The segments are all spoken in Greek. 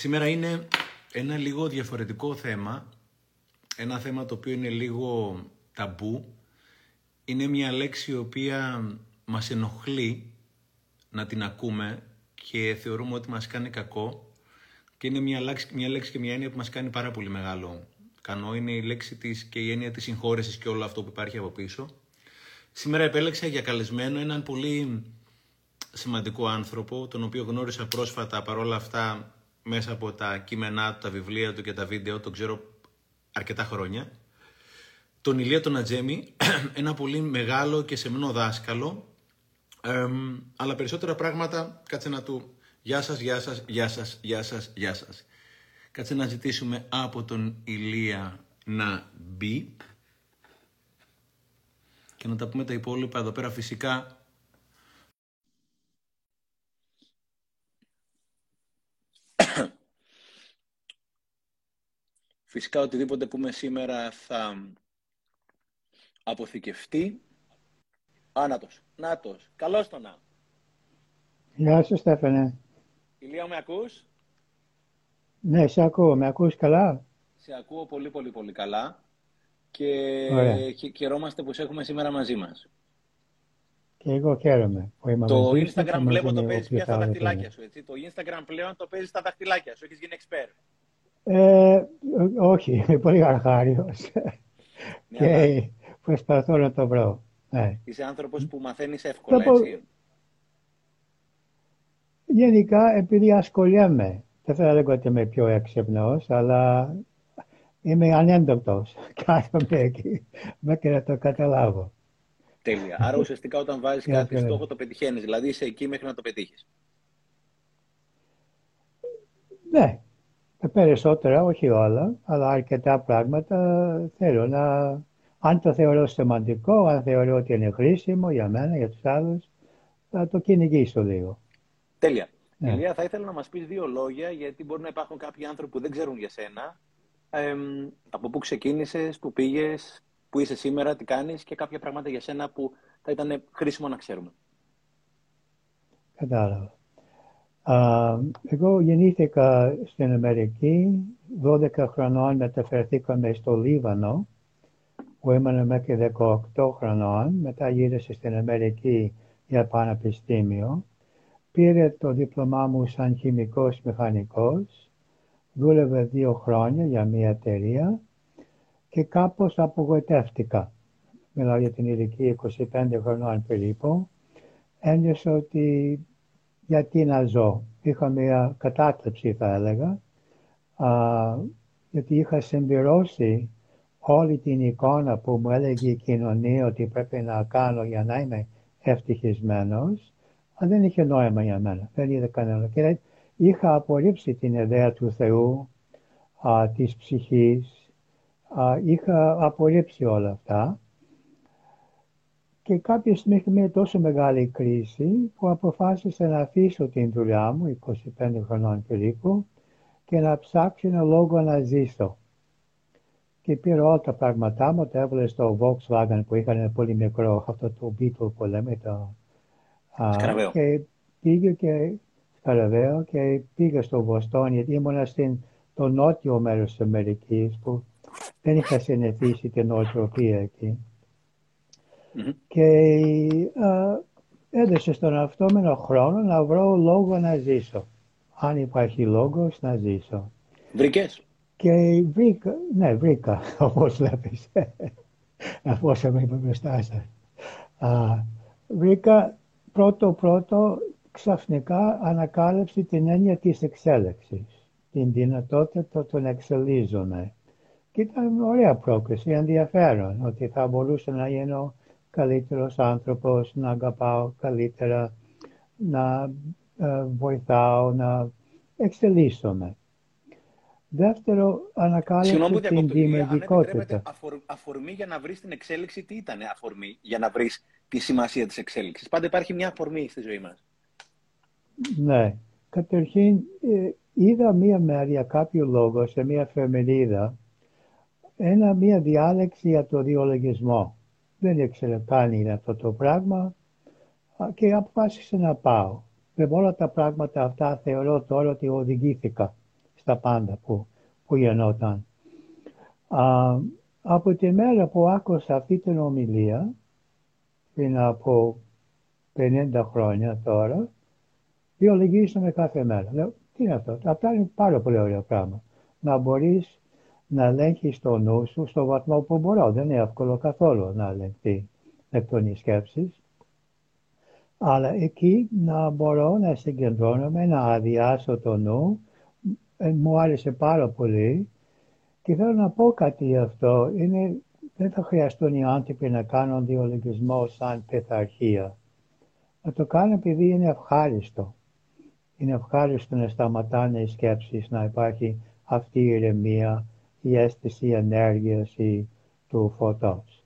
Σήμερα είναι ένα λίγο διαφορετικό θέμα, ένα θέμα το οποίο είναι λίγο ταμπού. Είναι μια λέξη η οποία μας ενοχλεί να την ακούμε και θεωρούμε ότι μας κάνει κακό και είναι μια λέξη, μια λέξη και μια έννοια που μας κάνει πάρα πολύ μεγάλο κανό. Είναι η λέξη της και η έννοια της συγχώρεσης και όλο αυτό που υπάρχει από πίσω. Σήμερα επέλεξα για καλεσμένο έναν πολύ σημαντικό άνθρωπο, τον οποίο γνώρισα πρόσφατα παρόλα αυτά μέσα από τα κείμενά του, τα βιβλία του και τα βίντεο, τον ξέρω αρκετά χρόνια. Τον Ηλία τον Ατζέμι, ένα πολύ μεγάλο και σεμνό δάσκαλο, αλλά περισσότερα πράγματα, κάτσε να του Γεια σας, γεια σας, γεια σας, γεια σας, γεια σας. Κάτσε να ζητήσουμε από τον Ηλία να μπει και να τα πούμε τα υπόλοιπα εδώ πέρα φυσικά Φυσικά οτιδήποτε πούμε σήμερα θα αποθηκευτεί. Άνατος, Νάτος, καλώς τον να. Γεια σου Στέφανε. Ηλία, με ακούς; Ναι, σε ακούω. Με ακούς καλά; Σε ακούω πολύ πολύ πολύ καλά και χαιρόμαστε που σε έχουμε σήμερα μαζί μας. Και εγώ χαίρομαι που είμαι Το μαζί Instagram βλέπω το παίζεις πια στα δαχτυλάκια σου, έτσι. Το Instagram πλέον το παίζεις στα δαχτυλάκια σου. Έχεις γίνει expert. Ε, όχι, είμαι πολύ αρχάριος. και προσπαθώ να το βρω. Ναι. Είσαι άνθρωπος που μαθαίνεις εύκολα, έτσι. Γενικά, επειδή ασχολιέμαι, δεν θα έλεγα ότι είμαι πιο έξυπνος, αλλά είμαι ανέντοκτος. Κάθομαι εκεί μέχρι να το καταλάβω. Τέλεια. Άρα ουσιαστικά όταν βάζεις κάτι στόχο το πετυχαίνεις. Δηλαδή είσαι εκεί μέχρι να το πετύχεις. Ναι. Τα περισσότερα, όχι όλα, αλλά αρκετά πράγματα θέλω να... Αν το θεωρώ σημαντικό, αν θεωρώ ότι είναι χρήσιμο για μένα, για τους άλλους, θα το κυνηγήσω λίγο. Τέλεια. Ναι. Ηλία, θα ήθελα να μας πεις δύο λόγια, γιατί μπορεί να υπάρχουν κάποιοι άνθρωποι που δεν ξέρουν για σένα. Ε, από πού ξεκίνησες, πού πήγες, πού είσαι σήμερα, τι κάνεις και κάποια πράγματα για σένα που θα ήταν χρήσιμο να ξέρουμε. Κατάλαβα. Εγώ γεννήθηκα στην Αμερική, 12 χρονών μεταφερθήκαμε στο Λίβανο, που ήμουν μέχρι 18 χρονών, μετά γύρισα στην Αμερική για πανεπιστήμιο Πήρε το δίπλωμά μου σαν χημικός μηχανικός, δούλευε δύο χρόνια για μια εταιρεία και κάπως απογοητεύτηκα. Μιλάω για την ηλικία 25 χρονών περίπου. Ένιωσα ότι γιατί να ζω. Είχα μια κατάθλιψη θα έλεγα, α, γιατί είχα συμπληρώσει όλη την εικόνα που μου έλεγε η κοινωνία ότι πρέπει να κάνω για να είμαι ευτυχισμένος δεν είχε νόημα για μένα. Δεν είδε κανένα. Και είχα απορρίψει την ιδέα του Θεού, α, της ψυχής. Α, είχα απορρίψει όλα αυτά. Και κάποια στιγμή είχε μια τόσο μεγάλη κρίση που αποφάσισα να αφήσω την δουλειά μου, 25 χρονών περίπου, και να ψάξω ένα λόγο να ζήσω. Και πήρα όλα τα πράγματά μου, τα έβαλε στο Volkswagen που είχαν ένα πολύ μικρό, αυτό το Beetle που λέμε, το Σκαραβαίο. Και πήγε και Σκαραβαίο και πήγα στο Βοστόνι γιατί ήμουν στο νότιο μέρος της Αμερικής που δεν είχα συνηθίσει την νοοτροπία εκεί. Mm-hmm. Και α, έδωσε στον αυτό με έναν χρόνο να βρω λόγο να ζήσω. Αν υπάρχει λόγος να ζήσω. Βρήκες; Και βρήκα, ναι βρήκα όπως βλέπεις. Αφού είμαι μπροστά σας. Βρήκα πρώτο πρώτο ξαφνικά ανακάλυψε την έννοια της εξέλιξης, την δυνατότητα των εξελίζομαι. Και ήταν ωραία πρόκληση, ενδιαφέρον, ότι θα μπορούσα να γίνω καλύτερος άνθρωπος, να αγαπάω καλύτερα, να ε, βοηθάω, να εξελίσσομαι. Δεύτερο, ανακάλυψε την δημιουργικότητα. αφορμή για να βρεις την εξέλιξη, τι ήταν αφορμή για να βρεις τη σημασία της εξέλιξης; Πάντα υπάρχει μια αφορμή στη ζωή μας. Ναι. Καταρχήν, ε, είδα μία μέρα για κάποιο λόγο σε μία εφημερίδα ένα, μία διάλεξη για το διολογισμό. Δεν ήξερα καν είναι αυτό το πράγμα και αποφάσισα να πάω. Με όλα τα πράγματα αυτά θεωρώ τώρα ότι οδηγήθηκα στα πάντα που, που γενόταν. Α, από τη μέρα που άκουσα αυτή την ομιλία, πριν από 50 χρόνια τώρα, βιολογήσαμε κάθε μέρα. Λέω, τι είναι αυτό, αυτά είναι πάρα πολύ ωραίο πράγμα. Να μπορείς να ελέγχεις το νου σου στο βαθμό που μπορώ. Δεν είναι εύκολο καθόλου να ελεγχθεί εκ των σκέψεις. Αλλά εκεί να μπορώ να συγκεντρώνομαι, να αδειάσω το νου. Ε, μου άρεσε πάρα πολύ και θέλω να πω κάτι γι' αυτό. Είναι, δεν θα χρειαστούν οι άνθρωποι να κάνουν διολογισμό σαν πειθαρχία. Να το κάνουν επειδή είναι ευχάριστο. Είναι ευχάριστο να σταματάνε οι σκέψεις, να υπάρχει αυτή η ηρεμία, η αίσθηση ενέργειας του φωτός.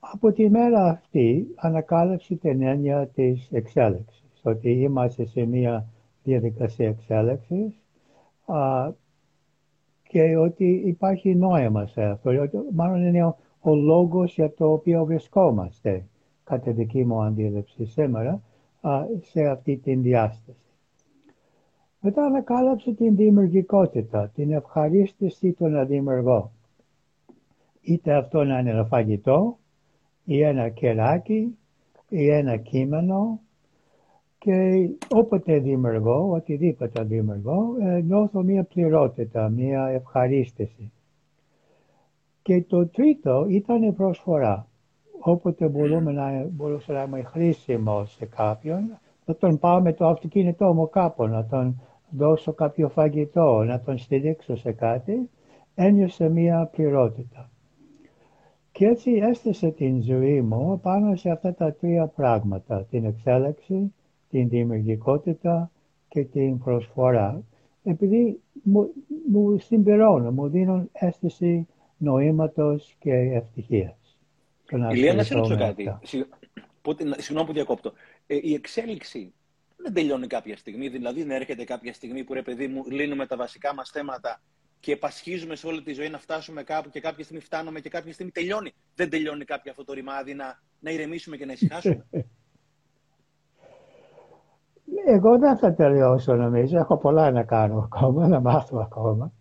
Από τη μέρα αυτή ανακάλυψε την έννοια της εξέλιξης, ότι είμαστε σε μια διαδικασία εξέλιξης και ότι υπάρχει νόημα σε αυτό. Μάλλον είναι ο, ο λόγος για το οποίο βρισκόμαστε, κατά δική μου αντίληψη σήμερα, σε αυτή την διάσταση. Μετά ανακάλυψε την δημιουργικότητα, την ευχαρίστηση του να δημιουργώ. Είτε αυτό να είναι ένα φαγητό, ή ένα κεράκι, ή ένα κείμενο, και όποτε δημιουργώ, οτιδήποτε δημιουργώ, ε, νιώθω μία πληρότητα, μία ευχαρίστηση. Και το τρίτο ήταν η προσφορά. Όποτε μπορούμε να, μπορούσα να είμαι χρήσιμο σε κάποιον, να τον πάω με το αυτοκίνητό μου κάπου, να τον δώσω κάποιο φαγητό, να τον στηρίξω σε κάτι, ένιωσε μία πληρότητα. Και έτσι έστησε την ζωή μου πάνω σε αυτά τα τρία πράγματα, την εξέλιξη, την δημιουργικότητα και την προσφορά, επειδή μου, μου συμπληρώνουν, μου δίνουν αίσθηση νοήματος και ευτυχίας. Ηλία, να σε ρωτήσω κάτι. Συγγνώμη που διακόπτω. Ε, η εξέλιξη δεν τελειώνει κάποια στιγμή. Δηλαδή, δεν έρχεται κάποια στιγμή που ρε παιδί μου, λύνουμε τα βασικά μας θέματα και επασχίζουμε σε όλη τη ζωή να φτάσουμε κάπου και κάποια στιγμή φτάνουμε και κάποια στιγμή τελειώνει. Δεν τελειώνει κάποια αυτό το ρημάδι να, να ηρεμήσουμε και να ησυχάσουμε. Εγώ δεν θα τελειώσω νομίζω. Έχω πολλά να κάνω ακόμα, να μάθω ακόμα.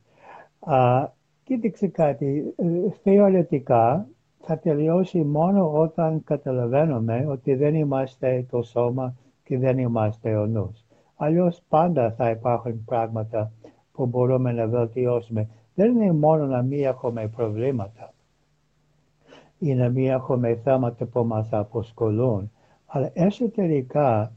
Α, κοίταξε κάτι. Ε, θεωρητικά θα τελειώσει μόνο όταν καταλαβαίνουμε ότι δεν είμαστε το σώμα και δεν είμαστε ο νους. Αλλιώς πάντα θα υπάρχουν πράγματα που μπορούμε να βελτιώσουμε. Δεν είναι μόνο να μην έχουμε προβλήματα ή να μην έχουμε θέματα που μας αποσχολούν, αλλά εσωτερικά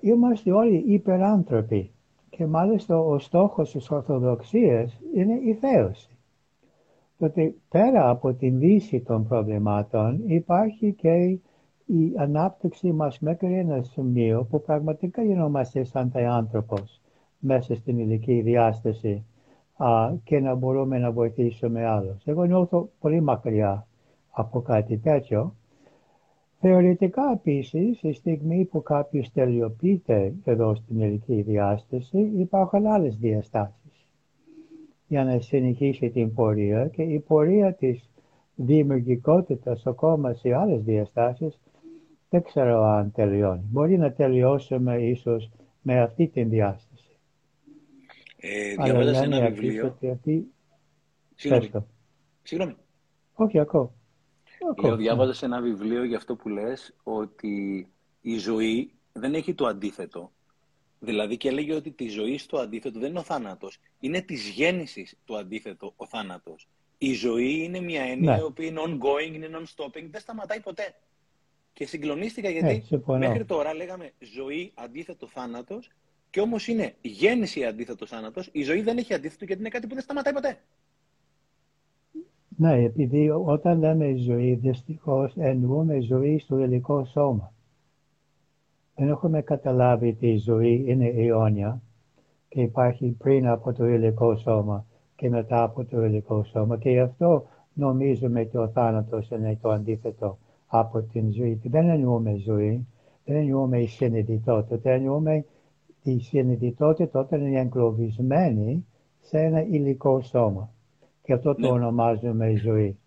είμαστε όλοι υπεράνθρωποι και μάλιστα ο στόχος της Ορθοδοξίας είναι η θέωση. Τότε πέρα από την λύση των προβλημάτων υπάρχει και η ανάπτυξη μας μέχρι ένα σημείο που πραγματικά γινόμαστε σαν τα άνθρωπος μέσα στην ηλική διάσταση α, και να μπορούμε να βοηθήσουμε άλλους. Εγώ νιώθω πολύ μακριά από κάτι τέτοιο. Θεωρητικά επίσης, η στιγμή που κάποιος τελειοποιείται εδώ στην ηλική διάσταση, υπάρχουν άλλες διαστάσεις για να συνεχίσει την πορεία και η πορεία της δημιουργικότητας ακόμα σε άλλες διαστάσεις δεν ξέρω αν τελειώνει. Μπορεί να τελειώσουμε ίσως με αυτή την διάσταση. Ε, διαβάζα ένα βιβλίο. Αυτή... Συγγνώμη. Συγγνώμη. Όχι, ακούω. Εγώ διάβαζα σε ένα βιβλίο για αυτό που λες ότι η ζωή δεν έχει το αντίθετο. Δηλαδή και έλεγε ότι τη ζωή στο αντίθετο δεν είναι ο θάνατος. Είναι της γέννησης το αντίθετο ο θάνατος. Η ζωή είναι μια έννοια ναι. η οποία είναι ongoing, είναι non-stopping, δεν σταματάει ποτέ. Και συγκλονίστηκα γιατί ε, μέχρι τώρα λέγαμε ζωή αντίθετο θάνατος, και όμως είναι γέννηση αντίθετο θάνατος. Η ζωή δεν έχει αντίθετο γιατί είναι κάτι που δεν σταματάει ποτέ. Ναι, επειδή όταν λέμε ζωή, δυστυχώς εννοούμε ζωή στο υλικό σώμα. Δεν έχουμε καταλάβει ότι η ζωή είναι αιώνια και υπάρχει πριν από το υλικό σώμα και μετά από το υλικό σώμα και γι' αυτό νομίζουμε ότι ο θάνατος είναι το αντίθετο από την ζωή. Δεν εννοούμε ζωή, δεν εννοούμε η συνειδητότητα, εννοούμε η συνειδητότητα όταν είναι εγκλωβισμένη σε ένα υλικό σώμα. Και αυτό το ναι. ονομάζουμε ζωή.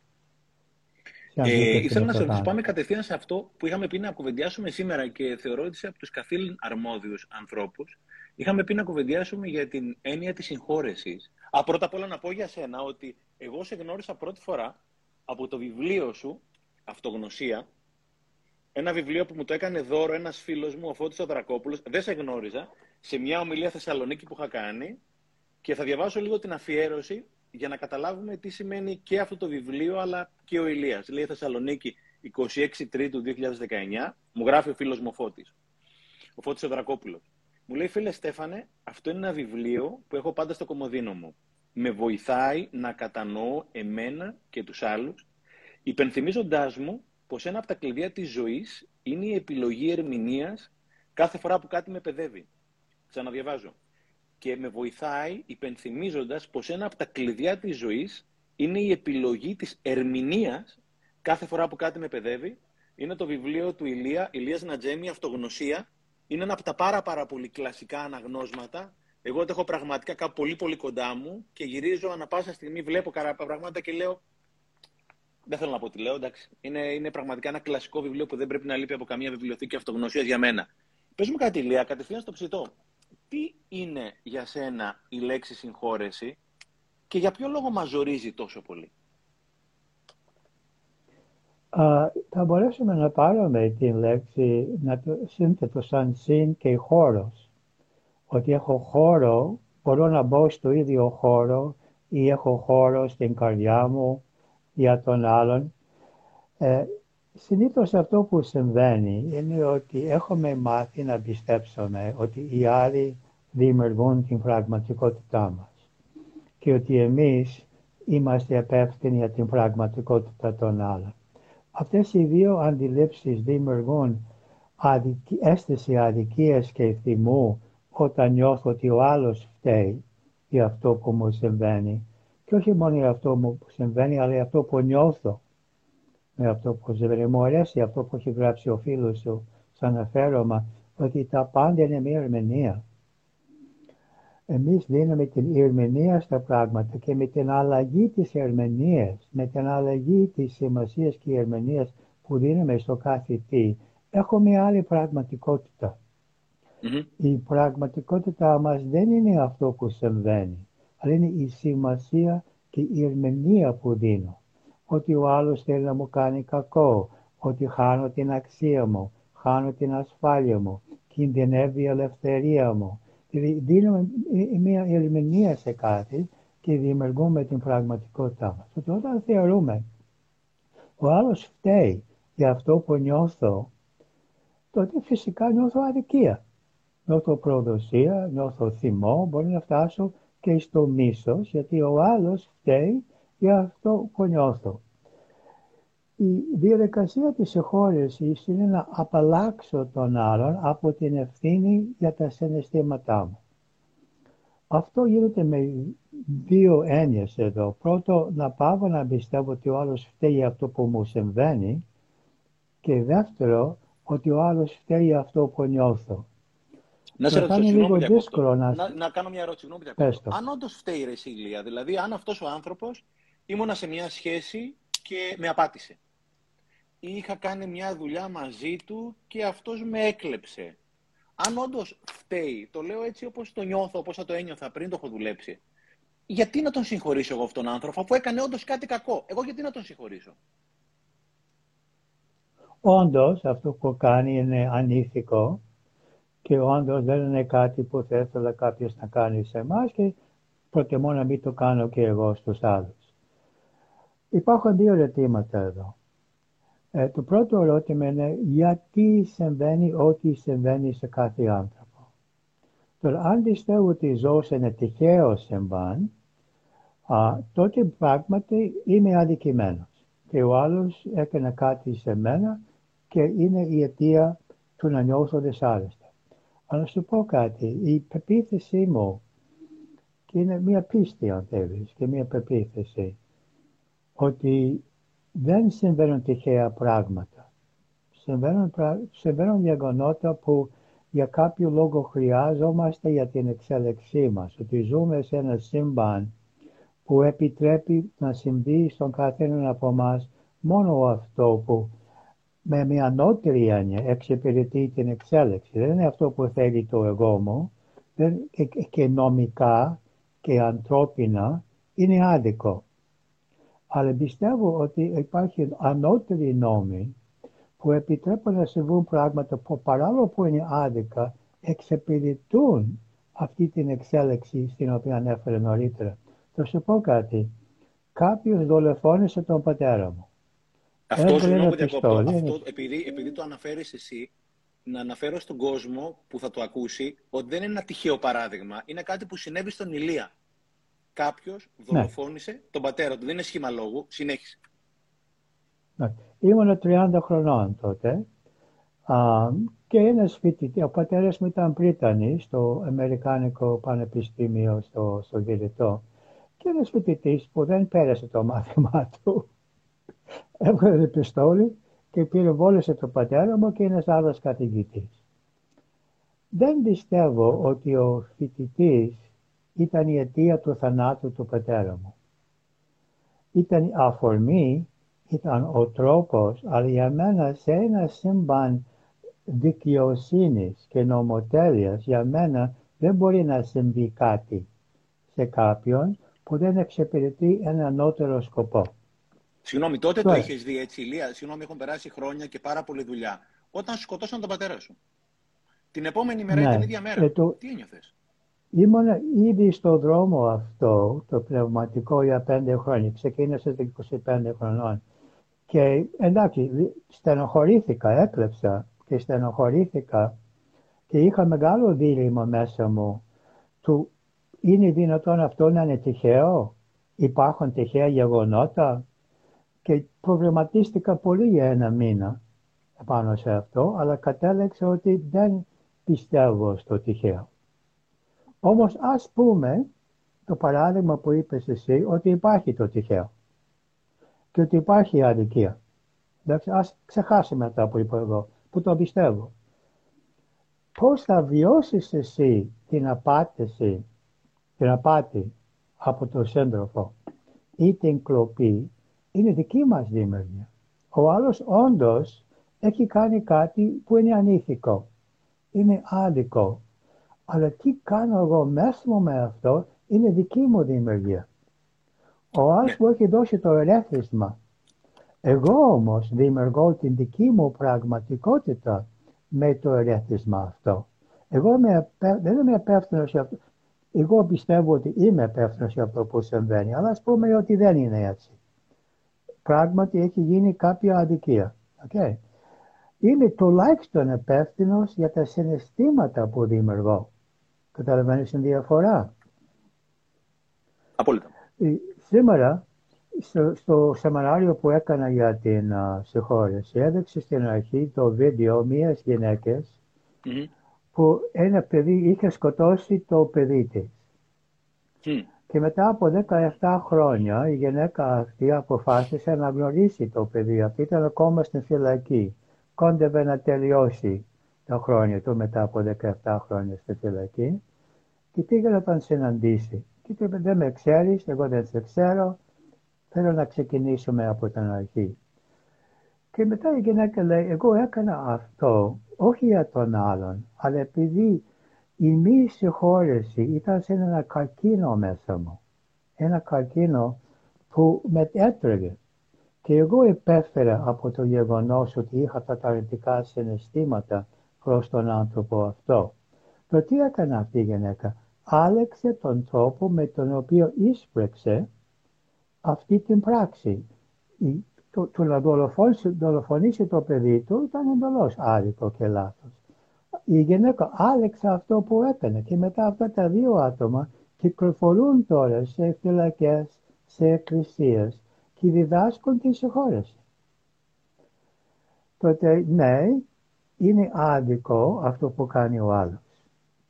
Ε, ήθελα να σα πάμε κατευθείαν σε αυτό που είχαμε πει να κουβεντιάσουμε σήμερα και θεωρώ ότι είσαι από τους καθήλυν αρμόδιους ανθρώπους. Είχαμε πει να κουβεντιάσουμε για την έννοια της συγχώρεσης. Α, πρώτα απ' όλα να πω για σένα ότι εγώ σε γνώρισα πρώτη φορά από το βιβλίο σου, Αυτογνωσία, ένα βιβλίο που μου το έκανε δώρο ένας φίλος μου, ο Φώτης Δρακόπουλος, δεν σε γνώριζα, σε μια ομιλία Θεσσαλονίκη που είχα κάνει. Και θα διαβάσω λίγο την αφιέρωση για να καταλάβουμε τι σημαίνει και αυτό το βιβλίο αλλά και ο Ηλίας. Λέει Θεσσαλονίκη 26 Τρίτου 2019, μου γράφει ο φίλος μου ο Φώτης, ο Φώτης Δρακόπουλος. Μου λέει, φίλε Στέφανε, αυτό είναι ένα βιβλίο που έχω πάντα στο κομμωδίνο μου. Με βοηθάει να κατανοώ εμένα και τους άλλους, υπενθυμίζοντάς μου πως ένα από τα κλειδιά της ζωής είναι η επιλογή ερμηνείας κάθε φορά που κάτι με παιδεύει. Ξαναδιαβάζω. Και με βοηθάει υπενθυμίζοντας πως ένα από τα κλειδιά της ζωής είναι η επιλογή της ερμηνείας κάθε φορά που κάτι με παιδεύει. Είναι το βιβλίο του Ηλία, Ηλίας Νατζέμι, Αυτογνωσία, είναι ένα από τα πάρα πάρα πολύ κλασικά αναγνώσματα. Εγώ το έχω πραγματικά κάπου πολύ πολύ κοντά μου και γυρίζω ανα πάσα στιγμή, βλέπω πράγματα και λέω. Δεν θέλω να πω τι λέω, εντάξει. Είναι, είναι πραγματικά ένα κλασικό βιβλίο που δεν πρέπει να λείπει από καμία βιβλιοθήκη αυτογνωσίας για μένα. Πες μου κάτι, Λία, κατευθείαν στο ψητό. Τι είναι για σένα η λέξη συγχώρεση και για ποιο λόγο μας ζορίζει τόσο πολύ; Θα μπορέσουμε να πάρουμε την λέξη να το σύνθετο σαν συν και χώρος. Ότι έχω χώρο, μπορώ να μπω στο ίδιο χώρο ή έχω χώρο στην καρδιά μου για τον άλλον. Ε, συνήθως αυτό που συμβαίνει είναι ότι έχουμε μάθει να πιστέψουμε ότι οι άλλοι δημιουργούν την πραγματικότητά μας και ότι εμείς είμαστε υπεύθυνοι για την πραγματικότητα των άλλων. Αυτές οι δύο αντιλήψεις δημιουργούν αδικ... αίσθηση αδικίας και θυμού όταν νιώθω ότι ο άλλος φταίει για αυτό που μου συμβαίνει. Και όχι μόνο για αυτό που μου συμβαίνει, αλλά για αυτό που νιώθω με αυτό που συμβαίνει. Μου αρέσει αυτό που έχει γράψει ο φίλος σου σαν αφαίρωμα, ότι τα πάντα είναι μια ερμηνεία. Εμείς δίνουμε την ερμηνεία στα πράγματα και με την αλλαγή της ερμηνείας, με την αλλαγή της σημασίας και ερμηνείας που δίνουμε στο κάθε τι, έχουμε άλλη Η πραγματικότητα μας δεν είναι αυτό που συμβαίνει, αλλά είναι η σημασία και η ερμηνεία που δίνω. Ότι ο άλλος θέλει να μου κάνει κακό, ότι χάνω την αξία μου, χάνω την ασφάλεια μου, κινδυνεύει η ελευθερία μου, δίνουμε μια ερμηνεία σε κάτι και δημιουργούμε την πραγματικότητά μας. Ότι όταν θεωρούμε ο άλλος φταίει για αυτό που νιώθω, τότε φυσικά νιώθω αδικία. Νιώθω προδοσία, νιώθω θυμό, μπορεί να φτάσω και στο μίσος, γιατί ο άλλος φταίει για αυτό που νιώθω. Η διαδικασία της συγχώρεσης είναι να απαλλάξω τον άλλον από την ευθύνη για τα συναισθήματά μου. Αυτό γίνεται με δύο έννοιες εδώ. Πρώτο, να πάω να πιστεύω ότι ο άλλος φταίει για αυτό που μου συμβαίνει και δεύτερο, ότι ο άλλος φταίει για αυτό που νιώθω. Να σε ρωτήσω, λίγο δύσκολο να... να... να... κάνω μια ερώτηση, συγγνώμη Αν όντως φταίει η Ρεσίλια, δηλαδή αν αυτός ο άνθρωπος ήμουνα σε μια σχέση και με απάτησε είχα κάνει μια δουλειά μαζί του και αυτός με έκλεψε. Αν όντως φταίει, το λέω έτσι όπως το νιώθω, όπως θα το ένιωθα πριν το έχω δουλέψει, γιατί να τον συγχωρήσω εγώ αυτόν τον άνθρωπο, αφού έκανε όντως κάτι κακό; Εγώ γιατί να τον συγχωρήσω; Όντως αυτό που κάνει είναι ανήθικο και όντως δεν είναι κάτι που θα ήθελα κάποιος να κάνει σε εμάς και προτιμώ να μην το κάνω και εγώ στους άλλους. Υπάρχουν δύο ερωτήματα εδώ. Ε, το πρώτο ερώτημα είναι γιατί συμβαίνει ό,τι συμβαίνει σε κάθε άνθρωπο. Τώρα, αν πιστεύω ότι η ζωή είναι τυχαίο συμβάν, α, τότε πράγματι είμαι αδικημένος. Και ο άλλος έκανε κάτι σε μένα και είναι η αιτία του να νιώσω δυσάρεστα. Αλλά να σου πω κάτι, η πεποίθησή μου, και είναι μια πίστη αν θέλεις και μια πεποίθηση, ότι δεν συμβαίνουν τυχαία πράγματα. Συμβαίνουν, συμβαίνουν γεγονότα που για κάποιο λόγο χρειάζομαστε για την εξέλιξή μας. Ότι ζούμε σε ένα σύμπαν που επιτρέπει να συμβεί στον καθέναν από εμά μόνο αυτό που με μια ανώτερη έννοια εξυπηρετεί την εξέλιξη. Δεν είναι αυτό που θέλει το εγώ μου, και, και νομικά και ανθρώπινα είναι άδικο. Αλλά πιστεύω ότι υπάρχει ανώτεροι νόμοι που επιτρέπουν να συμβούν πράγματα που παράλληλα που είναι άδικα εξυπηρετούν αυτή την εξέλιξη στην οποία ανέφερε νωρίτερα. Θα σου πω κάτι. Κάποιος δολοφόνησε τον πατέρα μου. Αυτό, συγγνώμη Αυτό, επειδή, επειδή το αναφέρεις εσύ, να αναφέρω στον κόσμο που θα το ακούσει ότι δεν είναι ένα τυχαίο παράδειγμα. Είναι κάτι που συνέβη στον Ηλία. Κάποιος ναι. δολοφόνησε τον πατέρα του. Δεν είναι σχήμα λόγου. Συνέχισε. Ναι. Ήμουν 30 χρονών τότε α, και ένα φοιτητή, ο πατέρας μου ήταν πρίτανης στο Αμερικάνικο Πανεπιστήμιο στο, στο και ένα φοιτητή που δεν πέρασε το μάθημά του έβγαλε πιστόλι και πυροβόλησε τον πατέρα μου και ένας άλλος καθηγητής. Δεν πιστεύω ότι ο φοιτητής ήταν η αιτία του θανάτου του πατέρα μου. Ήταν αφορμή, ήταν ο τρόπος, αλλά για μένα σε ένα σύμπαν δικαιοσύνης και νομοτέλειας, για μένα δεν μπορεί να συμβεί κάτι σε κάποιον που δεν εξυπηρετεί ένα ανώτερο σκοπό. Συγγνώμη, τότε το είχες δει έτσι, Ηλία; Συγγνώμη, έχουν περάσει χρόνια και πάρα πολλή δουλειά. Όταν σκοτώσαν τον πατέρα σου. Την επόμενη μέρα ναι. την ίδια μέρα. Ε, το... Τι ένιωθες; Ήμουν ήδη στον δρόμο αυτό, το πνευματικό για πέντε χρόνια. Ξεκίνησε το 25 χρονών. Και εντάξει, στενοχωρήθηκα, έκλεψα και στενοχωρήθηκα και είχα μεγάλο δίλημα μέσα μου του είναι δυνατόν αυτό να είναι τυχαίο, υπάρχουν τυχαία γεγονότα, και προβληματίστηκα πολύ για ένα μήνα πάνω σε αυτό, αλλά κατέληξα ότι δεν πιστεύω στο τυχαίο. Όμως ας πούμε το παράδειγμα που είπες εσύ ότι υπάρχει το τυχαίο και ότι υπάρχει η αδικία. Εντάξει, ας ξεχάσουμε αυτά που είπα εγώ, που το πιστεύω. Πώς θα βιώσεις εσύ την απάτηση, την απάτη από τον σύντροφο ή την κλοπή είναι δική μας δημιουργία. Ο άλλος όντως έχει κάνει κάτι που είναι ανήθικο, είναι άδικο. Αλλά τι κάνω εγώ μέσα μου με αυτό είναι δική μου δημιουργία. Ο άλλος μου έχει δώσει το ερέθισμα. Εγώ όμως δημιουργώ την δική μου πραγματικότητα με το ερέθισμα αυτό. Εγώ δεν είμαι υπεύθυνος για αυτό. Εγώ πιστεύω ότι είμαι υπεύθυνος για αυτό που συμβαίνει, αλλά ας πούμε ότι δεν είναι έτσι πράγματι έχει γίνει κάποια αδικία. Okay. Είμαι τουλάχιστον υπεύθυνος για τα συναισθήματα που δημιουργώ. Καταλαβαίνεις την διαφορά. Απόλυτα. Ε, σήμερα, στο, στο σεμινάριο που έκανα για την uh, συγχώρεση, έδειξε στην αρχή το βίντεο μιας γυναίκας που ένα παιδί είχε σκοτώσει το παιδί της. Και μετά από 17 χρόνια η γυναίκα αυτή αποφάσισε να γνωρίσει το παιδί. Αυτή ήταν ακόμα στην φυλακή. Κόντευε να τελειώσει τα χρόνια του μετά από 17 χρόνια στη φυλακή και πήγε να τον συναντήσει; Και του είπε δεν με ξέρεις, εγώ δεν σε ξέρω, θέλω να ξεκινήσουμε από την αρχή. Και μετά η γυναίκα λέει, εγώ έκανα αυτό όχι για τον άλλον, αλλά επειδή η μη συγχώρεση ήταν σε ένα καρκίνο μέσα μου. Ένα καρκίνο που με έτρεγε. Και εγώ υπέφερα από το γεγονός ότι είχα τα αρνητικά συναισθήματα προς τον άνθρωπο αυτό. Το τι έκανε αυτή η γυναίκα. Άλεξε τον τρόπο με τον οποίο ίσπρεξε αυτή την πράξη. Το, το να δολοφονήσει το παιδί του ήταν εντελώ άδικο και λάθος η γυναίκα άλεξε αυτό που έκανε και μετά αυτά τα δύο άτομα κυκλοφορούν τώρα σε φυλακές, σε εκκλησίες και διδάσκουν τη συγχώρεση. Τότε ναι, είναι άδικο αυτό που κάνει ο άλλος.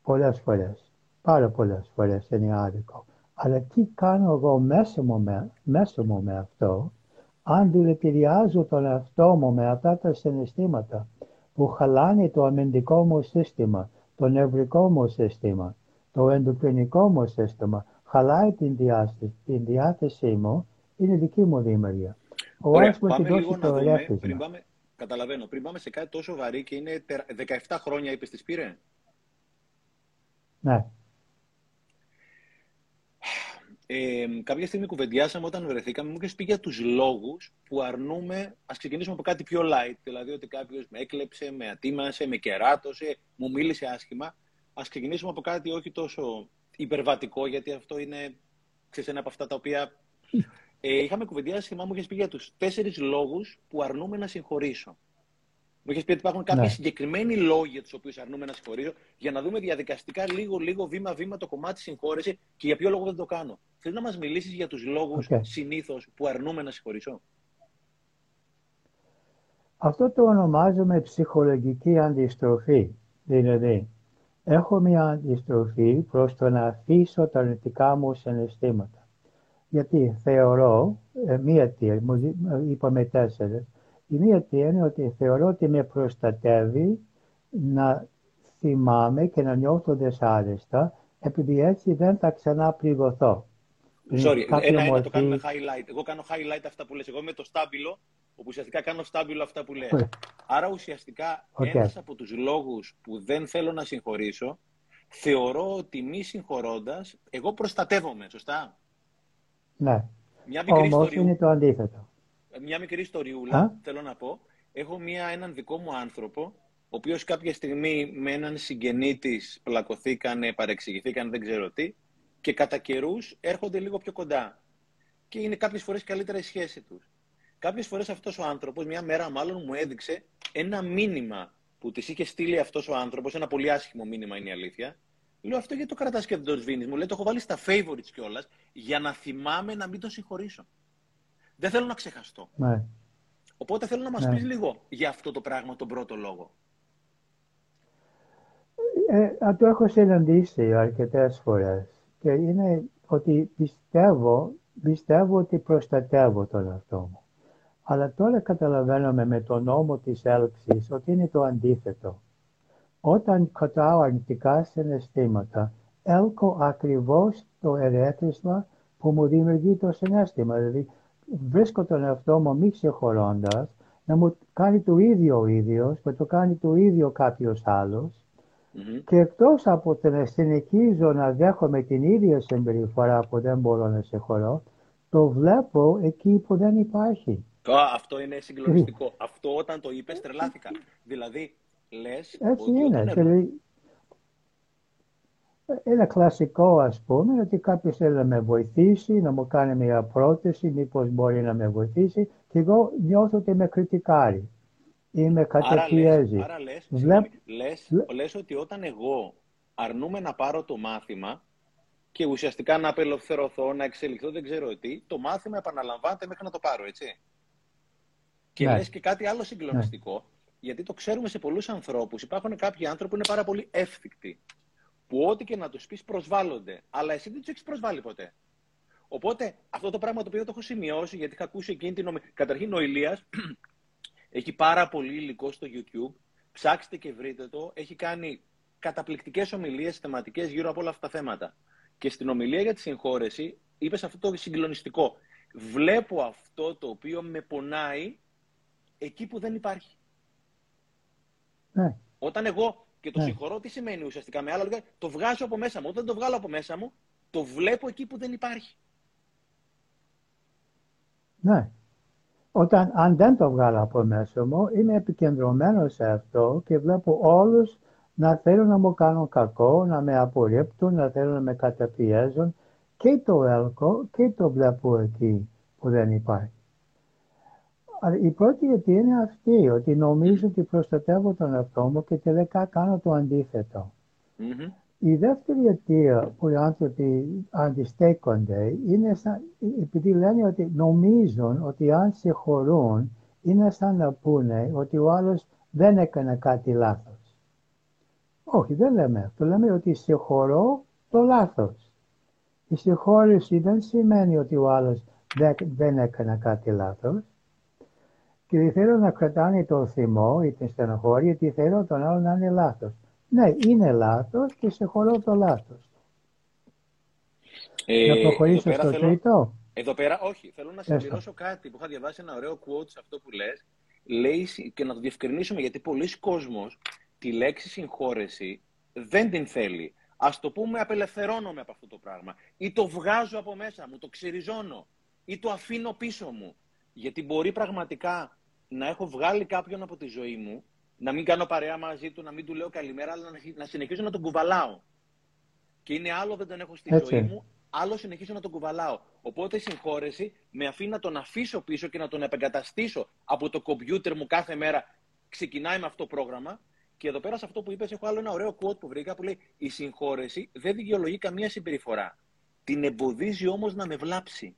Πολλές φορές, πάρα πολλές φορές είναι άδικο. Αλλά τι κάνω εγώ μέσα μου με, μέσα μου με αυτό, αν δηλητηριάζω τον εαυτό μου με αυτά τα συναισθήματα που χαλάνε το αμυντικό μου σύστημα, το νευρικό μου σύστημα, το ενδοκρινικό μου σύστημα, χαλάει την, διάθεση, την διάθεσή μου, είναι δική μου δημιουργία. Ο Ωραία, πάμε λίγο να δούμε, πριν πάμε, καταλαβαίνω, πριν πάμε σε κάτι τόσο βαρύ και είναι 17 χρόνια είπες της πήρε; Ναι. Ε, κάποια στιγμή κουβεντιάσαμε όταν βρεθήκαμε, μου είχες πει για τους λόγους που αρνούμε. Α ξεκινήσουμε από κάτι πιο light. Δηλαδή, ότι κάποιος με έκλεψε, με ατίμασε, με κεράτωσε, μου μίλησε άσχημα. Α ξεκινήσουμε από κάτι όχι τόσο υπερβατικό, γιατί αυτό είναι ξέρεις, ένα από αυτά τα οποία. Ε, είχαμε κουβεντιάσει, θυμάμαι, μου είχες πει για τους τέσσερις λόγους που αρνούμε να συγχωρήσω. Μου είχες πει ότι υπάρχουν κάποιοι ναι. συγκεκριμένοι λόγοι για τους οποίους αρνούμε να συγχωρήσω, για να δούμε διαδικαστικά λίγο-λίγο, βήμα-βήμα το κομμάτι συγχώρεση και για ποιο λόγο δεν το κάνω. Θέλεις να μας μιλήσεις για τους λόγους okay. συνήθως που αρνούμε να συγχωρήσω. Αυτό το ονομάζουμε ψυχολογική αντιστροφή. Δηλαδή, έχω μια αντιστροφή προς το να αφήσω τα αρνητικά μου συναισθήματα. Γιατί θεωρώ, ε, μία αιτία, είπαμε τέσσερις, η μία αιτία είναι ότι θεωρώ ότι με προστατεύει να θυμάμαι και να νιώθω δυσάρεστα, επειδή έτσι δεν θα ξανά πληγωθώ. Sorry, ένα-ένα μορφή... το κάνουμε highlight. Εγώ κάνω highlight αυτά που λες. Εγώ με το στάμπιλο, όπου ουσιαστικά κάνω στάμπιλο αυτά που λες. Άρα ουσιαστικά okay. ένας από τους λόγους που δεν θέλω να συγχωρήσω, θεωρώ ότι μη συγχωρώντας, εγώ προστατεύομαι, σωστά; Ναι. Μια μικρή Όμως ιστοριού... είναι το αντίθετο. Μια μικρή ιστοριούλα, θέλω να πω. Έχω μια, έναν δικό μου άνθρωπο, ο οποίος κάποια στιγμή με έναν συγγενή της πλακωθήκανε, παρεξηγηθήκαν, δεν ξέρω τι, και κατά καιρούς έρχονται λίγο πιο κοντά. Και είναι κάποιες φορές καλύτερα η σχέση τους. Κάποιες φορές αυτός ο άνθρωπος, μια μέρα μάλλον, μου έδειξε ένα μήνυμα που της είχε στείλει αυτός ο άνθρωπος, ένα πολύ άσχημο μήνυμα είναι η αλήθεια. Λέω αυτό γιατί το κρατάς και δεν το σβήνεις. Μου λέει το έχω βάλει στα favorites κιόλας για να θυμάμαι να μην το συγχωρήσω. Δεν θέλω να ξεχαστώ. Ναι. Οπότε θέλω να μας ναι. πεις λίγο για αυτό το πράγμα, τον πρώτο λόγο. Ε, το έχω συναντήσει αρκετές φορές και είναι ότι πιστεύω, πιστεύω ότι προστατεύω τον εαυτό μου. Αλλά τώρα καταλαβαίνουμε με τον νόμο της έλξης ότι είναι το αντίθετο. Όταν κρατάω αρνητικά συναισθήματα, έλκω ακριβώς το ερέθισμα που μου δημιουργεί το συνέστημα. Δηλαδή, βρίσκω τον εαυτό μου μη ξεχωρώντας να μου κάνει το ίδιο ο ίδιος, να το κάνει το ίδιο κάποιος άλλος και εκτός από το να συνεχίζω να δέχομαι την ίδια συμπεριφορά που δεν μπορώ να συγχωρώ, το βλέπω εκεί που δεν υπάρχει. Αυτό είναι συγκλονιστικό. Αυτό όταν το είπες τρελάθηκα. Δηλαδή, λες Έτσι ότι είναι. Δηλαδή, ένα κλασικό ας πούμε ότι κάποιος θέλει να με βοηθήσει, να μου κάνει μια πρόταση, μήπως μπορεί να με βοηθήσει και εγώ νιώθω ότι με κριτικάρει ή με κατεπιέζει. Άρα λες, Βλέπ... λες, λες ότι όταν εγώ αρνούμε να πάρω το μάθημα και ουσιαστικά να απελευθερωθώ, να εξελιχθώ, δεν ξέρω τι, το μάθημα επαναλαμβάνεται μέχρι να το πάρω, έτσι. Και ναι. λες και κάτι άλλο συγκλονιστικό, ναι. γιατί το ξέρουμε σε πολλούς ανθρώπους. Υπάρχουν κάποιοι άνθρωποι που είναι πάρα πολύ εύθυκτοι που ό,τι και να τους πεις προσβάλλονται. Αλλά εσύ δεν τους έχεις προσβάλει ποτέ. Οπότε αυτό το πράγμα το οποίο το έχω σημειώσει, γιατί είχα ακούσει εκείνη την. Καταρχήν ο Ηλίας έχει πάρα πολύ υλικό στο YouTube. Ψάξτε και βρείτε το. Έχει κάνει καταπληκτικές ομιλίες θεματικές γύρω από όλα αυτά τα θέματα. Και στην ομιλία για τη συγχώρεση είπες αυτό το συγκλονιστικό. Βλέπω αυτό το οποίο με πονάει εκεί που δεν υπάρχει. Ναι. Όταν εγώ και το ναι. συγχωρώ, τι σημαίνει ουσιαστικά. Με άλλα λόγια, το βγάζω από μέσα μου. Όταν το βγάλω από μέσα μου, το βλέπω εκεί που δεν υπάρχει. Ναι. Όταν, αν δεν το βγάλω από μέσα μου, είμαι επικεντρωμένο σε αυτό και βλέπω όλους να θέλουν να μου κάνουν κακό, να με απορρίπτουν, να θέλουν να με καταπιέζουν και το έλκω και το βλέπω εκεί που δεν υπάρχει. Η πρώτη αιτία είναι αυτή, ότι νομίζω ότι προστατεύω τον εαυτό μου και τελικά κάνω το αντιθετο Η δεύτερη αιτία που οι άνθρωποι αντιστέκονται είναι σαν, επειδή λένε ότι νομίζουν ότι αν συγχωρούν είναι σαν να πούνε ότι ο άλλος δεν έκανε κάτι λάθος. Όχι, δεν λέμε αυτό. Λέμε ότι συγχωρώ το λάθος. Η συγχώρηση δεν σημαίνει ότι ο άλλος δεν έκανε κάτι λάθος και δεν θέλω να κρατάνε το θυμό ή την στενοχώρια γιατί θέλω τον άλλο να είναι λάθος. Ναι, είναι λάθος και σε χωρώ το λάθος. Ε, να προχωρήσω στο θέλω, τρίτο. Εδώ πέρα, όχι. Θέλω να συμπληρώσω κάτι που είχα διαβάσει ένα ωραίο quote σε αυτό που λες. Λέει και να το διευκρινίσουμε γιατί πολλοί κόσμος τη λέξη συγχώρεση δεν την θέλει. Α το πούμε, απελευθερώνομαι από αυτό το πράγμα. Ή το βγάζω από μέσα μου, το ξυριζώνω. Ή το αφήνω πίσω μου. Γιατί μπορεί πραγματικά να έχω βγάλει κάποιον από τη ζωή μου, να μην κάνω παρέα μαζί του, να μην του λέω καλημέρα, αλλά να συνεχίζω να τον κουβαλάω. Και είναι άλλο δεν τον έχω στη ζωή μου, άλλο συνεχίζω να τον κουβαλάω. Οπότε η συγχώρεση με αφήνει να τον αφήσω πίσω και να τον επεγκαταστήσω από το κομπιούτερ μου κάθε μέρα. Ξεκινάει με αυτό το πρόγραμμα. Και εδώ πέρα σε αυτό που είπες έχω άλλο ένα ωραίο quote που βρήκα που λέει «Η συγχώρεση δεν δικαιολογεί καμία συμπεριφορά. Την εμποδίζει όμως να με βλάψει».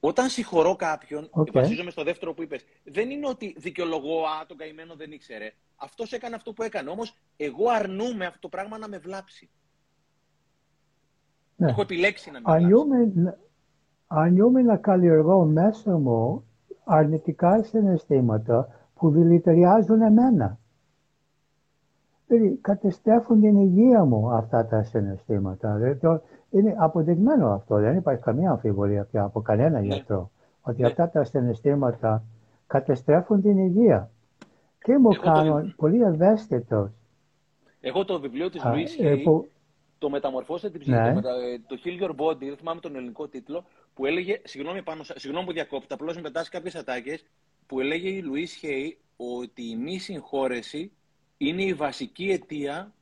Όταν συγχωρώ κάποιον, okay. βασίζομαι στο δεύτερο που είπες, δεν είναι ότι δικαιολογώ, α, τον καημένο δεν ήξερε. Αυτός έκανε αυτό που έκανε. Όμως εγώ αρνούμαι αυτό το πράγμα να με βλάψει. Ναι. Έχω επιλέξει να μην Αρνιούμαι να καλλιεργώ μέσα μου αρνητικά συναισθήματα που δηλητηριάζουν εμένα. Δηλαδή, καταστρέφουν την υγεία μου αυτά τα συναισθήματα. Δηλαδή, είναι αποδεικμένο αυτό, δεν υπάρχει καμία αμφιβολία πια από κανένα ναι. γιατρό. Ότι ναι. αυτά τα συναισθήματα καταστρέφουν την υγεία. Και μου κάνουν; πολύ ευαίσθητος. Εγώ το βιβλίο της Λουίς ε, το μεταμορφώστε την ψυχή. Ναι. Το, το Heal Your Body, δεν θυμάμαι τον ελληνικό τίτλο, που έλεγε, συγγνώμη, πάνω, συγγνώμη που διακόπτω, απλώς με πετάσει κάποιες ατάκες, που έλεγε η Λουίς Χέι ότι η μη συγχώρεση είναι η βασική αιτία,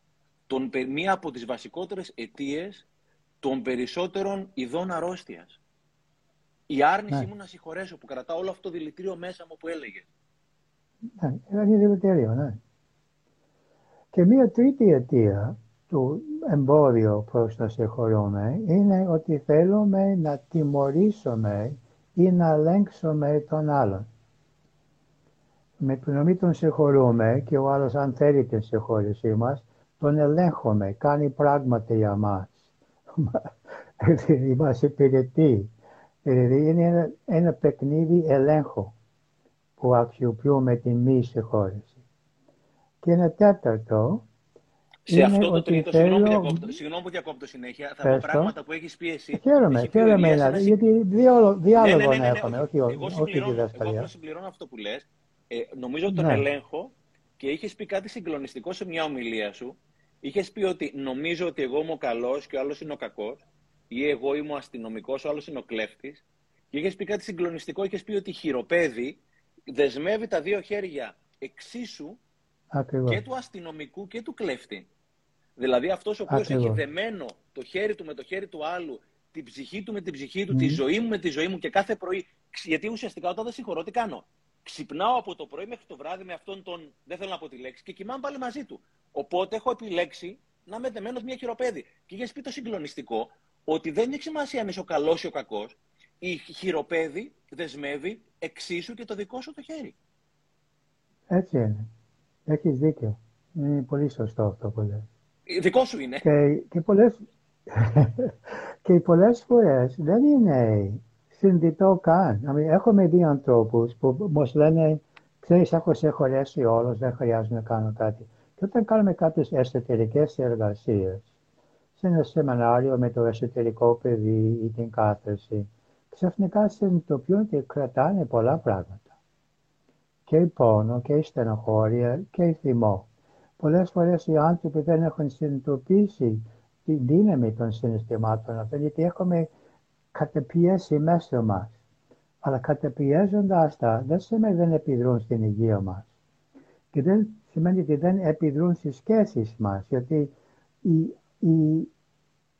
των, μία από τις βασικότερες αιτίες των περισσότερων ειδών αρρώστιας. Η άρνηση ναι. μου να συγχωρέσω που κρατά όλο αυτό το δηλητήριο μέσα μου που έλεγε. Ναι, είναι δηλητήριο, ναι. Και μία τρίτη αιτία του εμπόδιο προς το συγχωρούμε είναι ότι θέλουμε να τιμωρήσουμε ή να ελέγξουμε τον άλλον. Με την να μην τον συγχωρούμε και ο άλλος αν θέλει την συγχώρησή μας, τον ελέγχουμε, κάνει πράγματα για μας. μας υπηρετεί. Δηλαδή είναι ένα, ένα παιχνίδι ελέγχου που αξιοποιούμε τη μη συγχώρηση. Και ένα τέταρτο σε αυτό το τρίτο, θέλω... συγγνώμη, που διακόπτω, συγγνώμη που διακόπτω συνέχεια, θα πω πράγματα που έχεις πει εσύ. Χαίρομαι, χαίρομαι, δηλαδή, γιατί διάλογο ναι, ναι, ναι, ναι, έχουμε, όχι, εγώ όχι τη διδασκαλία. Εγώ συμπληρώνω αυτό που λες. Ε, νομίζω ότι τον ναι. ελέγχω και είχες πει κάτι συγκλονιστικό σε μια ομιλία σου. Είχες πει ότι νομίζω ότι εγώ είμαι ο καλός και ο άλλος είναι ο κακός, ή εγώ είμαι ο αστυνομικός, ο άλλος είναι ο κλέφτης. Και είχες πει κάτι συγκλονιστικό. Είχες πει ότι η χειροπέδη δεσμεύει τα δύο χέρια εξίσου Ακριβώς. και του αστυνομικού και του κλέφτη. Δηλαδή αυτός ο οποίος έχει δεμένο το χέρι του με το χέρι του άλλου, την ψυχή του με την ψυχή του, τη ζωή μου με τη ζωή μου και κάθε πρωί. Γιατί ουσιαστικά όταν δεν συγχωρώ, τι κάνω; Ξυπνάω από το πρωί μέχρι το βράδυ με αυτόν τον. Δεν θέλω να πω τη λέξη και κοιμάμαι πάλι μαζί του. Οπότε έχω επιλέξει να είμαι δεμένος μια χειροπέδη. Και είχες πει το συγκλονιστικό ότι δεν έχει σημασία αν είσαι ο καλός ή ο κακός. Η χειροπέδη δεσμεύει εξίσου και το δικό σου το χέρι. Έτσι είναι. Έχεις δίκιο. Είναι πολύ σωστό αυτό που λέει. Δικό σου είναι. Και, και, πολλές, και πολλές φορές δεν είναι συνδυτό καν. I mean, έχουμε δει ανθρώπους που μας λένε ξέρεις έχω σε χωρέσει όλος, δεν χρειάζεται να κάνω κάτι. Και όταν κάνουμε κάποιες εσωτερικές εργασίες, σε ένα σεμινάριο με το εσωτερικό παιδί ή την κάθεση, ξαφνικά συνειδητοποιούν και κρατάνε πολλά πράγματα. Και πόνο και στενοχώρια και θυμό. Πολλές φορές οι άνθρωποι δεν έχουν συνειδητοποιήσει τη δύναμη των συναισθημάτων αυτών, γιατί έχουμε καταπιέσει μέσα μας. Αλλά καταπιέζοντας τα δεν σημαίνει δεν επιδρούν στην υγεία μας. Και δεν σημαίνει ότι δεν επιδρούν στις σχέσεις μας, γιατί η, η,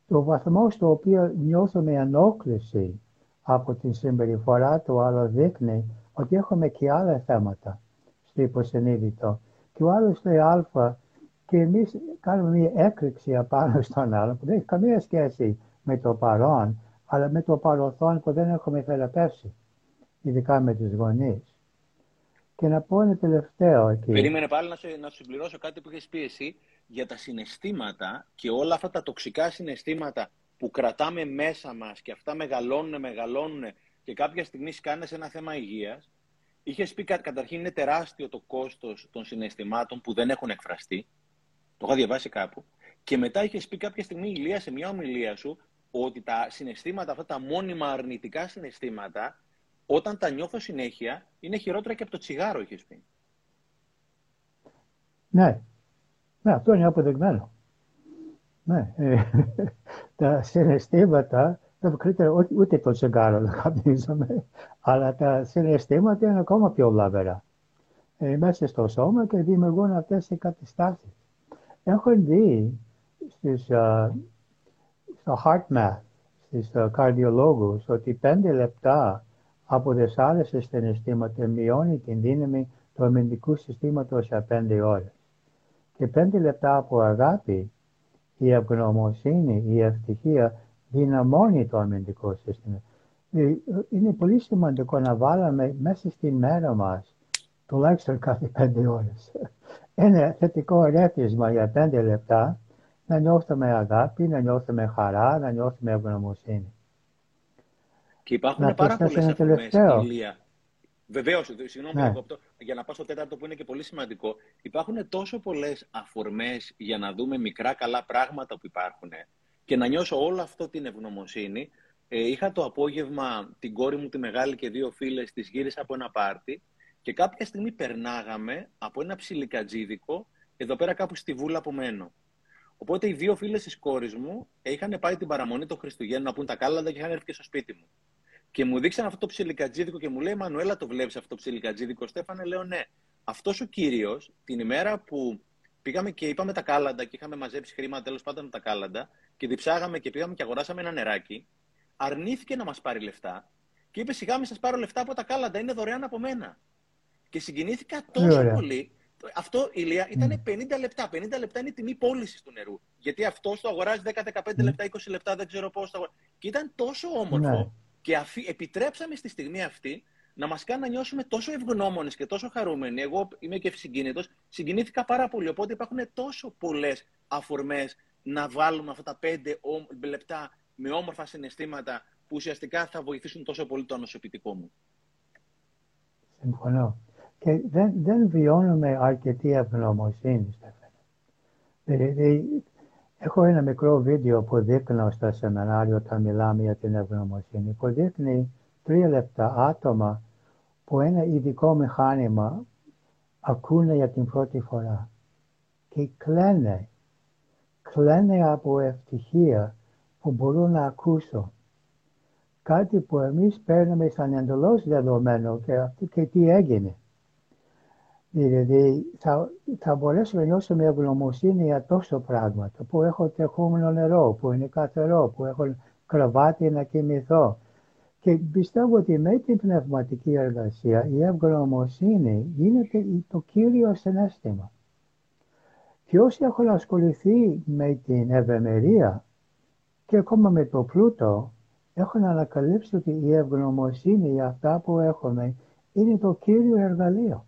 το βαθμό στο οποίο νιώθουμε ενόχληση από την συμπεριφορά του άλλου δείχνει ότι έχουμε και άλλα θέματα στο υποσυνείδητο και ο άλλος λέει α και εμείς κάνουμε μια έκρηξη απάνω στον άλλο που δεν έχει καμία σχέση με το παρόν, αλλά με το παρελθόν που δεν έχουμε θεραπεύσει, ειδικά με τους γονείς. Και να πω ένα τελευταίο εκεί. Περίμενε πάλι να, σε, να σου συμπληρώσω κάτι που έχει πει εσύ για τα συναισθήματα και όλα αυτά τα τοξικά συναισθήματα που κρατάμε μέσα μας και αυτά μεγαλώνουν, μεγαλώνουν και κάποια στιγμή σκάνε σε ένα θέμα υγείας Είχες πει κάτι, καταρχήν είναι τεράστιο το κόστος των συναισθημάτων που δεν έχουν εκφραστεί. Το είχα διαβάσει κάπου. Και μετά είχες πει κάποια στιγμή, Ηλία, σε μια ομιλία σου, ότι τα συναισθήματα, αυτά τα μόνιμα αρνητικά συναισθήματα, όταν τα νιώθω συνέχεια, είναι χειρότερα και από το τσιγάρο, είχες πει. Ναι. Ναι, αυτό είναι αποδεγμένο. Ναι, ε, τα συναισθήματα, δεν ούτε το τσιγάρο δεν καπνίζαμε, αλλά τα συναισθήματα είναι ακόμα πιο βλαβερά. Ε, μέσα στο σώμα και δημιουργούν αυτές οι καταστάσεις. Έχω δει στις, uh, στο heart math, στις uh, καρδιολόγους, ότι πέντε λεπτά από άλλες συναισθήματα μειώνει την δύναμη του αμυντικού συστήματος για πέντε ώρες. Και πέντε λεπτά από αγάπη, η ευγνωμοσύνη, η ευτυχία δυναμώνει το αμυντικό σύστημα. Ε, είναι πολύ σημαντικό να βάλουμε μέσα στη μέρα μας τουλάχιστον κάθε πέντε ώρες. Ένα θετικό ρεύμα για πέντε λεπτά να νιώθουμε αγάπη, να νιώθουμε χαρά, να νιώθουμε ευγνωμοσύνη. Και υπάρχουν να πάρα πολλές αφορμές, Ηλία. Βεβαίως, συγγνώμη, ναι. για να πάω στο τέταρτο που είναι και πολύ σημαντικό. Υπάρχουν τόσο πολλές αφορμές για να δούμε μικρά καλά πράγματα που υπάρχουν και να νιώσω όλο αυτό την ευγνωμοσύνη. Ε, είχα το απόγευμα την κόρη μου, τη μεγάλη και δύο φίλες, τη γύρισα από ένα πάρτι και κάποια στιγμή περνάγαμε από ένα ψιλικατζίδικο εδώ πέρα κάπου στη βούλα που μένω. Οπότε οι δύο φίλες της κόρης μου είχαν πάει την παραμονή των Χριστουγέννων να πούν τα κάλαντα και είχαν έρθει και στο σπίτι μου. Και μου δείξαν αυτό το ψιλικατζίδικο και μου λέει: Μανουέλα, το βλέπεις αυτό το ψιλικατζίδικο. Στέφανε, λέω ναι. Αυτός ο κύριος, την ημέρα που πήγαμε και είπαμε τα κάλαντα και είχαμε μαζέψει χρήματα τέλος πάντων τα κάλαντα και διψάγαμε και πήγαμε και αγοράσαμε ένα νεράκι, αρνήθηκε να μας πάρει λεφτά και είπε: Σιγά μην σας πάρω λεφτά από τα κάλαντα, είναι δωρεάν από μένα. Και συγκινήθηκα τόσο πολύ. Αυτό, Ηλία, ήταν 50 λεπτά. 50 λεπτά είναι η τιμή πώλησης του νερού. Γιατί αυτό το αγοράζει 10-15 λεπτά, 20 λεπτά, δεν ξέρω πώς. Το... Και ήταν τόσο όμορφο. Ναι. Και αφή, επιτρέψαμε στη στιγμή αυτή να μας κάνει να νιώσουμε τόσο ευγνώμονες και τόσο χαρούμενοι. Εγώ είμαι και συγκίνητο. Συγκινήθηκα πάρα πολύ. Οπότε υπάρχουν τόσο πολλές αφορμές να βάλουμε αυτά τα πέντε λεπτά με όμορφα συναισθήματα που ουσιαστικά θα βοηθήσουν τόσο πολύ το ανοσοποιητικό μου. Συμφωνώ. Και δεν, δεν βιώνουμε αρκετή ευγνωμοσύνη, Στέφανε. Δηλαδή, έχω ένα μικρό βίντεο που δείχνω στο σεμινάριο όταν μιλάμε για την ευγνωμοσύνη, που δείχνει τρία λεπτά άτομα που ένα ειδικό μηχάνημα ακούνε για την πρώτη φορά και κλαίνε, κλαίνε από ευτυχία που μπορούν να ακούσουν κάτι που εμείς παίρνουμε σαν εντελώς δεδομένο και, και τι έγινε. Δηλαδή θα, θα μπορέσουμε να νιώσουμε ευγνωμοσύνη για τόσο πράγματα που έχω τεχόμενο νερό, που είναι καθαρό, που έχω κρεβάτι να κοιμηθώ. Και πιστεύω ότι με την πνευματική εργασία η ευγνωμοσύνη γίνεται το κύριο συνέστημα. Και όσοι έχουν ασχοληθεί με την ευημερία και ακόμα με το πλούτο, έχουν ανακαλύψει ότι η ευγνωμοσύνη για αυτά που έχουμε είναι το κύριο εργαλείο.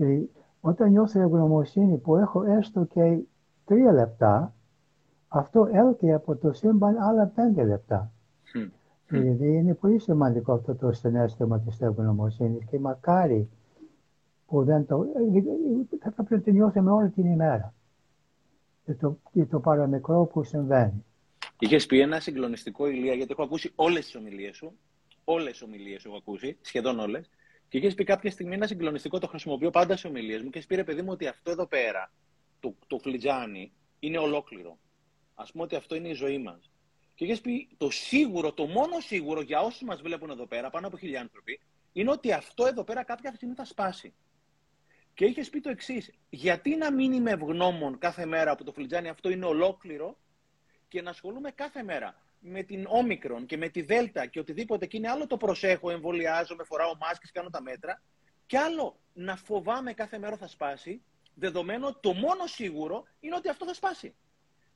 Και όταν νιώθω ευγνωμοσύνη που έχω έστω και τρία λεπτά, αυτό έλκει από το σύμπαν άλλα πέντε λεπτά. Δηλαδή είναι πολύ σημαντικό αυτό το συνέστημα της ευγνωμοσύνης και μακάρι που δεν το... θα πρέπει να το νιώθουμε όλη την ημέρα. Και το, και το παραμικρό που συμβαίνει. Είχες πει ένα συγκλονιστικό ηλία, γιατί έχω ακούσει όλες τις ομιλίες σου. Όλες τις ομιλίες έχω ακούσει, σχεδόν όλες. Και είχες πει κάποια στιγμή ένα συγκλονιστικό, το χρησιμοποιώ πάντα σε ομιλίες μου και πει ρε παιδί μου ότι αυτό εδώ πέρα, το, το φλιτζάνι, είναι ολόκληρο. Α πούμε ότι αυτό είναι η ζωή μας. Και είχες πει το σίγουρο, το μόνο σίγουρο για όσους μας βλέπουν εδώ πέρα, πάνω από χιλιάδε άνθρωποι, είναι ότι αυτό εδώ πέρα κάποια στιγμή θα σπάσει. Και είχες πει το εξής, γιατί να μην είμαι ευγνώμων κάθε μέρα που το φλιτζάνι αυτό είναι ολόκληρο και να ασχολούμαι κάθε μέρα με την όμικρον και με τη δέλτα και οτιδήποτε και είναι άλλο το προσέχω, εμβολιάζομαι, φοράω μάσκες, κάνω τα μέτρα και άλλο να φοβάμαι κάθε μέρα θα σπάσει, δεδομένου το μόνο σίγουρο είναι ότι αυτό θα σπάσει.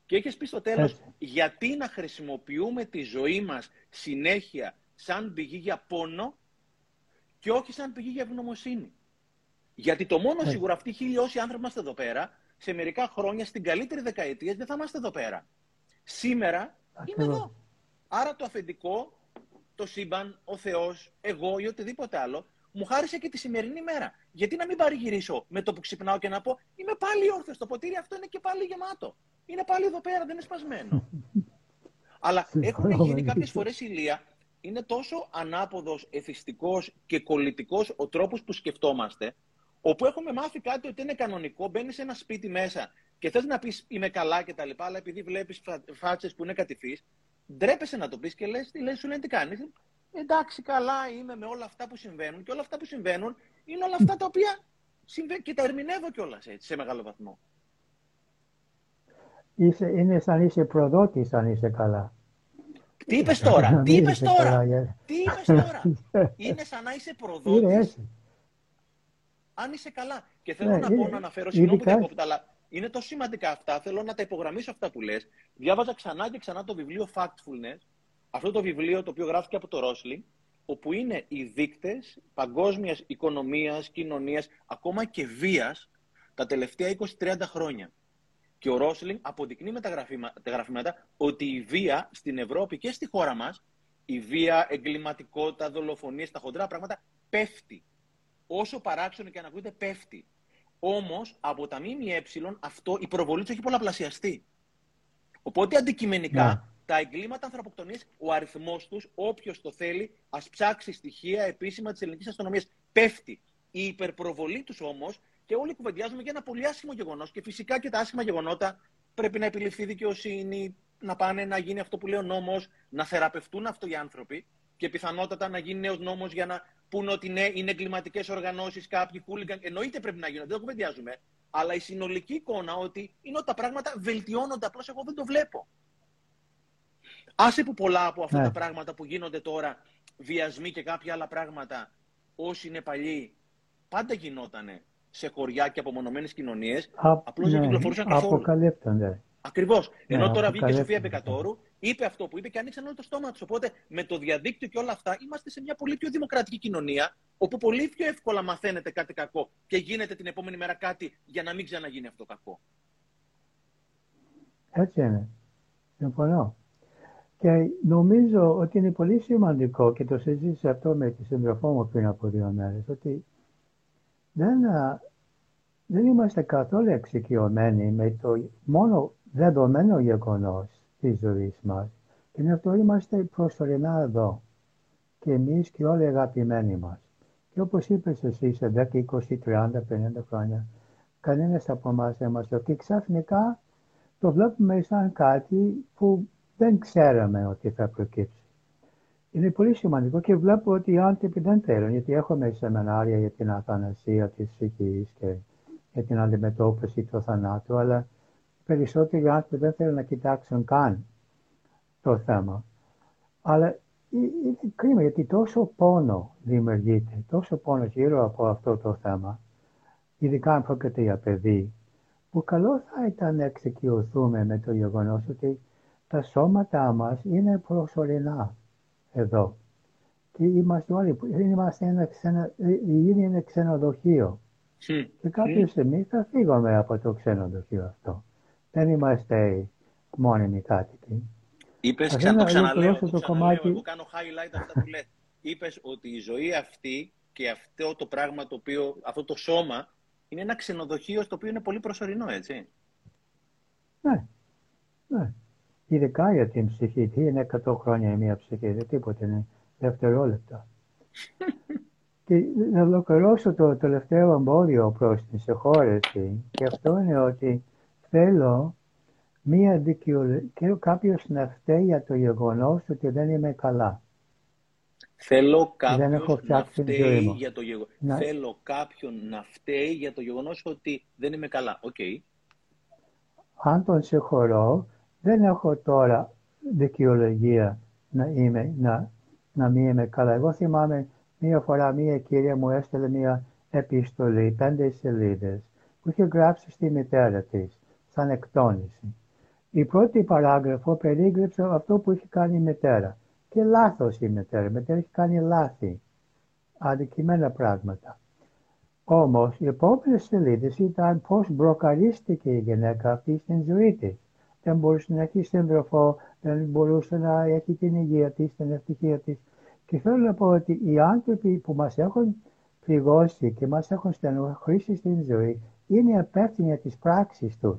Και έχεις πει στο τέλος, γιατί να χρησιμοποιούμε τη ζωή μας συνέχεια σαν πηγή για πόνο και όχι σαν πηγή για ευγνωμοσύνη. Γιατί το μόνο σίγουρο αυτοί οι χίλιοι όσοι άνθρωποι είμαστε εδώ πέρα, σε μερικά χρόνια, στην καλύτερη δεκαετία, δεν θα είμαστε εδώ πέρα. Σήμερα είμαι εδώ. Άρα το αφεντικό, το σύμπαν, ο Θεός, εγώ ή οτιδήποτε άλλο, μου χάρισε και τη σημερινή μέρα. Γιατί να μην παρηγυρίσω με το που ξυπνάω και να πω Είμαι πάλι όρθιος. Το ποτήρι αυτό είναι και πάλι γεμάτο. Είναι πάλι εδώ πέρα, δεν είναι σπασμένο. Αλλά έχουν γίνει κάποιες φορές ηλία. Είναι τόσο ανάποδος, εθιστικό και κολλητικός ο τρόπος που σκεφτόμαστε, όπου έχουμε μάθει κάτι ότι είναι κανονικό, μπαίνει σε ένα σπίτι μέσα και θες να πεις είμαι καλά και τα λοιπά, αλλά επειδή βλέπεις φάτσες που είναι κατηφείς, ντρέπεσαι να το πεις και λες, τι λες, σου λένε τι κάνεις; Εντάξει, καλά είμαι με όλα αυτά που συμβαίνουν και όλα αυτά που συμβαίνουν είναι όλα αυτά τα οποία συμβαίνουν και τα ερμηνεύω κιόλας έτσι σε μεγάλο βαθμό. Είσαι, είναι σαν είσαι προδότης αν είσαι καλά. Τι είπες τώρα, τι είπες τώρα, τι είπες τώρα. Είναι σαν να είσαι προδότης. Αν είσαι καλά. Και θέλω ναι, να πω να αναφέρω, συγγνώμη που διακόπτω, αλλά είναι τόσο σημαντικά αυτά. Θέλω να τα υπογραμμίσω αυτά που λες. Διάβαζα ξανά και ξανά το βιβλίο Factfulness. Αυτό το βιβλίο το οποίο γράφτηκε από το Ρόσλι, όπου είναι οι δείκτες παγκόσμιας οικονομίας, κοινωνίας, ακόμα και βίας τα τελευταία 20-30 χρόνια. Και ο Ρόσλινγκ αποδεικνύει με τα γραφήματα ότι η βία στην Ευρώπη και στη χώρα μας, η βία, εγκληματικότητα, δολοφονίες, τα χοντρά πράγματα, πέφτει. Όσο παράξενο και αν ακούγεται, πέφτει. Όμως από τα ΜΜΕ αυτό η προβολή του έχει πολλαπλασιαστεί. Οπότε αντικειμενικά ναι. τα εγκλήματα ανθρωποκτονίας, ο αριθμός τους, όποιος το θέλει, ας ψάξει στοιχεία επίσημα της ελληνικής αστυνομίας. Πέφτει. Η υπερπροβολή τους όμως και όλοι κουβεντιάζουμε για ένα πολύ άσχημο γεγονός. Και φυσικά και τα άσχημα γεγονότα πρέπει να επιληφθεί δικαιοσύνη, να πάνε να γίνει αυτό που λέει ο νόμος, να θεραπευτούν αυτό οι άνθρωποι και πιθανότατα να γίνει νέος νόμος για να πούνε ότι ναι, είναι εγκληματικές οργανώσεις, κάποιοι χούλιγκαν. Εννοείται πρέπει να γίνονται, δεν το κουβεντιάζουμε. Αλλά η συνολική εικόνα ότι είναι ότι τα πράγματα βελτιώνονται, απλώς εγώ δεν το βλέπω. Άσε που πολλά από αυτά ναι. τα πράγματα που γίνονται τώρα, βιασμοί και κάποια άλλα πράγματα, όσοι είναι παλιοί, πάντα γινότανε σε χωριά και απομονωμένες κοινωνίες. Απλώς δεν ναι, κυκλοφορούσαν καθόλου. Αποκαλύπτονται. Ακριβώς. Ναι, Ενώ τώρα βγήκε η Σοφία Μπεκατόρου, είπε αυτό που είπε και ανοίξαν όλο το στόμα τους. Οπότε με το διαδίκτυο και όλα αυτά είμαστε σε μια πολύ πιο δημοκρατική κοινωνία, όπου πολύ πιο εύκολα μαθαίνετε κάτι κακό και γίνεται την επόμενη μέρα κάτι για να μην ξαναγίνει αυτό κακό. Έτσι είναι. Συμφωνώ. Και νομίζω ότι είναι πολύ σημαντικό και το συζήτησα αυτό με τη σύντροφό μου πριν από δύο μέρες, ότι δεν, δεν είμαστε καθόλου εξοικειωμένοι με το μόνο δεδομένο γεγονός της ζωής μας. Και γι' αυτό είμαστε προσωρινά εδώ. Και εμείς και όλοι οι αγαπημένοι μας. Και όπως είπες εσύ, σε 10, 20, 30, 50 χρόνια, κανένας από εμάς δεν μας το. Και ξαφνικά το βλέπουμε σαν κάτι που δεν ξέραμε ότι θα προκύψει είναι πολύ σημαντικό και βλέπω ότι οι άνθρωποι δεν θέλουν, γιατί έχουμε σεμινάρια για την αθανασία της ψυχής και για την αντιμετώπιση του θανάτου, αλλά περισσότεροι άνθρωποι δεν θέλουν να κοιτάξουν καν το θέμα. Αλλά είναι κρίμα γιατί τόσο πόνο δημιουργείται, τόσο πόνο γύρω από αυτό το θέμα, ειδικά αν πρόκειται για παιδί, που καλό θα ήταν να εξοικειωθούμε με το γεγονός ότι τα σώματά μας είναι προσωρινά εδώ. Και είμαστε όλοι, είμαστε ένα ξενο, είναι ένα ξενοδοχείο. Και κάποια στιγμή θα φύγουμε από το ξενοδοχείο αυτό. Δεν είμαστε μόνιμοι κάτοικοι. Είπες, ξανά το ξαναλέω, το, το κομμάτι... εγώ κάνω highlight αυτά που λέτε. Είπες ότι η ζωή αυτή και αυτό το πράγμα το οποίο, αυτό το σώμα, είναι ένα ξενοδοχείο στο οποίο είναι πολύ προσωρινό, έτσι. Ναι, ναι. Ειδικά για την ψυχή. Τι είναι 100 χρόνια η μία ψυχή, δεν τίποτα είναι δευτερόλεπτα. και να ολοκληρώσω το τελευταίο εμπόδιο προς την συγχώρεση και αυτό είναι ότι θέλω μία δικαιολογία, κάποιος να φταίει για το γεγονός ότι δεν είμαι καλά. Θέλω κάποιον να φταίει για το γεγονός. Θέλω κάποιον να φταίει για το γεγονός ότι δεν είμαι καλά. Okay. Αν τον συγχωρώ, δεν έχω τώρα δικαιολογία να, είμαι, να, να μην είμαι καλά. Εγώ θυμάμαι μία φορά μία κυρία μου έστειλε μία επιστολή, πέντε σελίδες, που είχε γράψει στη μητέρα της, σαν εκτόνηση. Η πρώτη παράγραφο περίγραψε αυτό που είχε κάνει η μητέρα. Και λάθος η μητέρα. Η μητέρα είχε κάνει λάθη. Αδικημένα πράγματα. Όμως, οι επόμενε σελίδε ήταν πώς μπροκαρίστηκε η γυναίκα αυτή στην ζωή της δεν μπορούσε να έχει σύντροφο, δεν μπορούσε να έχει την υγεία της, την ευτυχία της. Και θέλω να πω ότι οι άνθρωποι που μας έχουν πληγώσει και μας έχουν στενοχωρήσει στην ζωή είναι υπεύθυνοι για τις πράξεις τους.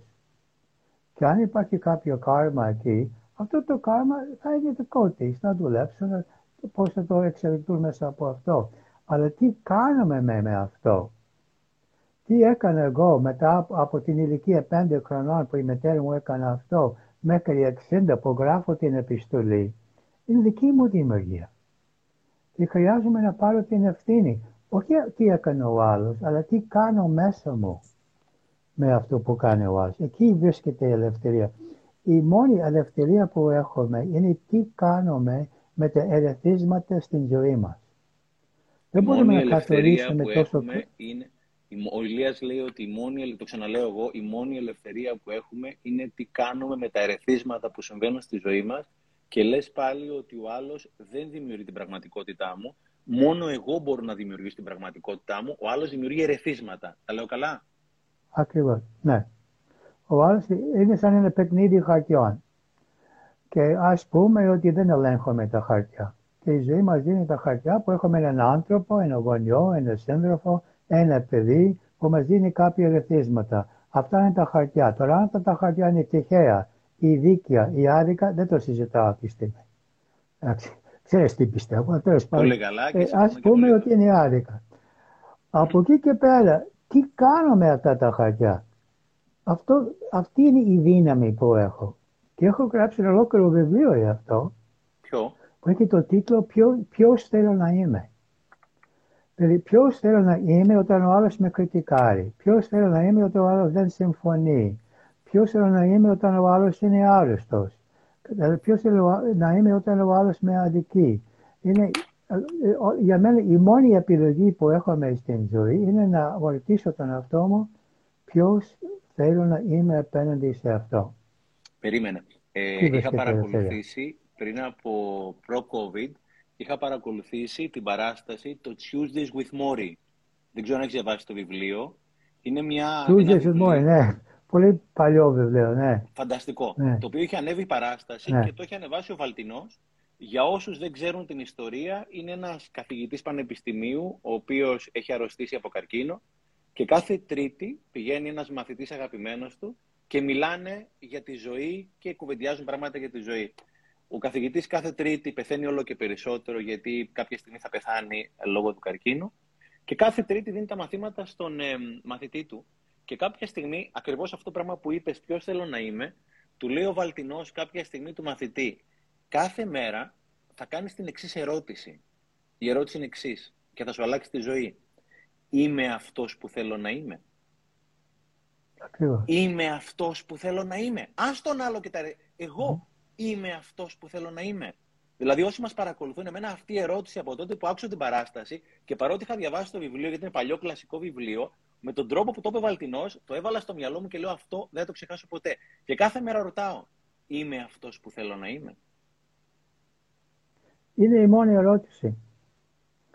Και αν υπάρχει κάποιο κάρμα εκεί, αυτό το κάρμα θα είναι δικό τη, να δουλέψουν, πώς θα το εξελιχθούν μέσα από αυτό. Αλλά τι κάνουμε με, με αυτό; τι έκανα εγώ μετά από την ηλικία πέντε χρονών που η μητέρα μου έκανε αυτό μέχρι 60 που γράφω την επιστολή. Είναι δική μου δημιουργία. Και χρειάζομαι να πάρω την ευθύνη. Όχι τι έκανε ο άλλος, αλλά τι κάνω μέσα μου με αυτό που κάνει ο άλλο. Εκεί βρίσκεται η ελευθερία. Η μόνη ελευθερία που έχουμε είναι τι κάνουμε με τα ερεθίσματα στην ζωή μας. Δεν μπορούμε να καθορίσουμε τόσο... Είναι... Ο Ηλίας λέει ότι η μόνη, το ξαναλέω εγώ, η μόνη ελευθερία που έχουμε είναι τι κάνουμε με τα ερεθίσματα που συμβαίνουν στη ζωή μας και λες πάλι ότι ο άλλος δεν δημιουργεί την πραγματικότητά μου, μόνο εγώ μπορώ να δημιουργήσω την πραγματικότητά μου, ο άλλος δημιουργεί ερεθίσματα. Τα λέω καλά; Ακριβώς, ναι. Ο άλλος είναι σαν ένα παιχνίδι χαρτιών. Και ας πούμε ότι δεν ελέγχουμε τα χαρτιά. Και η ζωή μας δίνει τα χαρτιά που έχουμε έναν άνθρωπο, ένα γονιό, ένα σύντροφο, ένα παιδί που μας δίνει κάποια ερεθίσματα. Αυτά είναι τα χαρτιά. Τώρα αν αυτά τα χαρτιά είναι τυχαία ή δίκαια ή άδικα, δεν το συζητάω αυτή τη στιγμή. Ξέρεις τι πιστεύω. Τέλος πάντων. Ε, ας πούμε ότι είναι άδικα. Από εκεί και πέρα, τι κάνω με αυτά τα χαρτιά; Αυτό, αυτή είναι η δύναμη που έχω. Και έχω γράψει ένα ολόκληρο βιβλίο για αυτό. Ποιο; Που έχει το τίτλο Ποιο, Ποιος θέλω να είμαι. Δηλαδή, ποιος θέλω να είμαι όταν ο άλλος με κριτικάρει; Ποιος θέλω να είμαι όταν ο άλλος δεν συμφωνεί; Ποιος θέλω να είμαι όταν ο άλλος είναι άρρωστος; Δηλαδή, ποιος θέλω να είμαι όταν ο άλλος με αδικεί; Είναι, για μένα η μόνη επιλογή που έχουμε στην ζωή είναι να ρωτήσω τον εαυτό μου ποιος θέλω να είμαι απέναντι σε αυτό. Περίμενε. Ε, είχα παρακολουθήσει πριν από προ-COVID είχα παρακολουθήσει την παράσταση το Tuesdays with Mori. Δεν ξέρω αν έχεις διαβάσει το βιβλίο. Είναι μια. Tuesdays with Mori, ναι. Πολύ παλιό βιβλίο, ναι. Φανταστικό. Ναι. Το οποίο είχε ανέβει η παράσταση ναι. και το είχε ανεβάσει ο Βαλτινός. Για όσους δεν ξέρουν την ιστορία, είναι ένας καθηγητής πανεπιστημίου, ο οποίος έχει αρρωστήσει από καρκίνο και κάθε Τρίτη πηγαίνει ένας μαθητής αγαπημένος του και μιλάνε για τη ζωή και κουβεντιάζουν πράγματα για τη ζωή. Ο καθηγητής κάθε Τρίτη πεθαίνει όλο και περισσότερο γιατί κάποια στιγμή θα πεθάνει λόγω του καρκίνου. Και κάθε Τρίτη δίνει τα μαθήματα στον ε, μαθητή του. Και κάποια στιγμή, ακριβώς αυτό το πράγμα που είπες, Ποιος θέλω να είμαι, του λέει ο Βαλτινός κάποια στιγμή του μαθητή. Κάθε μέρα θα κάνεις την εξής ερώτηση. Η ερώτηση είναι εξής και θα σου αλλάξει τη ζωή. Είμαι αυτός που θέλω να είμαι; Ακριβώς. Είμαι αυτός που θέλω να είμαι; Α τον άλλο και τα. Εγώ είμαι αυτός που θέλω να είμαι. Δηλαδή, όσοι μας παρακολουθούν, εμένα αυτή η ερώτηση από τότε που άκουσα την παράσταση και παρότι είχα διαβάσει το βιβλίο, γιατί είναι παλιό κλασικό βιβλίο, με τον τρόπο που το είπε Βαλτινό, το έβαλα στο μυαλό μου και λέω αυτό δεν θα το ξεχάσω ποτέ. Και κάθε μέρα ρωτάω, είμαι αυτός που θέλω να είμαι; Είναι η μόνη ερώτηση.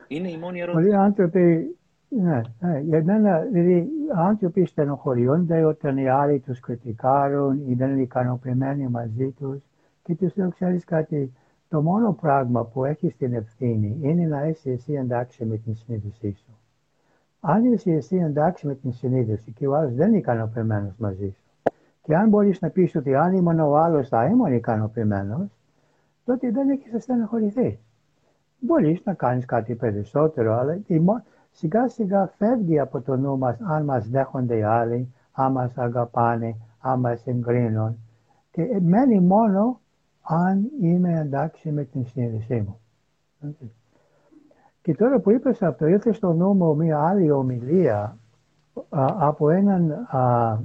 Είναι η μόνη ερώτηση. Πολλοί άνθρωποι, ναι, ναι, για μένα, δηλαδή, άνθρωποι στενοχωριούνται όταν οι άλλοι τους κριτικάρουν ή δεν είναι ικανοποιημένοι μαζί τους. Και τους λέω, ξέρεις κάτι, το μόνο πράγμα που έχεις την ευθύνη είναι να είσαι εσύ εντάξει με την συνείδησή σου. Αν είσαι εσύ εντάξει με την συνείδηση και ο άλλος δεν είναι ικανοποιημένος μαζί σου, και αν μπορείς να πεις ότι αν ήμουν ο άλλος θα ήμουν ικανοποιημένος, τότε δεν έχεις στεναχωρηθεί. Μπορείς να κάνεις κάτι περισσότερο, αλλά σιγά σιγά φεύγει από το νου μας αν μας δέχονται οι άλλοι, αν μας αγαπάνε, αν μας εγκρίνουν. Και μένει μόνο αν είμαι εντάξει με την συνείδησή μου. Και τώρα που είπες αυτό, ήρθε στο νου μου μια άλλη ομιλία από έναν, α,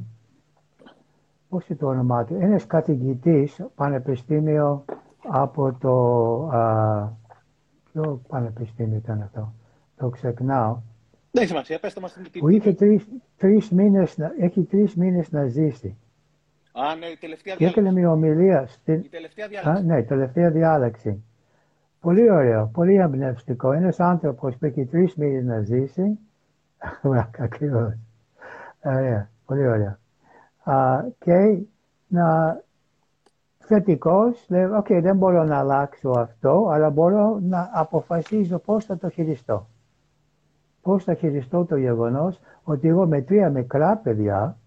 πώς είναι το όνομά του, ένας καθηγητής πανεπιστήμιο από το, α, ποιο πανεπιστήμιο ήταν αυτό, το ξεχνάω. Δεν έχει σημασία, πες το μας Που είχε τρεις, τρεις μήνες, έχει τρεις μήνες να ζήσει. Α, ναι, η τελευταία διάλεξη. Και έκανε μια ομιλία. Στην... Η τελευταία διάλεξη. Α, ναι, η τελευταία διάλεξη. Πολύ ωραίο, πολύ εμπνευστικό. Ένας άνθρωπος που έχει τρεις μήνες να ζήσει. Ακριβώς. Ωραία, πολύ ωραία. Α, και ένας θετικός, λέει, OK, okay, δεν μπορώ να αλλάξω αυτό, αλλά μπορώ να αποφασίζω πώς θα το χειριστώ. Πώς θα χειριστώ το γεγονός ότι εγώ με τρία μικρά παιδιά,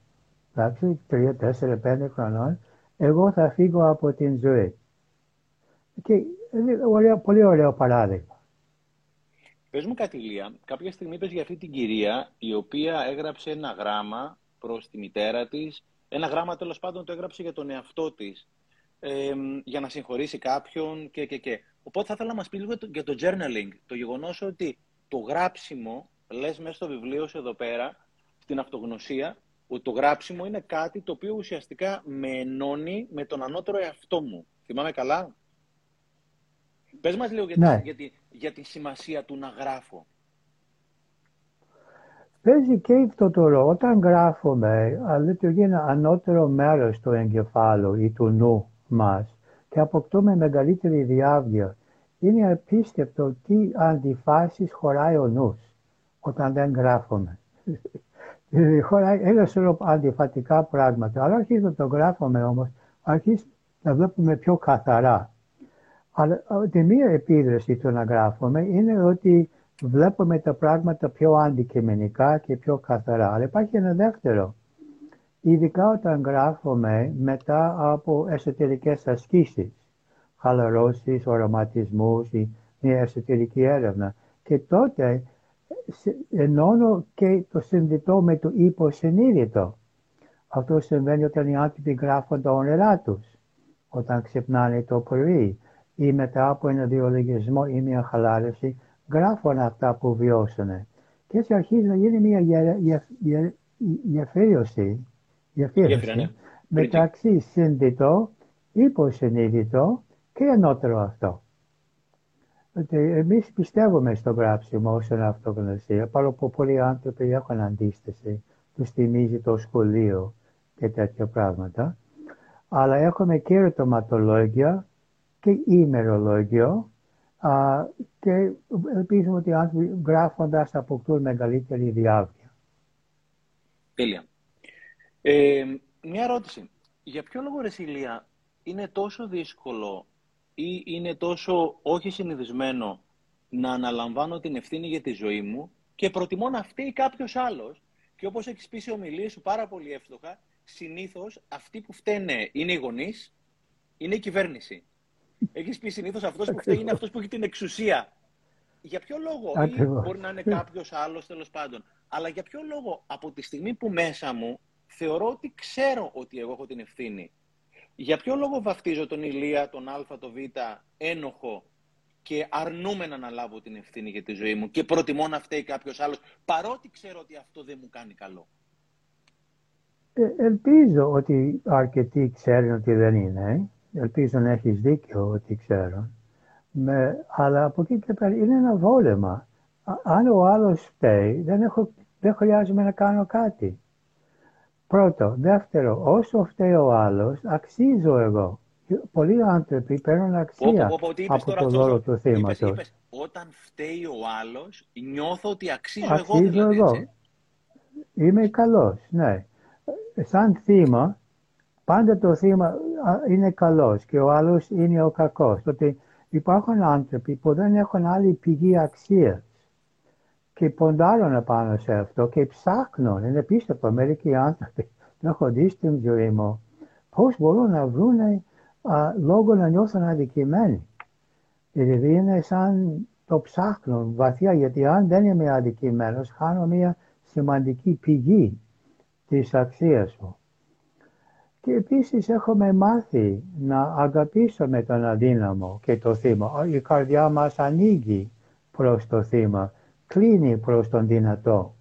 εντάξει, τρία, τέσσερα, πέντε χρονών, εγώ θα φύγω από την ζωή. Και ωραίο, πολύ ωραίο παράδειγμα. Πες μου κάτι, Λία. Κάποια στιγμή είπες για αυτή την κυρία η οποία έγραψε ένα γράμμα προς τη μητέρα της. Ένα γράμμα τέλος πάντων το έγραψε για τον εαυτό της. Ε, για να συγχωρήσει κάποιον και, και, και. Οπότε θα ήθελα να μας πεις λίγο για το journaling. Το γεγονός ότι το γράψιμο, λες μέσα στο βιβλίο σου εδώ πέρα, στην αυτογνωσία, ότι το γράψιμο είναι κάτι το οποίο ουσιαστικά με ενώνει με τον ανώτερο εαυτό μου. Θυμάμαι καλά; Πες μας λίγο για, ναι. τη, για, για τη σημασία του να γράφω. Παίζει και αυτό το ρόλο. Όταν γράφουμε, λειτουργεί ένα ανώτερο μέρος του εγκεφάλου ή του νου μας και αποκτούμε μεγαλύτερη διάβγεια. Είναι απίστευτο τι αντιφάσεις χωράει ο νους όταν δεν γράφουμε. Δηλαδή χωράει ένα σωρό αντιφατικά πράγματα. Αλλά αρχίζει να το γράφουμε όμως, αρχίζει να βλέπουμε πιο καθαρά. Αλλά τη μία επίδραση του να γράφουμε είναι ότι βλέπουμε τα πράγματα πιο αντικειμενικά και πιο καθαρά. Αλλά υπάρχει ένα δεύτερο. Ειδικά όταν γράφουμε μετά από εσωτερικές ασκήσεις, χαλαρώσεις, οραματισμούς ή μια εσωτερική έρευνα. Και τότε ενώνω και το συνδετό με το υποσυνείδητο. Αυτό συμβαίνει όταν οι άνθρωποι γράφουν τα όνειρά τους, όταν ξυπνάνε το πρωί ή μετά από ένα διολογισμό ή μια χαλάρωση, γράφουν αυτά που βιώσουν. Και έτσι αρχίζει να γίνει μια γεφύρωση, γεφύρωση ναι. μεταξύ συνδετό, υποσυνείδητο και ανώτερο αυτό. Ότι εμείς πιστεύουμε στο γράψιμο όσον αυτογνωσία, παρόλο που πολλοί άνθρωποι έχουν αντίσταση, τους θυμίζει το σχολείο και τέτοια πράγματα. Αλλά έχουμε και ερωτηματολόγια και ημερολόγιο α, και ελπίζουμε ότι οι άνθρωποι γράφοντας αποκτούν μεγαλύτερη διάβγεια. Τέλεια. Ε, μια ερώτηση. Για ποιο λόγο, Ρεσίλια, είναι τόσο δύσκολο ή είναι τόσο όχι συνηθισμένο να αναλαμβάνω την ευθύνη για τη ζωή μου και προτιμώ να φταίει κάποιος άλλος. Και όπως έχεις πει σε ομιλίες σου πάρα πολύ εύστοχα, συνήθως αυτοί που φταίνε είναι οι γονείς, είναι η κυβέρνηση. Έχεις πει συνήθως αυτός που φταίει είναι αυτός που έχει την εξουσία. Για ποιο λόγο, ή μπορεί να είναι κάποιος άλλος τέλος πάντων, αλλά για ποιο λόγο από τη στιγμή που μέσα μου θεωρώ ότι ξέρω ότι εγώ έχω την ευθύνη για ποιο λόγο βαφτίζω τον Ηλία, τον Α, τον Β, ένοχο και αρνούμε να αναλάβω την ευθύνη για τη ζωή μου και προτιμώ να φταίει κάποιος άλλος, παρότι ξέρω ότι αυτό δεν μου κάνει καλό; Ε, ελπίζω ότι αρκετοί ξέρουν ότι δεν είναι. Ελπίζω να έχεις δίκιο ότι ξέρουν. Με, αλλά από εκεί και πέρα είναι ένα βόλεμα. Αν ο άλλος φταίει, δεν, έχω, δεν χρειάζομαι να κάνω κάτι. Πρώτο. Δεύτερο, όσο φταίει ο άλλος, αξίζω εγώ. Πολλοί άνθρωποι παίρνουν αξία από το δώρο του θύματος. Όταν φταίει ο άλλος, νιώθω ότι αξίζω, αξίζω εγώ. Δηλαδή, εγώ. Είμαι καλός, ναι. Σαν θύμα, πάντα το θύμα είναι καλός και ο άλλος είναι ο κακός. Ότι υπάρχουν άνθρωποι που δεν έχουν άλλη πηγή αξίας και ποντάρουν πάνω σε αυτό και ψάχνουν. Είναι πίστευτο μερικοί άνθρωποι να έχω δει στην ζωή μου πώς μπορούν να βρουν λόγο να νιώθουν αδικημένοι. Δηλαδή είναι σαν το ψάχνουν βαθιά γιατί αν δεν είμαι αδικημένος χάνω μια σημαντική πηγή της αξίας μου. Και επίσης έχουμε μάθει να αγαπήσουμε τον αδύναμο και το θύμα. Η καρδιά μας ανοίγει προς το θύμα κλείνει προς τον δυνατό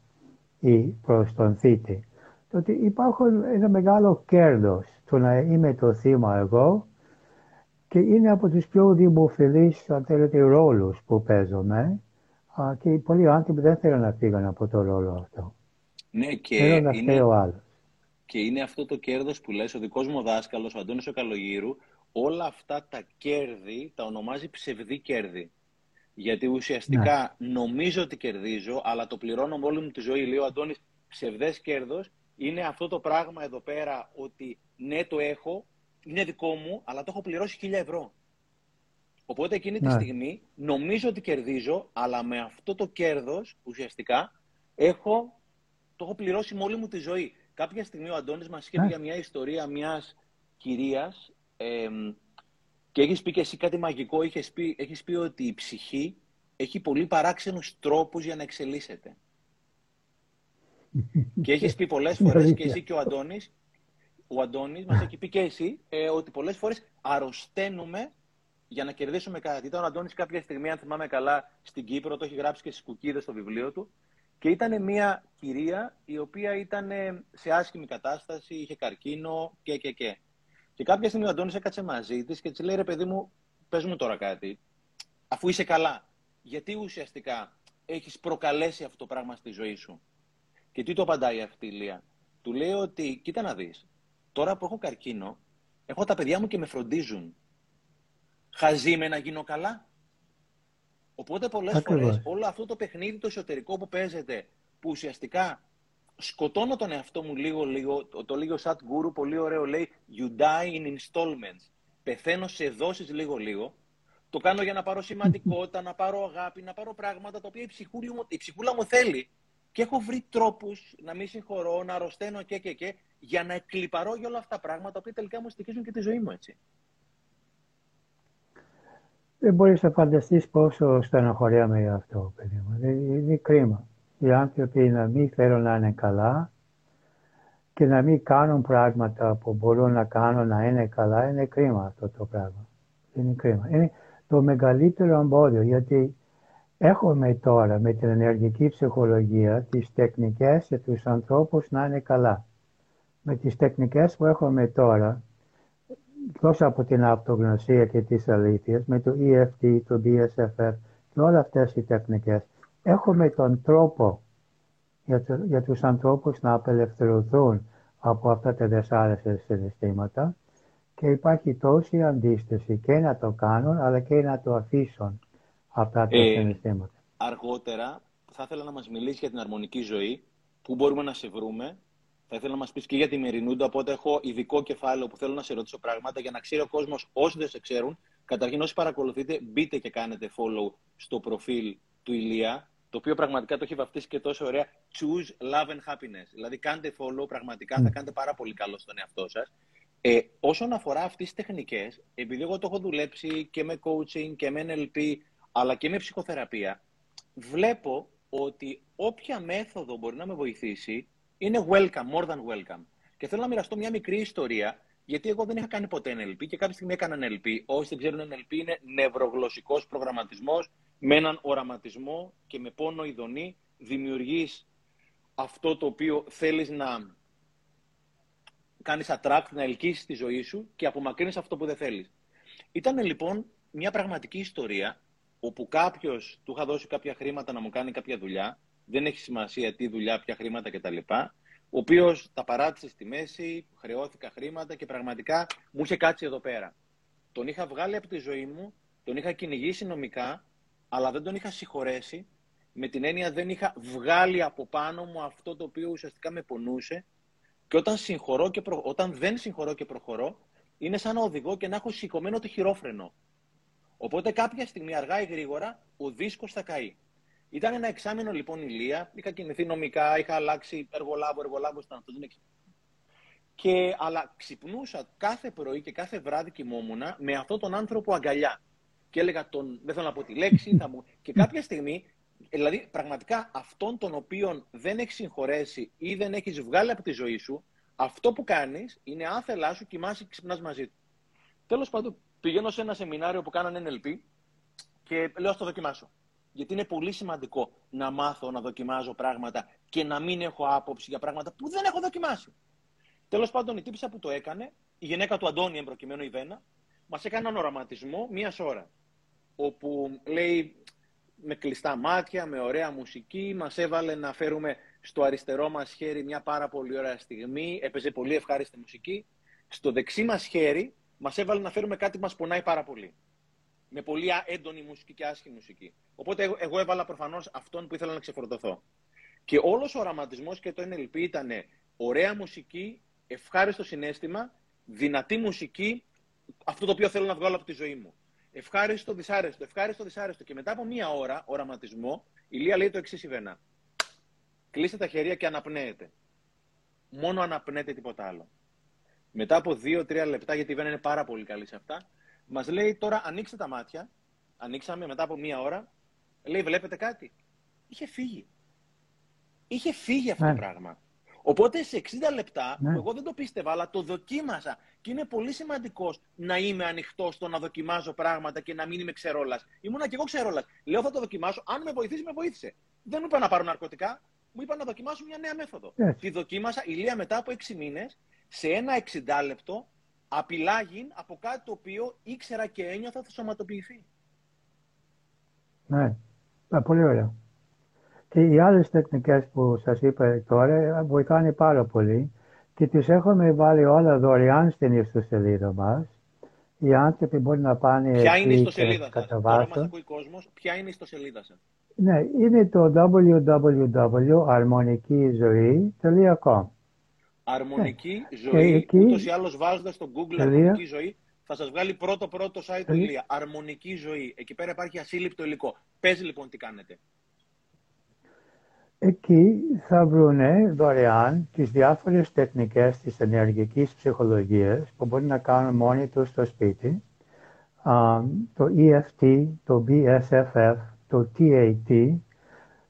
ή προς τον θήτη. Τότε υπάρχουν ένα μεγάλο κέρδος το να είμαι το θύμα εγώ και είναι από τους πιο δημοφιλείς, αν θέλετε, ρόλους που παίζουμε και πολλοί άνθρωποι δεν θέλουν να φύγουν από το ρόλο αυτό. Ναι, και είναι, ο άλλος. Και είναι αυτό το κέρδος που λες, ο δικός μου δάσκαλος, ο Αντώνης ο Καλογύρου, όλα αυτά τα κέρδη τα ονομάζει ψευδή κέρδη. Γιατί ουσιαστικά ναι. νομίζω ότι κερδίζω, αλλά το πληρώνω με όλη μου τη ζωή. Λέει ο Αντώνης, ψευδές κέρδος είναι αυτό το πράγμα εδώ πέρα ότι ναι, το έχω, είναι δικό μου, αλλά το έχω πληρώσει χίλια ευρώ. Οπότε εκείνη τη ναι. στιγμή νομίζω ότι κερδίζω, αλλά με αυτό το κέρδος ουσιαστικά έχω, το έχω πληρώσει με όλη μου τη ζωή. Κάποια στιγμή ο Αντώνης μας είχε πει ναι. για μια ιστορία μιας κυρίας ε, και έχεις πει και εσύ κάτι μαγικό, έχεις πει, έχεις πει ότι η ψυχή έχει πολύ παράξενους τρόπους για να εξελίσσεται. και έχεις πει πολλές φορές και εσύ και ο Αντώνης, ο Αντώνης μας έχει πει και εσύ, ε, ότι πολλές φορές αρρωσταίνουμε για να κερδίσουμε κάτι. Ήταν ο Αντώνης κάποια στιγμή, αν θυμάμαι καλά, στην Κύπρο, το έχει γράψει και στις κουκίδες στο βιβλίο του, και ήταν μια κυρία η οποία ήταν σε άσχημη κατάσταση, είχε καρκίνο και και και. Και κάποια στιγμή ο Αντώνης έκατσε μαζί της και της λέει: Ρε παιδί μου, πες μου τώρα κάτι. Αφού είσαι καλά, γιατί ουσιαστικά έχεις προκαλέσει αυτό το πράγμα στη ζωή σου; Και τι το απαντάει αυτή η Λία. Του λέει ότι, κοίτα να δεις, τώρα που έχω καρκίνο, έχω τα παιδιά μου και με φροντίζουν. Χαζί με να γίνω καλά. Οπότε πολλές φορές όλο αυτό το παιχνίδι το εσωτερικό που παίζεται, που ουσιαστικά σκοτώνω τον εαυτό μου λίγο, λίγο, το, το λίγο Σατ Γκούρου, πολύ ωραίο, λέει You die in installments. Πεθαίνω σε δόσεις λίγο-λίγο. Το κάνω για να πάρω σημαντικότητα, να πάρω αγάπη, να πάρω πράγματα τα οποία η, ψυχούλα μου, η ψυχούλα μου θέλει. Και έχω βρει τρόπους να μην συγχωρώ, να αρρωσταίνω και και και, για να εκλυπαρώ για όλα αυτά τα πράγματα, που τελικά μου στοιχίζουν και τη ζωή μου, έτσι. Δεν μπορείς να φανταστείς πόσο στενοχωριάμαι για αυτό, παιδί μου. Είναι κρίμα οι άνθρωποι να μην θέλουν να είναι καλά και να μην κάνουν πράγματα που μπορούν να κάνουν να είναι καλά, είναι κρίμα αυτό το πράγμα. Είναι κρίμα. Είναι το μεγαλύτερο εμπόδιο γιατί έχουμε τώρα με την ενεργική ψυχολογία τις τεχνικές για τους ανθρώπους να είναι καλά. Με τις τεχνικές που έχουμε τώρα, τόσο από την αυτογνωσία και τις αλήθειες, με το EFT, το BSFF και όλες αυτές οι τεχνικές, έχουμε τον τρόπο για, το, για τους ανθρώπους να απελευθερωθούν από αυτά τα δεσάρεστα συναισθήματα και υπάρχει τόση αντίσταση και να το κάνουν αλλά και να το αφήσουν αυτά τα ε, συναισθήματα. Αργότερα θα ήθελα να μας μιλήσεις για την αρμονική ζωή, πού μπορούμε να σε βρούμε. Θα ήθελα να μας πεις και για τη Μερινούντα, οπότε έχω ειδικό κεφάλαιο που θέλω να σε ρωτήσω πράγματα για να ξέρει ο κόσμος όσοι δεν σε ξέρουν. Καταρχήν όσοι παρακολουθείτε μπείτε και κάνετε follow στο προφίλ του Ηλία το οποίο πραγματικά το έχει βαφτίσει και τόσο ωραία. Choose love and happiness. Δηλαδή, κάντε follow, πραγματικά θα κάνετε πάρα πολύ καλό στον εαυτό σας. Ε, όσον αφορά αυτές τις τεχνικές, επειδή εγώ το έχω δουλέψει και με coaching και με NLP, αλλά και με ψυχοθεραπεία, βλέπω ότι όποια μέθοδο μπορεί να με βοηθήσει είναι welcome, more than welcome. Και θέλω να μοιραστώ μια μικρή ιστορία, γιατί εγώ δεν είχα κάνει ποτέ NLP και κάποια στιγμή έκανα NLP. Όσοι δεν ξέρουν, NLP είναι νευρογλωσσικός προγραμματισμός με έναν οραματισμό και με πόνο ειδονή δημιουργείς αυτό το οποίο θέλεις να κάνεις attract, να ελκύσεις τη ζωή σου και απομακρύνεις αυτό που δεν θέλεις. Ήταν λοιπόν μια πραγματική ιστορία όπου κάποιος του είχα δώσει κάποια χρήματα να μου κάνει κάποια δουλειά, δεν έχει σημασία τι δουλειά, ποια χρήματα κτλ. Ο οποίος τα παράτησε στη μέση, χρεώθηκα χρήματα και πραγματικά μου είχε κάτσει εδώ πέρα. Τον είχα βγάλει από τη ζωή μου, τον είχα κυνηγήσει νομικά αλλά δεν τον είχα συγχωρέσει με την έννοια δεν είχα βγάλει από πάνω μου αυτό το οποίο ουσιαστικά με πονούσε και όταν, συγχωρώ και προ... όταν δεν συγχωρώ και προχωρώ είναι σαν να οδηγώ και να έχω σηκωμένο το χειρόφρενο. Οπότε κάποια στιγμή αργά ή γρήγορα ο δίσκος θα καεί. Ήταν ένα εξάμεινο λοιπόν ηλία, είχα κινηθεί νομικά, είχα αλλάξει εργολάβο, εργολάβος ήταν αυτό, δεν Και, αλλά ξυπνούσα κάθε πρωί και κάθε βράδυ κοιμόμουν με αυτόν τον άνθρωπο αγκαλιά και έλεγα τον, δεν θέλω να πω τη λέξη, θα μου... και κάποια στιγμή, δηλαδή πραγματικά αυτόν τον οποίον δεν έχεις συγχωρέσει ή δεν έχεις βγάλει από τη ζωή σου, αυτό που κάνεις είναι άθελά σου κοιμάσαι και ξυπνάς μαζί του. Τέλος πάντων, πηγαίνω σε ένα σεμινάριο που κάνανε NLP και λέω: Α το δοκιμάσω. Γιατί είναι πολύ σημαντικό να μάθω να δοκιμάζω πράγματα και να μην έχω άποψη για πράγματα που δεν έχω δοκιμάσει. Τέλος πάντων, η τύπησα που το έκανε, η γυναίκα του Αντώνη, εμπροκειμένου η Βένα, μας έκανε έναν οραματισμό μία ώρα όπου λέει με κλειστά μάτια, με ωραία μουσική, μας έβαλε να φέρουμε στο αριστερό μας χέρι μια πάρα πολύ ωραία στιγμή, έπαιζε πολύ ευχάριστη μουσική. Στο δεξί μας χέρι μας έβαλε να φέρουμε κάτι που μας πονάει πάρα πολύ. Με πολύ έντονη μουσική και άσχημη μουσική. Οπότε εγώ έβαλα προφανώς αυτόν που ήθελα να ξεφορτωθώ. Και όλος ο οραματισμός και το NLP ήταν ωραία μουσική, ευχάριστο συνέστημα, δυνατή μουσική, αυτό το οποίο θέλω να βγάλω από τη ζωή μου. Ευχάριστο, δυσάρεστο, ευχάριστο, δυσάρεστο. Και μετά από μία ώρα οραματισμό, η Λία λέει το εξής η Κλείστε τα χέρια και αναπνέετε. Μόνο αναπνέετε τίποτα άλλο. Μετά από δύο-τρία λεπτά, γιατί η Βένα είναι πάρα πολύ καλή σε αυτά, μας λέει τώρα ανοίξτε τα μάτια. Ανοίξαμε μετά από μία ώρα. Λέει, βλέπετε κάτι; Είχε φύγει. Είχε φύγει αυτό Ναι. το πράγμα. Οπότε σε 60 λεπτά, Ναι. που εγώ δεν το πίστευα, αλλά το δοκίμασα. Και είναι πολύ σημαντικός να είμαι ανοιχτός στο να δοκιμάζω πράγματα και να μην είμαι ξερόλας. Ήμουνα και εγώ ξερόλας. Λέω θα το δοκιμάσω. Αν με βοηθήσει, με βοήθησε. Δεν μου είπα να πάρω ναρκωτικά. Μου είπα να δοκιμάσω μια νέα μέθοδο. Έτσι. Τη δοκίμασα ηλία μετά από 6 μήνες σε ένα 60 λεπτό απειλάγιν από κάτι το οποίο ήξερα και ένιωθα θα σωματοποιηθεί. Ναι, Α, πολύ ωραία. Και οι άλλες τεχνικές που σας είπα τώρα βοηθάνε πάρα πολύ και τις έχουμε βάλει όλα δωρεάν στην ιστοσελίδα μας. Οι άνθρωποι μπορεί να πάνε Ποια εκεί είναι η και ιστοσελίδα σας; κατά Τώρα μα βάθος. ακούει κόσμος. Ποια είναι η ιστοσελίδα σας; Ναι, είναι το www.harmonikizoe.com Αρμονική Και ζωή. εκεί- Ούτως ή άλλως, βάζοντας στο Google Τελεία. αρμονική ζωή, θα σας βγάλει πρώτο-πρώτο site του Τελεία. Ηλία. Αρμονική ζωή. Εκεί πέρα υπάρχει ασύλληπτο υλικό. Πες λοιπόν τι κάνετε. Εκεί θα βρουνε δωρεάν τις διάφορες τεχνικές της ενεργικής ψυχολογίας που μπορεί να κάνουν μόνοι τους στο σπίτι. Α, το EFT, το BSFF, το TAT,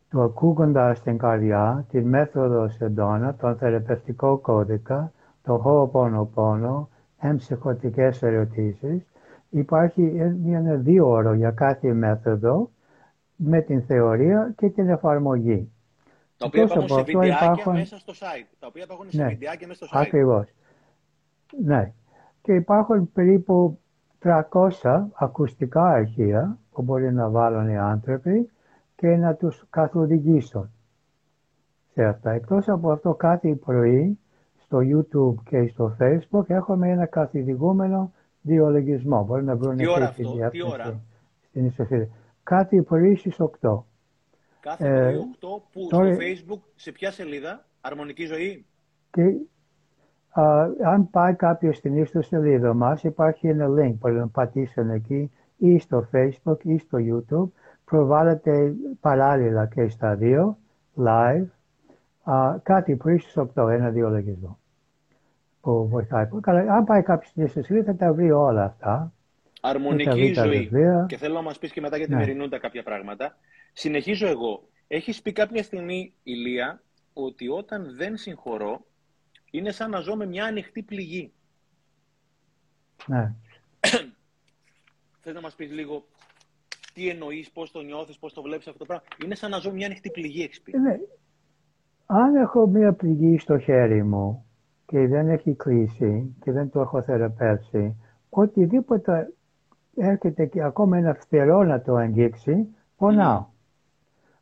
το ακούγοντας την καρδιά, τη μέθοδο Σεντόνα, τον θεραπευτικό κώδικα, το Ho'oponopono, εμψυχωτικές ερωτήσεις. Υπάρχει ένα δύο ώρο για κάθε μέθοδο με την θεωρία και την εφαρμογή. Τα οποία Εκτός υπάρχουν από σε αυτό βιντεάκια υπάρχουν- μέσα στο site. Τα οποία υπάρχουν σε Ναι. βιντεάκια μέσα στο site. Ακριβώς. Ναι. Και υπάρχουν περίπου 300 ακουστικά αρχεία που μπορεί να βάλουν οι άνθρωποι και να τους καθοδηγήσουν σε αυτά. Εκτός από αυτό κάθε πρωί στο YouTube και στο Facebook έχουμε ένα καθοδηγούμενο διολογισμό. Μπορεί να βρουν Τι ώρα εκεί τη αυτό, τι διεύθυνση ώρα; στην ιστοσελίδα. Κάθε πρωί στις 8. Κάθε Ε, πρωί 8 που τώρα- στο Facebook, σε ποια σελίδα, Αρμονική ζωή; Και α, αν πάει κάποιος στην ιστοσελίδα μας υπάρχει ένα link που να πατήσουν εκεί ή στο Facebook ή στο YouTube. Προβάλλεται παράλληλα και στα δύο, live, α, κάτι πρωί στις 8, ένα διολογισμό που βοηθάει. πολύ Καλά, αν πάει κάποιος στην ιστοσελίδα θα τα βρει όλα αυτά. Αρμονική βρει τα ζωή. βιβλία. Και θέλω να μας πεις και μετά για τη Ναι. Μερινούντα κάποια πράγματα. Συνεχίζω εγώ. Έχεις πει κάποια στιγμή, Ηλία, ότι όταν δεν συγχωρώ, είναι σαν να ζω με μια ανοιχτή πληγή. Ναι. Θες να μας πεις λίγο τι εννοείς, πώς το νιώθεις, πώς το βλέπεις αυτό το πράγμα. Είναι σαν να ζω μια ανοιχτή πληγή, έχεις πει. Ναι. Αν έχω μία πληγή στο χέρι μου και δεν έχει κλείσει και δεν το έχω θεραπεύσει, οτιδήποτε έρχεται και ακόμα ένα φτερό να το αγγίξει, πονάω.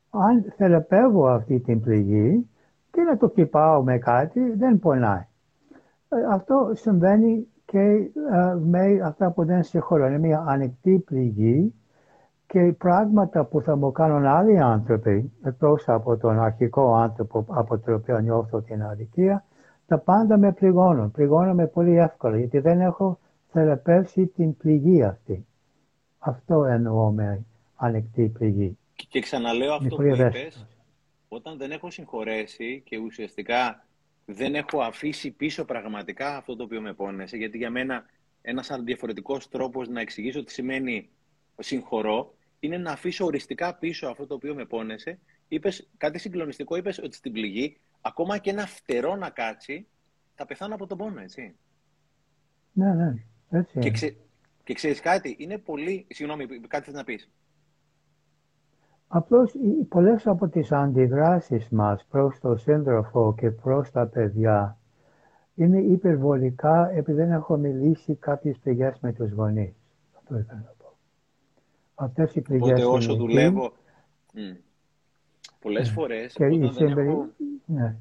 Αν θεραπεύω αυτή την πληγή και να το χτυπάω με κάτι, δεν πονάει. Ε, Αυτό συμβαίνει και ε, με αυτά που δεν συγχωρώ. Είναι μια ανοιχτή πληγή και πράγματα που θα μου κάνουν άλλοι άνθρωποι, εκτός από τον αρχικό άνθρωπο από τον οποίο νιώθω την αδικία, τα πάντα με πληγώνουν. Πληγώνουν με πολύ εύκολα, γιατί δεν έχω θεραπεύσει την πληγή αυτή. Αυτό εννοώ με ανοιχτή πληγή. Και- Και ξαναλέω αυτό που πολύ είπες, ευαίσθητος. όταν δεν έχω συγχωρέσει και ουσιαστικά δεν έχω αφήσει πίσω πραγματικά αυτό το οποίο με πόνεσε, γιατί για μένα ένας διαφορετικός τρόπος να εξηγήσω τι σημαίνει συγχωρώ, είναι να αφήσω οριστικά πίσω αυτό το οποίο με πόνεσε. Είπες κάτι συγκλονιστικό, είπες ότι στην πληγή, ακόμα και ένα φτερό να κάτσει, θα πεθάνω από τον πόνο, έτσι. Ναι, ναι, έτσι Και, είναι. ξε... και ξέρεις κάτι, είναι πολύ... Συγγνώμη, κάτι θες να πεις. Απλώς οι- πολλές από τις αντιδράσεις μας προς τον σύντροφο και προς τα παιδιά είναι υπερβολικά επειδή δεν έχω μιλήσει κάποιες πληγές με τους γονείς. Αυτό ήθελα να πω. Αυτές οι πληγές Οπότε είναι όσο εκεί δουλεύω... Μμ. Πολλές φορές, και η όταν δεν συμπερι... έχω... ναι.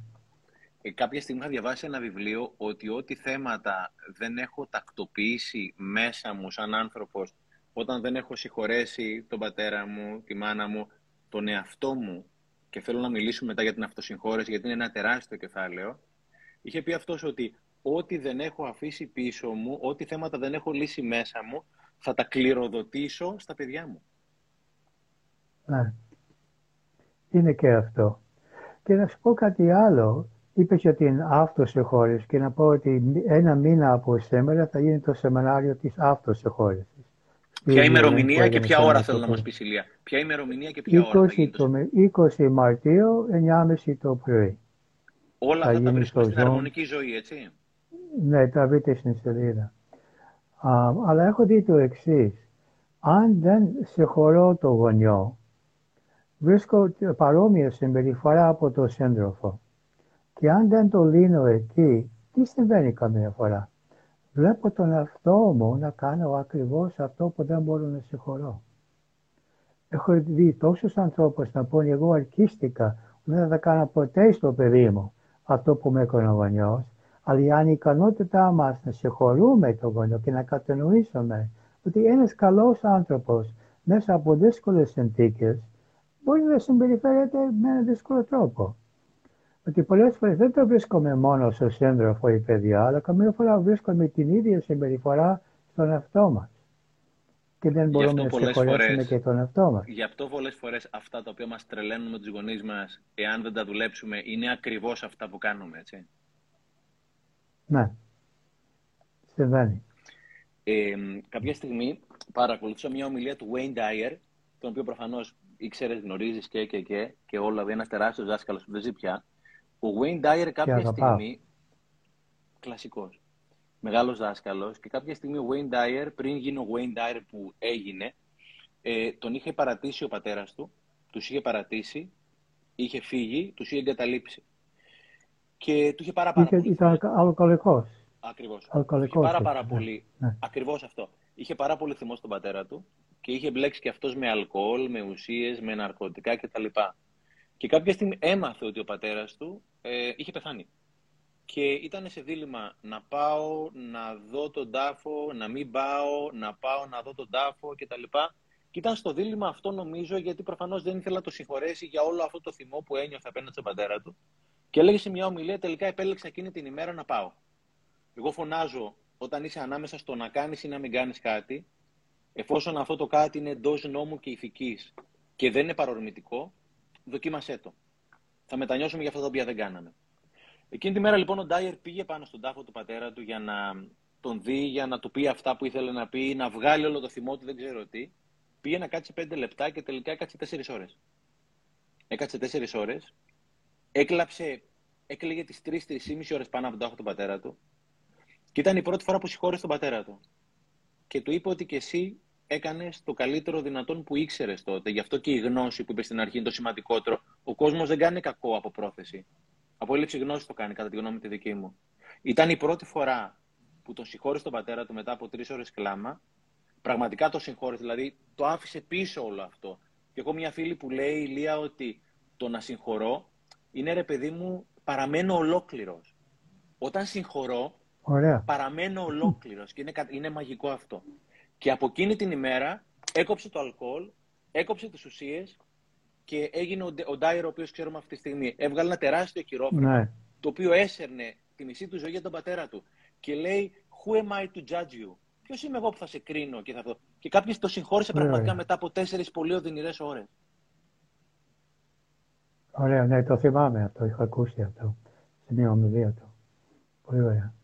Ε, κάποια στιγμή είχα διαβάσει ένα βιβλίο ότι ό,τι θέματα δεν έχω τακτοποιήσει μέσα μου σαν άνθρωπος, όταν δεν έχω συγχωρέσει τον πατέρα μου, τη μάνα μου, τον εαυτό μου και θέλω να μιλήσουμε μετά για την αυτοσυγχώρεση γιατί είναι ένα τεράστιο κεφάλαιο, είχε πει αυτός ότι ό,τι δεν έχω αφήσει πίσω μου, ό,τι θέματα δεν έχω λύσει μέσα μου, θα τα κληροδοτήσω στα παιδιά μου. Ναι. Είναι και αυτό. Και να σου πω κάτι άλλο. Είπες για την αυτοσυγχώρεση και να πω ότι ένα μήνα από σήμερα θα γίνει το σεμινάριο της αυτοσυγχώρεσης. Ποια ημερομηνία και ποια ώρα θέλω να μας πεις Ηλία. Ποια ημερομηνία και ποια 20 ώρα. Το, 20 Μαρτίου, 9.30 το πρωί. Όλα αυτά τα βρίσκουμε στην αρμονική ζωή, έτσι; Ναι, τα βρείτε στην σελίδα. αλλά έχω δει το εξής. Αν δεν συγχωρώ το γονιό, βρίσκω παρόμοια συμπεριφορά από το σύντροφο. Και αν δεν το λύνω εκεί, τι συμβαίνει καμία φορά; Βλέπω τον εαυτό μου να κάνω ακριβώς αυτό που δεν μπορώ να συγχωρώ. Έχω δει τόσους ανθρώπους να πούν εγώ αρκίστηκα, δεν θα κάνω ποτέ στο παιδί μου αυτό που με έκανε ο γονιός, αλλά η ανικανότητά μας να συγχωρούμε τον γονιό και να κατανοήσουμε ότι ένας καλός άνθρωπος μέσα από δύσκολες συνθήκες μπορεί να συμπεριφέρεται με έναν δύσκολο τρόπο. Ότι πολλές φορές δεν το βρίσκομαι μόνο στο σύντροφο ή παιδιά, αλλά καμία φορά βρίσκομαι την ίδια συμπεριφορά στον εαυτό μας. Και δεν μπορούμε να συγχωρέσουμε και τον εαυτό μας. Γι' αυτό πολλές φορές αυτά τα οποία μας τρελαίνουν με τους γονείς μας, εάν δεν τα δουλέψουμε, είναι ακριβώς αυτά που κάνουμε, έτσι. Ναι. Συμβαίνει. Ε, κάποια στιγμή παρακολουθούσα μια ομιλία του Wayne Dyer, τον οποίο προφανώς ήξερες, γνωρίζεις και, και, και, και όλα, δηλαδή ένας τεράστιος δάσκαλος που δεν ζει πια. Ο Wayne Dyer κάποια στιγμή. Κλασικός. Μεγάλος δάσκαλος. Και κάποια στιγμή ο Wayne Dyer, πριν γίνει ο Wayne Dyer που έγινε, ε, τον είχε παρατήσει ο πατέρας του. Τους είχε παρατήσει, είχε φύγει, τους είχε εγκαταλείψει. Και του είχε πάρα, πάρα πολύ. Ήταν αλκοολικός. Ακριβώς. Είχε πάρα, πάρα ναι, πολύ. Ναι. Ακριβώς αυτό. Είχε πάρα πολύ θυμό στον πατέρα του και είχε μπλέξει και αυτός με αλκοόλ, με ουσίες, με ναρκωτικά κτλ. Και κάποια στιγμή έμαθε ότι ο πατέρας του ε, είχε πεθάνει. Και ήταν σε δίλημα να πάω να δω τον τάφο, να μην πάω, να πάω να δω τον τάφο κτλ. Και ήταν στο δίλημα αυτό νομίζω γιατί προφανώς δεν ήθελα να το συγχωρέσει για όλο αυτό το θυμό που ένιωθε απέναντι στον πατέρα του. Και έλεγε σε μια ομιλία τελικά επέλεξα εκείνη την ημέρα να πάω. Εγώ φωνάζω όταν είσαι ανάμεσα στο να κάνεις ή να μην κάνεις κάτι, εφόσον αυτό το κάτι είναι εντός νόμου και ηθικής και δεν είναι παρορμητικό, δοκίμασέ το. Θα μετανιώσουμε για αυτά τα οποία δεν κάναμε. Εκείνη τη μέρα λοιπόν ο Ντάιερ πήγε πάνω στον τάφο του πατέρα του για να τον δει, για να του πει αυτά που ήθελε να πει, να βγάλει όλο το θυμό του, δεν ξέρω τι. Πήγε να κάτσει πέντε λεπτά και τελικά έκατσε τέσσερις ώρες. Έκατσε τέσσερις ώρες, έκλαψε, έκλαιγε τις τρει-τρει ή μισή ώρες πάνω από τον τάφο του πατέρα του. Και ήταν η πρώτη φορά που συγχώρεσε τον πατέρα του. Και του είπε ότι και εσύ έκανες το καλύτερο δυνατόν που ήξερες τότε. Γι' αυτό και η γνώση που είπες στην αρχή είναι το σημαντικότερο. Ο κόσμος δεν κάνει κακό από πρόθεση. Από έλλειψη γνώσης το κάνει, κατά τη γνώμη τη δική μου. Ήταν η πρώτη φορά που τον συγχώρησε τον πατέρα του μετά από τρεις ώρες κλάμα. Πραγματικά το συγχώρησε, δηλαδή το άφησε πίσω όλο αυτό. Και έχω μια φίλη που λέει, Ηλία, ότι το να συγχωρώ είναι ρε παιδί μου, παραμένω ολόκληρος. Όταν συγχωρώ, Ωραία. παραμένω ολόκληρος και είναι, είναι μαγικό αυτό. Και από εκείνη την ημέρα έκοψε το αλκοόλ, έκοψε τις ουσίες και έγινε ο, ο Ντάιρο, ο οποίος ξέρουμε αυτή τη στιγμή, έβγαλε ένα τεράστιο χειρόφρενο, ναι. το οποίο έσερνε τη μισή του ζωή για τον πατέρα του. Και λέει, Who am I to judge you? Ποιος είμαι εγώ που θα σε κρίνω και θα αυτό. Και κάποιος το συγχώρησε ναι. πραγματικά μετά από τέσσερις πολύ οδυνηρές ώρες. Ωραία, ναι, το θυμάμαι αυτό. Είχα ακούσει αυτό. Σε μια ομιλία του. Πολύ ωραία.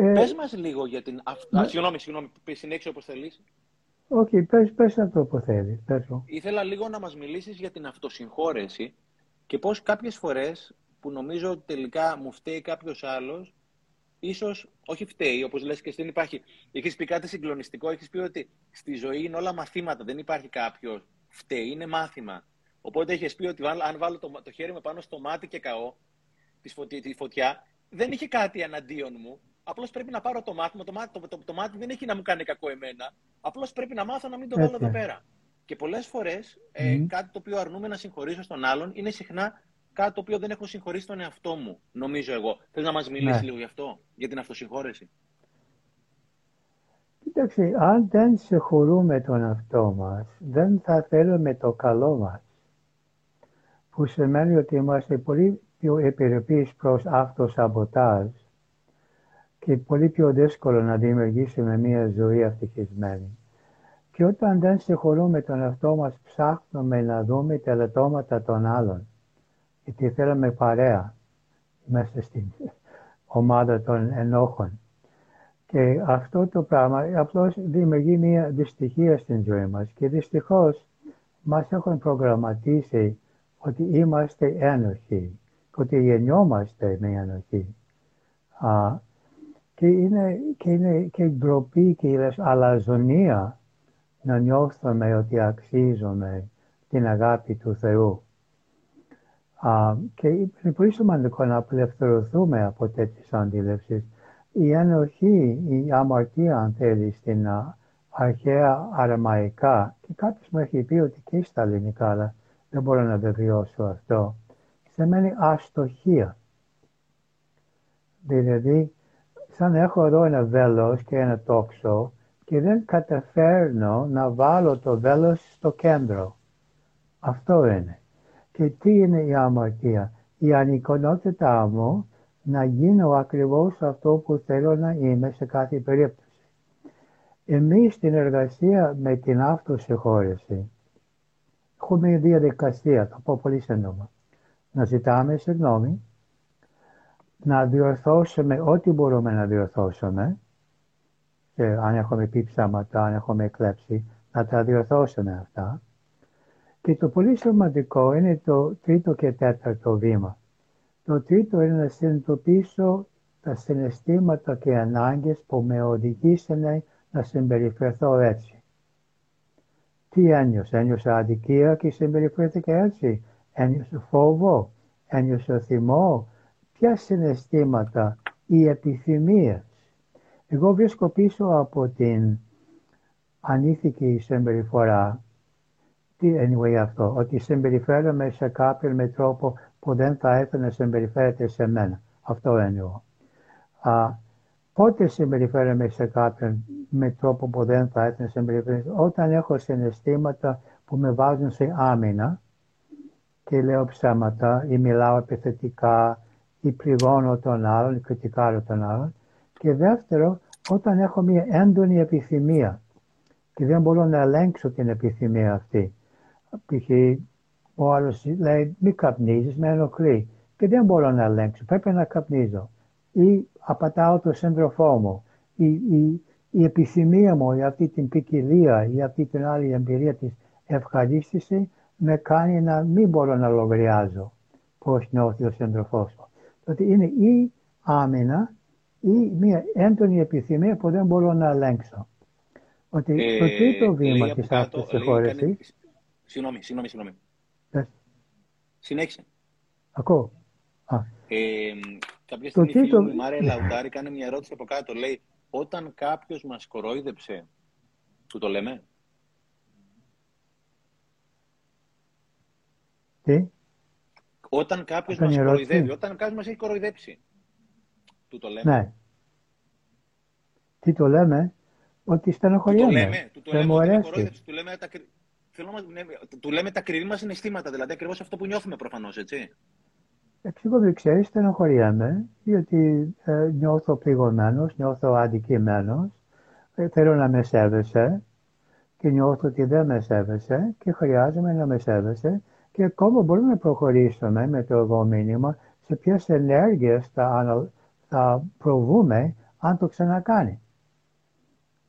Ε, πες μας λίγο για την... Ναι. συγγνώμη, συγγνώμη, συνέχισε όπως θέλεις. Όχι, πες, πες αυτό που θέλεις. Ήθελα λίγο να μας μιλήσεις για την αυτοσυγχώρεση και πώς κάποιες φορές που νομίζω ότι τελικά μου φταίει κάποιος άλλος, ίσως όχι φταίει, όπως λες και δεν υπάρχει. Έχεις πει κάτι συγκλονιστικό, έχεις πει ότι στη ζωή είναι όλα μαθήματα, δεν υπάρχει κάποιος φταίει, είναι μάθημα. Οπότε έχεις πει ότι αν βάλω το, το χέρι μου πάνω στο μάτι και καώ τη φωτιά, δεν είχε κάτι εναντίον μου. Απλώς πρέπει να πάρω το μάθημα. Το μάτι, το, το, το, μάτι δεν έχει να μου κάνει κακό εμένα. Απλώς πρέπει να μάθω να μην το βάλω εδώ πέρα. Και πολλές φορές ε, κάτι το οποίο αρνούμε να συγχωρήσω στον άλλον είναι συχνά κάτι το οποίο δεν έχω συγχωρήσει τον εαυτό μου, νομίζω εγώ. Θες να μας μιλήσεις ναι. λίγο γι' αυτό, για την αυτοσυγχώρεση; Κοίταξε, αν δεν συγχωρούμε τον εαυτό μας, δεν θα θέλουμε το καλό μας. Που σημαίνει ότι είμαστε πολύ πιο επιρρεπείς προς αυτοσαμποτάζ και πολύ πιο δύσκολο να δημιουργήσουμε μια ζωή ευτυχισμένη. Και όταν δεν συγχωρούμε τον εαυτό μας, ψάχνουμε να δούμε τα λεπτόματα των άλλων. Γιατί θέλουμε παρέα μέσα στην ομάδα των ενόχων. Και αυτό το πράγμα απλώς δημιουργεί μια δυστυχία στην ζωή μας. Και δυστυχώς μας έχουν προγραμματίσει ότι είμαστε ένοχοι και ότι γεννιόμαστε με ενοχή. Α, και είναι και, είναι και ντροπή και η αλαζονία να νιώθουμε ότι αξίζουμε την αγάπη του Θεού. Α, και είναι πολύ σημαντικό να απελευθερωθούμε από τέτοιες αντίληψεις. Η ενοχή, η αμαρτία αν θέλεις στην αρχαία αραμαϊκά και κάποιος μου έχει πει ότι και στα ελληνικά αλλά δεν μπορώ να βεβαιώσω αυτό σημαίνει αστοχία. Δηλαδή σαν έχω εδώ ένα βέλος και ένα τόξο και δεν καταφέρνω να βάλω το βέλος στο κέντρο. Αυτό είναι. Και τι είναι η αμαρτία; Η ανικονότητά μου να γίνω ακριβώς αυτό που θέλω να είμαι σε κάθε περίπτωση. Εμείς στην εργασία με την αυτοσυγχώρεση έχουμε διαδικασία, θα πω πολύ σύντομα, να ζητάμε συγγνώμη, να διορθώσουμε ό,τι μπορούμε να διορθώσουμε και αν έχουμε πει ψάματα, αν έχουμε κλέψει, να τα διορθώσουμε αυτά. Και το πολύ σημαντικό είναι το τρίτο και τέταρτο βήμα. Το τρίτο είναι να συνειδητοποιήσω τα συναισθήματα και ανάγκες που με οδηγήσανε να συμπεριφερθώ έτσι. Τι ένιωσα, ένιωσα αδικία και συμπεριφέρθηκα έτσι. Ένιωσα φόβο, ένιωσα θυμό, ποια συναισθήματα ή επιθυμίες. Εγώ βρίσκω πίσω από την ανήθικη συμπεριφορά, τι anyway αυτό, ότι συμπεριφέρομαι σε κάποιον με τρόπο που δεν θα ήθελα να συμπεριφέρεται σε μένα. Αυτό εννοώ. Α, πότε συμπεριφέρομαι σε κάποιον με τρόπο που δεν θα ήθελα να συμπεριφέρεται, όταν έχω συναισθήματα που με βάζουν σε άμυνα και λέω ψέματα ή μιλάω επιθετικά ή πληγώνω τον άλλον ή κριτικάρω τον άλλον. Και δεύτερο, όταν έχω μια έντονη επιθυμία και δεν μπορώ να ελέγξω την επιθυμία αυτή. Π.χ. ο άλλος λέει μη καπνίζεις, με ενοχλεί και δεν μπορώ να ελέγξω, πρέπει να καπνίζω. Ή απατάω το σύντροφό μου. Η, η, η επιθυμία μου για αυτή την ποικιλία ή αυτή την άλλη εμπειρία της ευχαρίστησης με κάνει να μην μπορώ να λογαριάζω πώς νιώθει ο σύντροφός μου ότι είναι ή άμυνα ή μια έντονη επιθυμία που δεν μπορώ να ελέγξω. Ότι ε, το τρίτο βήμα της αυτοσυγχώρεση. Συγγνώμη, συγγνώμη, συγγνώμη. Συνέχισε. Ακούω. Ε, κάποια στιγμή τρίτο... η Μάρια Λαουτάρη κάνει μια ερώτηση από κάτω. Λέει, όταν κάποιος μας κορόιδεψε, του το λέμε; Τι; Όταν κάποιος μας κοροϊδεύει, όταν κάποιος μας έχει κοροϊδέψει. Του το λέμε. Ναι. Τι το λέμε, ότι στενοχωριέμαι. Του το λέμε, του το λέμε, μου αρέσει. Του λέμε τα, θέλω, ναι, του λέμε τα κρυβή μας συναισθήματα, δηλαδή ακριβώς αυτό που νιώθουμε προφανώς, έτσι. Εξηγώ δεν ξέρεις, στενοχωριέμαι, γιατί ε, νιώθω πληγωμένος, νιώθω αδικημένος, ε, θέλω να με σέβεσαι και νιώθω ότι δεν με σέβεσαι και χρειάζομαι να με σέβεσαι και ακόμα μπορούμε να προχωρήσουμε με το εγώ μήνυμα σε ποιες ενέργειες θα, θα προβούμε αν το ξανακάνει.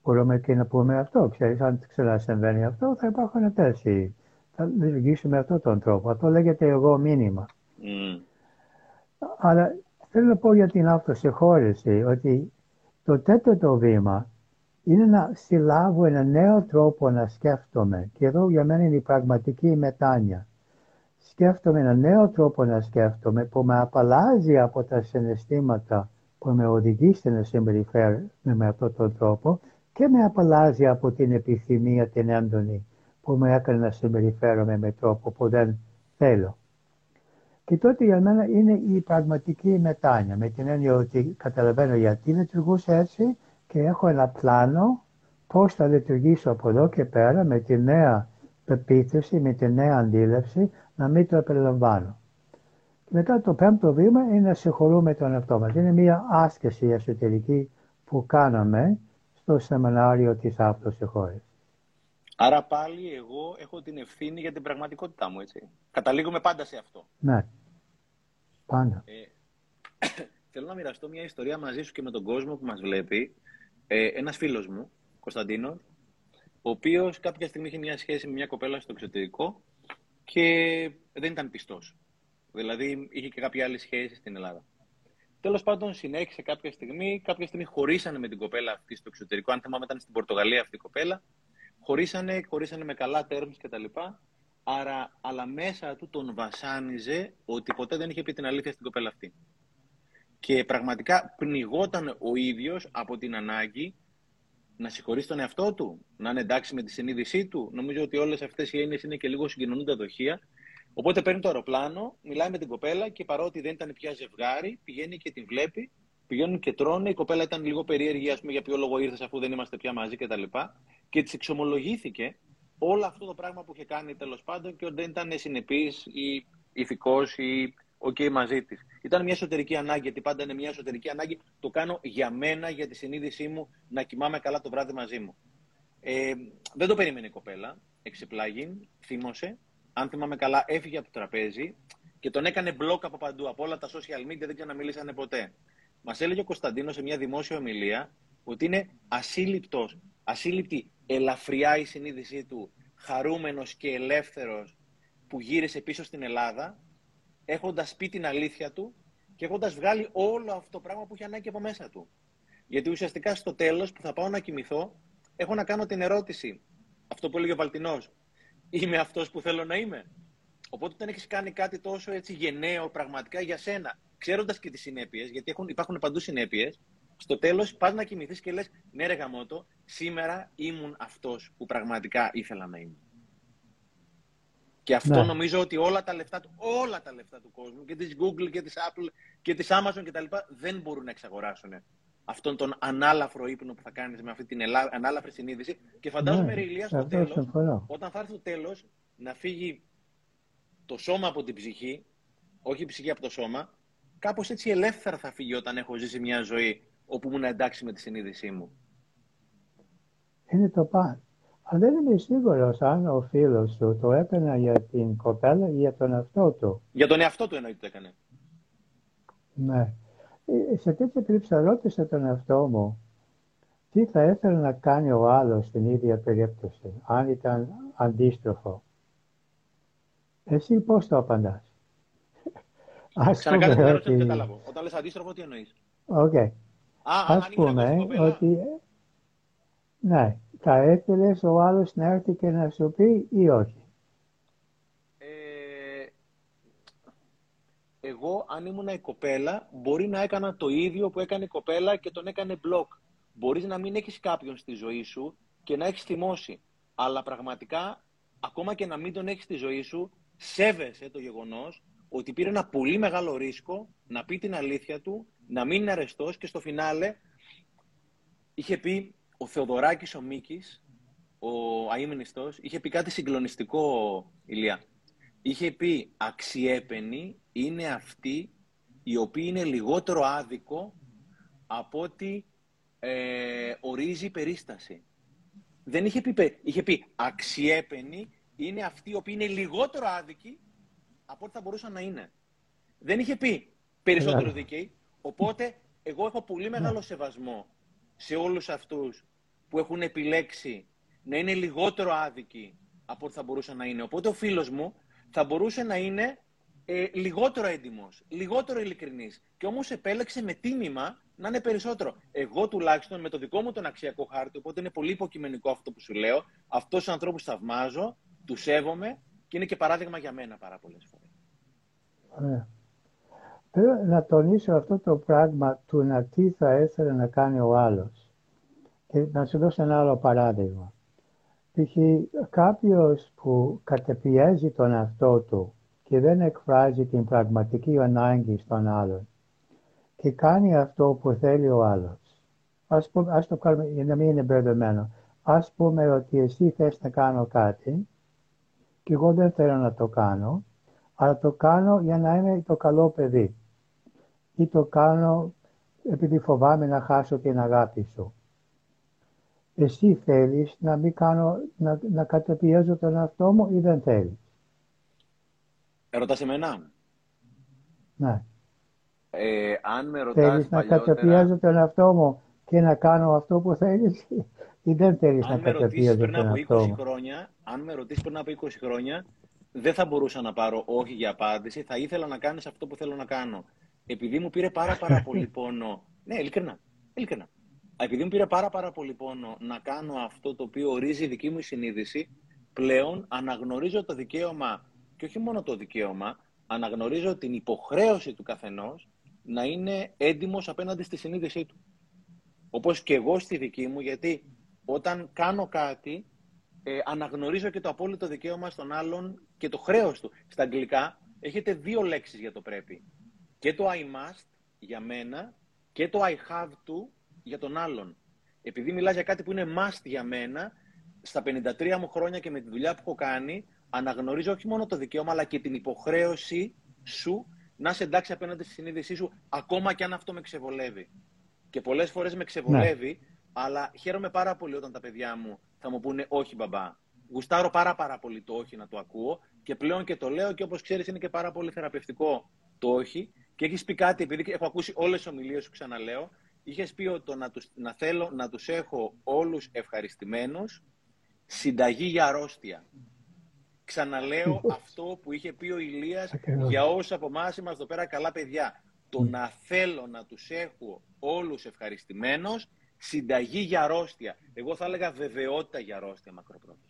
Μπορούμε και να πούμε αυτό. Ξέρεις, αν ξανασυμβαίνει αυτό, θα υπάρχουν αυτές. Θα λειτουργήσουμε με αυτόν τον τρόπο. Αυτό λέγεται εγώ μήνυμα. Mm. Αλλά θέλω να πω για την αυτοσυγχώρεση ότι το τέταρτο βήμα είναι να συλλάβω ένα νέο τρόπο να σκέφτομαι. Και εδώ για μένα είναι η πραγματική μετάνοια σκέφτομαι ένα νέο τρόπο να σκέφτομαι που με απαλλάζει από τα συναισθήματα που με οδηγεί να συμπεριφέρομαι με αυτόν τον τρόπο και με απαλλάζει από την επιθυμία την έντονη που με έκανε να συμπεριφέρομαι με τρόπο που δεν θέλω. Και τότε για μένα είναι η πραγματική μετάνοια, με την έννοια ότι καταλαβαίνω γιατί λειτουργούσε έτσι και έχω ένα πλάνο πώς θα λειτουργήσω από εδώ και πέρα με τη νέα πεποίθηση, με τη νέα αντίληψη, να μην το επιλαμβάνω. Και μετά το πέμπτο βήμα είναι να συγχωρούμε τον εαυτό μας. Είναι μια άσκηση εσωτερική που κάναμε στο σεμινάριο της αυτοσυγχώρησης. Άρα πάλι εγώ έχω την ευθύνη για την πραγματικότητά μου, έτσι. Καταλήγουμε πάντα σε αυτό. Ναι. Πάντα. Ε, θέλω να μοιραστώ μια ιστορία μαζί σου και με τον κόσμο που μας βλέπει ε, ένας φίλος μου, Κωνσταντίνος, ο οποίος κάποια στιγμή είχε μια σχέση με μια κοπέλα στο εξωτερικό και δεν ήταν πιστός. Δηλαδή είχε και κάποια άλλη σχέση στην Ελλάδα. Τέλος πάντων, συνέχισε κάποια στιγμή. Κάποια στιγμή χωρίσανε με την κοπέλα αυτή στο εξωτερικό. Αν θυμάμαι, ήταν στην Πορτογαλία αυτή η κοπέλα. Χωρίσανε, χωρίσανε με καλά terms κτλ. Άρα, αλλά μέσα του τον βασάνιζε ότι ποτέ δεν είχε πει την αλήθεια στην κοπέλα αυτή. Και πραγματικά πνιγόταν ο ίδιος από την ανάγκη να συγχωρήσει τον εαυτό του, να είναι εντάξει με τη συνείδησή του. Νομίζω ότι όλες αυτές οι έννοιες είναι και λίγο συγκοινωνούν τα δοχεία Οπότε παίρνει το αεροπλάνο, μιλάει με την κοπέλα και παρότι δεν ήταν πια ζευγάρι, πηγαίνει και την βλέπει, πηγαίνουν και τρώνε. Η κοπέλα ήταν λίγο περίεργη, ας πούμε, για ποιο λόγο ήρθες αφού δεν είμαστε πια μαζί κτλ. Και, και της εξομολογήθηκε όλο αυτό το πράγμα που είχε κάνει τέλος πάντων και ότι δεν ήταν συνεπής ή ηθικός ή OK okay μαζί της. Ήταν μια εσωτερική ανάγκη, γιατί πάντα είναι μια εσωτερική ανάγκη. Το κάνω για μένα, για τη συνείδησή μου, να κοιμάμαι καλά το βράδυ μαζί μου. Ε, δεν το περίμενε η κοπέλα. Εξεπλάγει, θύμωσε, αν θυμάμαι καλά, έφυγε από το τραπέζι και τον έκανε μπλοκ από παντού, από όλα τα social media, δεν να μιλήσανε ποτέ. Μας έλεγε ο Κωνσταντίνος σε μια δημόσια ομιλία ότι είναι ασύλληπτος, ασύλληπτη ελαφριά η συνείδησή του, χαρούμενος και ελεύθερος που γύρισε πίσω στην Ελλάδα, έχοντας πει την αλήθεια του και έχοντας βγάλει όλο αυτό το πράγμα που είχε ανάγκη από μέσα του. Γιατί ουσιαστικά στο τέλος που θα πάω να κοιμηθώ, έχω να κάνω την ερώτηση. Αυτό που έλεγε ο Βαλτινός είμαι αυτός που θέλω να είμαι. Οπότε όταν έχεις κάνει κάτι τόσο έτσι γενναίο πραγματικά για σένα, ξέροντας και τις συνέπειες, γιατί έχουν, υπάρχουν παντού συνέπειες, στο τέλος πας να κοιμηθείς και λες: Ναι, ρε γαμότο, σήμερα ήμουν αυτός που πραγματικά ήθελα να είμαι. Και αυτό ναι. νομίζω ότι όλα τα, λεφτά, όλα τα λεφτά του κόσμου και της Google και της Apple και της Amazon κτλ. δεν μπορούν να εξαγοράσουν αυτόν τον ανάλαφρο ύπνο που θα κάνεις με αυτή την ανάλαφρη συνείδηση και φαντάζομαι ναι, Ηλίας στο τέλος, όταν θα έρθει το τέλος να φύγει το σώμα από την ψυχή, όχι η ψυχή από το σώμα, κάπως έτσι ελεύθερα θα φύγει όταν έχω ζήσει μια ζωή όπου ήμουν εντάξει με τη συνείδησή μου. Είναι το πάνω. Αλλά δεν είμαι σίγουρος αν ο φίλος σου το έκανε για την κοπέλα ή για τον εαυτό του. Για τον εαυτό του εννοείται το έκανε. Ναι. Ε, σε τέτοια περίπτωση ρώτησα τον εαυτό μου τι θα ήθελε να κάνει ο άλλος στην ίδια περίπτωση, αν ήταν αντίστροφο. Εσύ πώς το απαντάς; Ας πούμε ότι... κατάλαβω. Όταν λες αντίστροφο, τι εννοείς; OK. Okay. Ας πούμε ότι... Ναι, θα ήθελες ο άλλος να έρθει και να σου πει ή όχι; εγώ αν ήμουν η κοπέλα μπορεί να έκανα το ίδιο που έκανε η κοπέλα και τον έκανε μπλοκ. Μπορείς να μην έχεις κάποιον στη ζωή σου και να έχεις θυμώσει. Αλλά πραγματικά, ακόμα και να μην τον έχεις στη ζωή σου, σέβεσαι το γεγονός ότι πήρε ένα πολύ μεγάλο ρίσκο να πει την αλήθεια του, να μην είναι αρεστός και στο φινάλε είχε πει ο Θεοδωράκης ο Μίκης, ο αείμνηστος, είχε πει κάτι συγκλονιστικό, Ηλία είχε πει αξιέπαινοι είναι αυτοί οι οποίοι είναι λιγότερο άδικο από ότι ε, ορίζει η περίσταση. Δεν είχε πει, είχε πει αξιέπαινοι είναι αυτοί οι οποίοι είναι λιγότερο άδικοι από ό,τι θα μπορούσαν να είναι. Δεν είχε πει περισσότερο δίκαιοι. Οπότε εγώ έχω πολύ μεγάλο σεβασμό σε όλους αυτούς που έχουν επιλέξει να είναι λιγότερο άδικοι από ό,τι θα μπορούσαν να είναι. Οπότε ο φίλος μου θα μπορούσε να είναι ε, λιγότερο έντιμος, λιγότερο ειλικρινής. Και όμως επέλεξε με τίμημα να είναι περισσότερο. Εγώ τουλάχιστον με το δικό μου τον αξιακό χάρτη, οπότε είναι πολύ υποκειμενικό αυτό που σου λέω. Αυτούς τους ανθρώπους θαυμάζω, τους σέβομαι και είναι και παράδειγμα για μένα πάρα πολλές φορές. Ωραία. Θέλω να τονίσω αυτό το πράγμα του να τι θα ήθελε να κάνει ο άλλος. Και να σου δώσω ένα άλλο παράδειγμα. Π.χ. κάποιος που κατεπιέζει τον εαυτό του και δεν εκφράζει την πραγματική ανάγκη στον άλλον και κάνει αυτό που θέλει ο άλλος. Ας, πούμε, ας το κάνουμε για να μην είναι μπερδεμένο. Ας πούμε ότι εσύ θες να κάνω κάτι και εγώ δεν θέλω να το κάνω, αλλά το κάνω για να είμαι το καλό παιδί. Ή το κάνω επειδή φοβάμαι να χάσω την αγάπη σου εσύ θέλεις να μην κάνω, να, να καταπιέζω τον εαυτό μου ή δεν θέλεις; Ερωτάς εμένα; Ναι. Ε, αν με ρωτάς Θέλεις παλιότερα... να καταπιέζω τον εαυτό μου και να κάνω αυτό που θέλεις ή δεν θέλεις αν να με ρωτήσεις πριν από 20 αυτό. χρόνια, αν με ρωτήσεις πριν από 20 χρόνια, δεν θα μπορούσα να πάρω όχι για απάντηση. Θα ήθελα να κάνεις αυτό που θέλω να κάνω. Επειδή μου πήρε πάρα πάρα πολύ πόνο. Ναι, ειλικρινά. ειλικρινά. Επειδή μου πήρε πάρα πάρα πολύ πόνο να κάνω αυτό το οποίο ορίζει η δική μου η συνείδηση, πλέον αναγνωρίζω το δικαίωμα, και όχι μόνο το δικαίωμα, αναγνωρίζω την υποχρέωση του καθενός να είναι έντιμος απέναντι στη συνείδησή του. Όπως και εγώ στη δική μου, γιατί όταν κάνω κάτι, ε, αναγνωρίζω και το απόλυτο δικαίωμα στον άλλον και το χρέος του. Στα αγγλικά έχετε δύο λέξεις για το πρέπει. Και το I must για μένα και το I have to για τον άλλον. Επειδή μιλάς για κάτι που είναι must για μένα, στα 53 μου χρόνια και με τη δουλειά που έχω κάνει, αναγνωρίζω όχι μόνο το δικαίωμα, αλλά και την υποχρέωση σου να σε εντάξει απέναντι στη συνείδησή σου, ακόμα και αν αυτό με ξεβολεύει. Και πολλές φορές με ξεβολεύει, ναι. αλλά χαίρομαι πάρα πολύ όταν τα παιδιά μου θα μου πούνε όχι, μπαμπά. Γουστάρω πάρα, πάρα πολύ το όχι να το ακούω και πλέον και το λέω και όπως ξέρεις είναι και πάρα πολύ θεραπευτικό το όχι. Και έχεις πει κάτι, επειδή έχω ακούσει όλες τις ομιλίες σου, ξαναλέω, είχες πει ότι να, τους, να θέλω να τους έχω όλους ευχαριστημένους, συνταγή για αρρώστια. Ξαναλέω αυτό που είχε πει ο Ηλίας για όσους από εμάς είμαστε εδώ πέρα καλά παιδιά. Το να θέλω να τους έχω όλους ευχαριστημένος, συνταγή για αρρώστια. Εγώ θα έλεγα βεβαιότητα για αρρώστια μακροπρόθεσμα.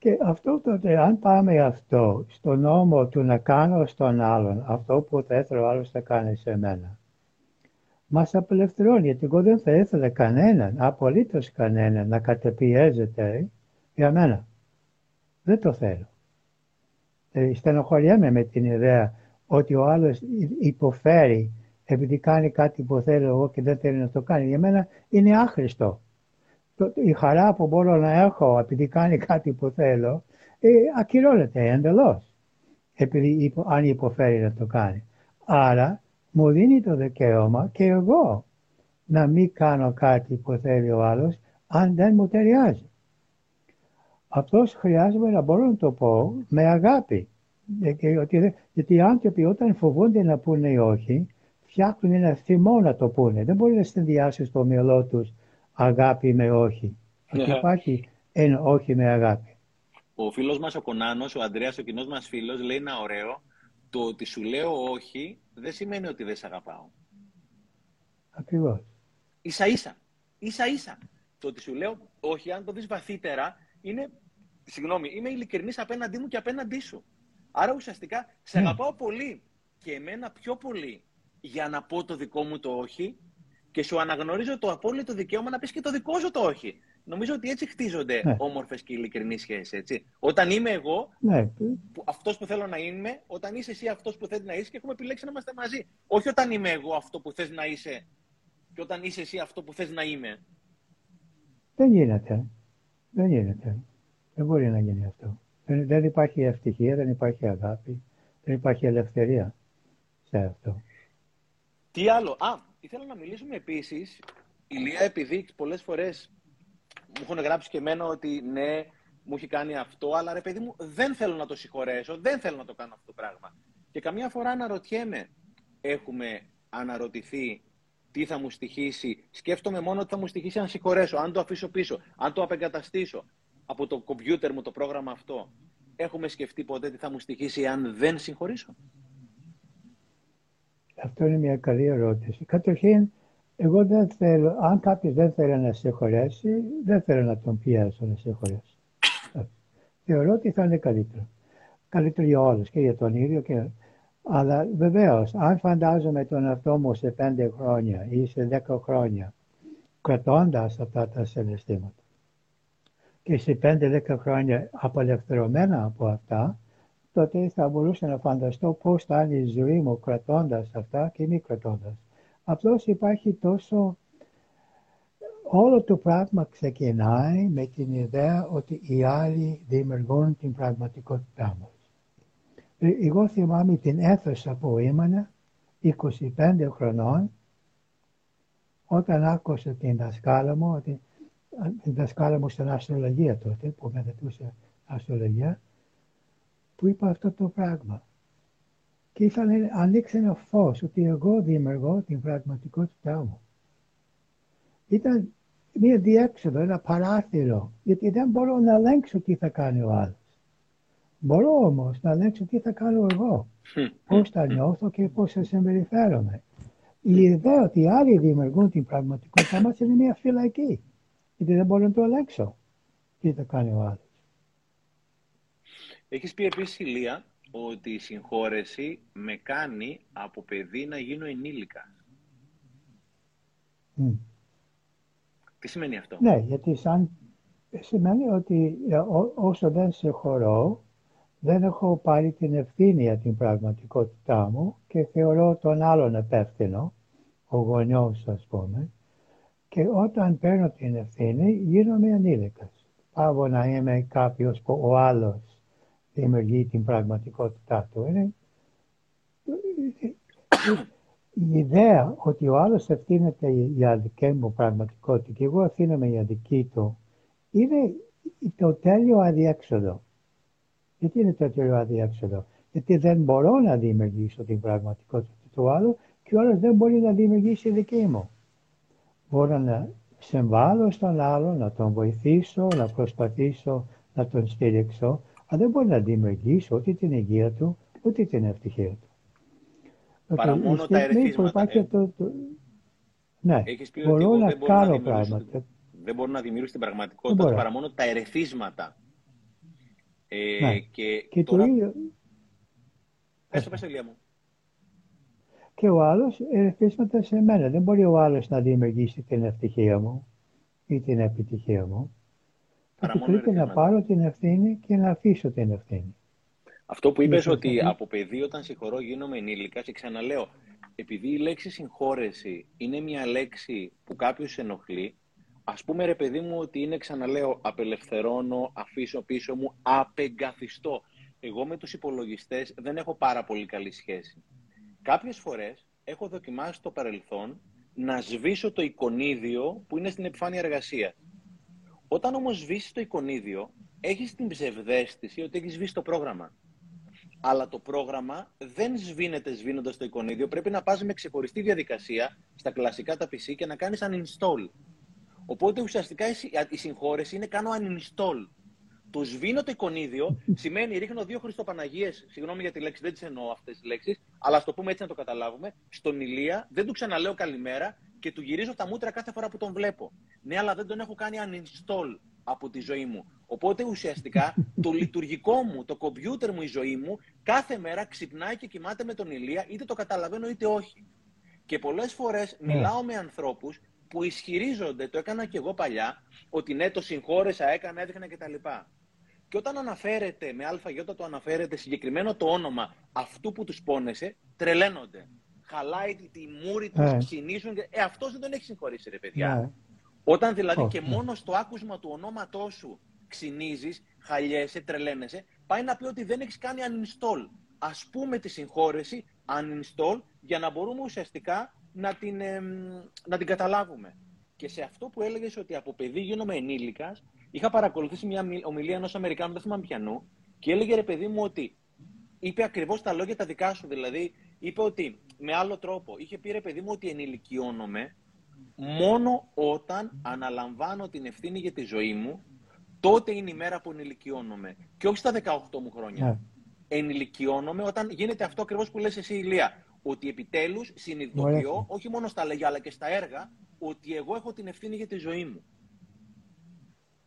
Και αυτό τότε, αν πάμε αυτό, στον νόμο του να κάνω στον άλλον αυτό που θα ήθελε ο άλλος θα κάνει σε μένα, μας απελευθερώνει, γιατί εγώ δεν θα ήθελα κανέναν, απολύτως κανέναν, να κατεπιέζεται για μένα. Δεν το θέλω. Ε, στενοχωριέμαι με την ιδέα ότι ο άλλος υποφέρει επειδή κάνει κάτι που θέλω εγώ και δεν θέλει να το κάνει. Για μένα είναι άχρηστο. Η χαρά που μπορώ να έχω επειδή κάνει κάτι που θέλω ε, ακυρώνεται εντελώς. Επειδή αν υποφέρει να το κάνει. Άρα μου δίνει το δικαίωμα και εγώ να μην κάνω κάτι που θέλει ο άλλος αν δεν μου ταιριάζει. Αυτός χρειάζεται να μπορώ να το πω με αγάπη. Γιατί οι άνθρωποι όταν φοβούνται να πούνε όχι, φτιάχνουν ένα θυμό να το πούνε. Δεν μπορεί να συνδυάσεις στο μυαλό τους αγάπη με όχι. Yeah. Ναι. υπάρχει ένα όχι με αγάπη. Ο φίλος μας ο Κονάνος, ο Ανδρέας, ο κοινός μας φίλος, λέει ένα ωραίο. Το ότι σου λέω όχι δεν σημαίνει ότι δεν σε αγαπάω. Ακριβώς. Ίσα ίσα. Ίσα ίσα. Το ότι σου λέω όχι, αν το δεις βαθύτερα, είναι, συγγνώμη, είμαι ειλικρινής απέναντί μου και απέναντί σου. Άρα ουσιαστικά σε ναι. αγαπάω πολύ και εμένα πιο πολύ για να πω το δικό μου το όχι και σου αναγνωρίζω το απόλυτο δικαίωμα να πεις και το δικό σου το όχι. Νομίζω ότι έτσι χτίζονται ναι. όμορφες και ειλικρινείς σχέσεις. Έτσι. Όταν είμαι εγώ, ναι. που, αυτός που θέλω να είμαι, όταν είσαι εσύ αυτός που θέλει να είσαι και έχουμε επιλέξει να είμαστε μαζί. Όχι όταν είμαι εγώ αυτό που θες να είσαι και όταν είσαι εσύ αυτό που θες να είμαι. Δεν γίνεται. Δεν γίνεται. Δεν μπορεί να γίνει αυτό. Δεν, δεν υπάρχει ευτυχία, δεν υπάρχει αγάπη, δεν υπάρχει ελευθερία σε αυτό. Τι άλλο. Α, ήθελα να μιλήσουμε επίσης, Ηλία, επειδή πολλές φορές μου έχουν γράψει και εμένα ότι ναι, μου έχει κάνει αυτό, αλλά ρε παιδί μου, δεν θέλω να το συγχωρέσω, δεν θέλω να το κάνω αυτό το πράγμα. Και καμιά φορά αναρωτιέμαι, έχουμε αναρωτηθεί τι θα μου στοιχήσει. Σκέφτομαι μόνο ότι θα μου στοιχήσει αν συγχωρέσω, αν το αφήσω πίσω, αν το απεγκαταστήσω από το κομπιούτερ μου το πρόγραμμα αυτό. Έχουμε σκεφτεί ποτέ τι θα μου στοιχήσει αν δεν συγχωρήσω; Αυτό είναι μια καλή ερώτηση. Καταρχήν, εγώ δεν θέλω, αν κάποιος δεν θέλει να συγχωρέσει, δεν θέλω να τον πιέσω να συγχωρέσει. Θεωρώ ότι θα είναι καλύτερο. Καλύτερο για όλους και για τον ίδιο. Και... Αλλά βεβαίως, αν φαντάζομαι τον εαυτό μου σε πέντε χρόνια ή σε δέκα χρόνια, κρατώντας αυτά τα συναισθήματα και σε πέντε-δέκα χρόνια απελευθερωμένα από αυτά, τότε θα μπορούσα να φανταστώ πώς θα είναι η ζωή μου κρατώντας αυτά και μη κρατώντας. Απλώς υπάρχει τόσο... Όλο το πράγμα ξεκινάει με την ιδέα ότι οι άλλοι δημιουργούν την πραγματικότητά μας. Ε, εγώ θυμάμαι την αίθουσα που ήμουν 25 χρονών όταν άκουσα την δασκάλα μου, την, την δασκάλα μου στην αστρολογία τότε που μεθετούσε αστρολογία, που είπα αυτό το πράγμα. και ήθελα να ανοίξει ένα φως ότι εγώ δημιουργώ την πραγματικότητά μου. Ήταν μια διέξοδο, ένα παράθυρο, γιατί δεν μπορώ να ελέγξω τι θα κάνει ο άλλος. Μπορώ όμως να ελέγξω τι θα κάνω εγώ, πώς θα νιώθω και πώς θα συμπεριφέρομαι. Η ιδέα ότι οι άλλοι δημιουργούν την πραγματικότητά μας είναι μια φυλακή, γιατί δεν μπορώ να το ελέγξω τι θα κάνει ο άλλος. Έχεις πει επίσης, Ηλία, ότι η συγχώρεση με κάνει από παιδί να γίνω ενήλικα. Τι σημαίνει αυτό; Ναι, γιατί σαν σημαίνει ότι ε, όσο δεν συγχωρώ, δεν έχω πάρει την ευθύνη για την πραγματικότητά μου και θεωρώ τον άλλον υπεύθυνο, ο γονιός ας πούμε, και όταν παίρνω την ευθύνη γίνομαι ανήλικας. Πάω να είμαι κάποιος που ο άλλος δημιουργεί την πραγματικότητά του. Είναι η ιδέα ότι ο άλλος ευθύνεται για δική μου πραγματικότητα και εγώ ευθύνομαι για δική του είναι το τέλειο αδιέξοδο. Γιατί είναι το τέλειο αδιέξοδο; Γιατί δεν μπορώ να δημιουργήσω την πραγματικότητα του άλλου και ο άλλος δεν μπορεί να δημιουργήσει δική μου. Μπορώ να συμβάλλω στον άλλο, να τον βοηθήσω, να προσπαθήσω να τον στήριξω, αλλά δεν μπορώ να δημιουργήσω ούτε την υγεία του, ούτε την ευτυχία του. Παρά μόνο τα ερεθίσματα. Ε. Το, το... Ναι, Έχεις πει μπορώ ότι να κάνω να πράγματα. Δεν μπορώ να δημιουργήσω την πραγματικότητα παρά μόνο τα ερεθίσματα. Ε, ναι. Και, και τώρα... το ίδιο... Πες το, πες μου. Και ο άλλος ερεθίσματα σε μένα. Δεν μπορεί ο άλλος να δημιουργήσει την ευτυχία μου ή την επιτυχία μου. Και πρέπει να πάρω την ευθύνη και να αφήσω την ευθύνη. Αυτό που είπες ότι από παιδί όταν συγχωρώ γίνομαι ενήλικα και ξαναλέω, επειδή η λέξη συγχώρεση είναι μια λέξη που κάποιος ενοχλεί, ας πούμε ρε παιδί μου ότι είναι ξαναλέω απελευθερώνω, αφήσω πίσω μου, απεγκαθιστώ. Εγώ με τους υπολογιστές δεν έχω πάρα πολύ καλή σχέση. Κάποιες φορές έχω δοκιμάσει στο παρελθόν να σβήσω το εικονίδιο που είναι στην επιφάνεια εργασία. Όταν όμως σβήσεις το εικονίδιο, έχεις την ψευδέστηση ότι έχεις σβήσει το πρόγραμμα. Αλλά το πρόγραμμα δεν σβήνεται σβήνοντας το εικονίδιο. Πρέπει να πας με ξεχωριστή διαδικασία στα κλασικά τα PC και να κάνεις uninstall. Οπότε ουσιαστικά η συγχώρεση είναι κάνω uninstall. Το σβήνω το εικονίδιο σημαίνει ρίχνω δύο Χριστοπαναγίες, συγγνώμη για τη λέξη, δεν τις εννοώ αυτές τις λέξεις, αλλά ας το πούμε έτσι να το καταλάβουμε. Στον Ηλία δεν του ξαναλέω καλημέρα και του γυρίζω τα μούτρα κάθε φορά που τον βλέπω. Ναι, αλλά δεν τον έχω κάνει uninstall από τη ζωή μου. Οπότε ουσιαστικά το λειτουργικό μου, το κομπιούτερ μου, η ζωή μου, κάθε μέρα ξυπνάει και κοιμάται με τον Ηλία, είτε το καταλαβαίνω είτε όχι. Και πολλές φορές ναι. μιλάω με ανθρώπους που ισχυρίζονται, το έκανα και εγώ παλιά, ότι ναι, το συγχώρεσα, έκανα, έδειχνα κτλ. Και όταν αναφέρεται με ΑΙ, το αναφέρεται συγκεκριμένο το όνομα αυτού που τους πόνεσε, τρελαίνονται. Χαλάει τη μούρη του, yeah. Και... Ε, αυτός δεν τον έχει συγχωρήσει, ρε παιδιά. Ναι. Όταν δηλαδή και μόνο στο άκουσμα του ονόματός σου ξυνίζεις, χαλιέσαι, τρελαίνεσαι, πάει να πει ότι δεν έχεις κάνει uninstall. Α πούμε τη συγχώρεση uninstall για να μπορούμε ουσιαστικά να την, να την καταλάβουμε. Και σε αυτό που έλεγες ότι από παιδί γίνομαι ενήλικας, είχα παρακολουθήσει μια ομιλία ενός Αμερικάνου, δεν θυμάμαι πιανού, και έλεγε ρε παιδί μου ότι είπε ακριβώς τα λόγια τα δικά σου. Δηλαδή, είπε ότι με άλλο τρόπο, είχε πει ρε παιδί μου ότι ενηλικιώνομαι μόνο όταν αναλαμβάνω την ευθύνη για τη ζωή μου, τότε είναι η μέρα που ενηλικιώνομαι. Και όχι στα 18 μου χρόνια. Yeah. Ναι. Ενηλικιώνομαι όταν γίνεται αυτό ακριβώς που λες εσύ, Ηλία. Ότι επιτέλους συνειδητοποιώ, όχι μόνο στα λέγια αλλά και στα έργα, ότι εγώ έχω την ευθύνη για τη ζωή μου.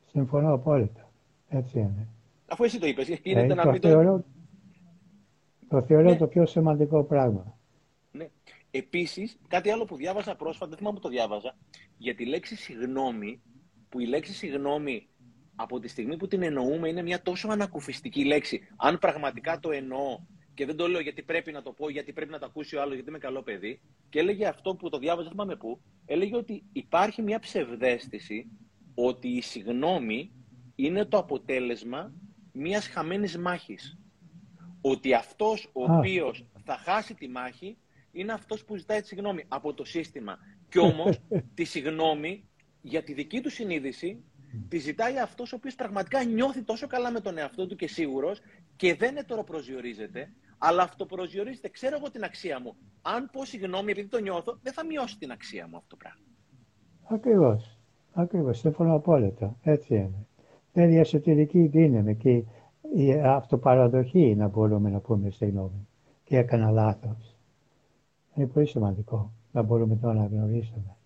Συμφωνώ απόλυτα. Έτσι είναι. Αφού εσύ το είπες, γίνεται ε, να το μην θεωρώ, το... θεωρώ ναι. το πιο σημαντικό πράγμα. Ναι. Επίσης, κάτι άλλο που διάβαζα πρόσφατα, δεν θυμάμαι που το διάβαζα, για τη λέξη συγγνώμη, που η λέξη συγγνώμη από τη στιγμή που την εννοούμε είναι μια τόσο ανακουφιστική λέξη. Αν πραγματικά το εννοώ και δεν το λέω γιατί πρέπει να το πω, γιατί πρέπει να το ακούσει ο άλλος, γιατί είμαι καλό παιδί, και έλεγε αυτό που το διάβαζα, δεν θυμάμαι πού, έλεγε ότι υπάρχει μια ψευδέστηση ότι η συγνώμη είναι το αποτέλεσμα μιας χαμένης μάχης. Ότι αυτός ο οποίος θα χάσει τη μάχη είναι αυτός που ζητάει τη συγγνώμη από το σύστημα. Και όμως τη συγγνώμη για τη δική του συνείδηση τη ζητάει αυτός ο οποίος πραγματικά νιώθει τόσο καλά με τον εαυτό του και σίγουρος και δεν προσδιορίζεται, αλλά αυτοπροσδιορίζεται. Ξέρω εγώ την αξία μου. Αν πω συγγνώμη επειδή το νιώθω, δεν θα μειώσει την αξία μου αυτό το πράγμα. Ακριβώς. Ακριβώς. Σύμφωνα απόλυτα. Έτσι είναι. Είναι η εσωτερική δύναμη και η αυτοπαραδοχή να μπορούμε να πούμε συγγνώμη. Και έκανα λάθος. Είναι πολύ σημαντικό να μπορούμε το να γνωρίσουμε.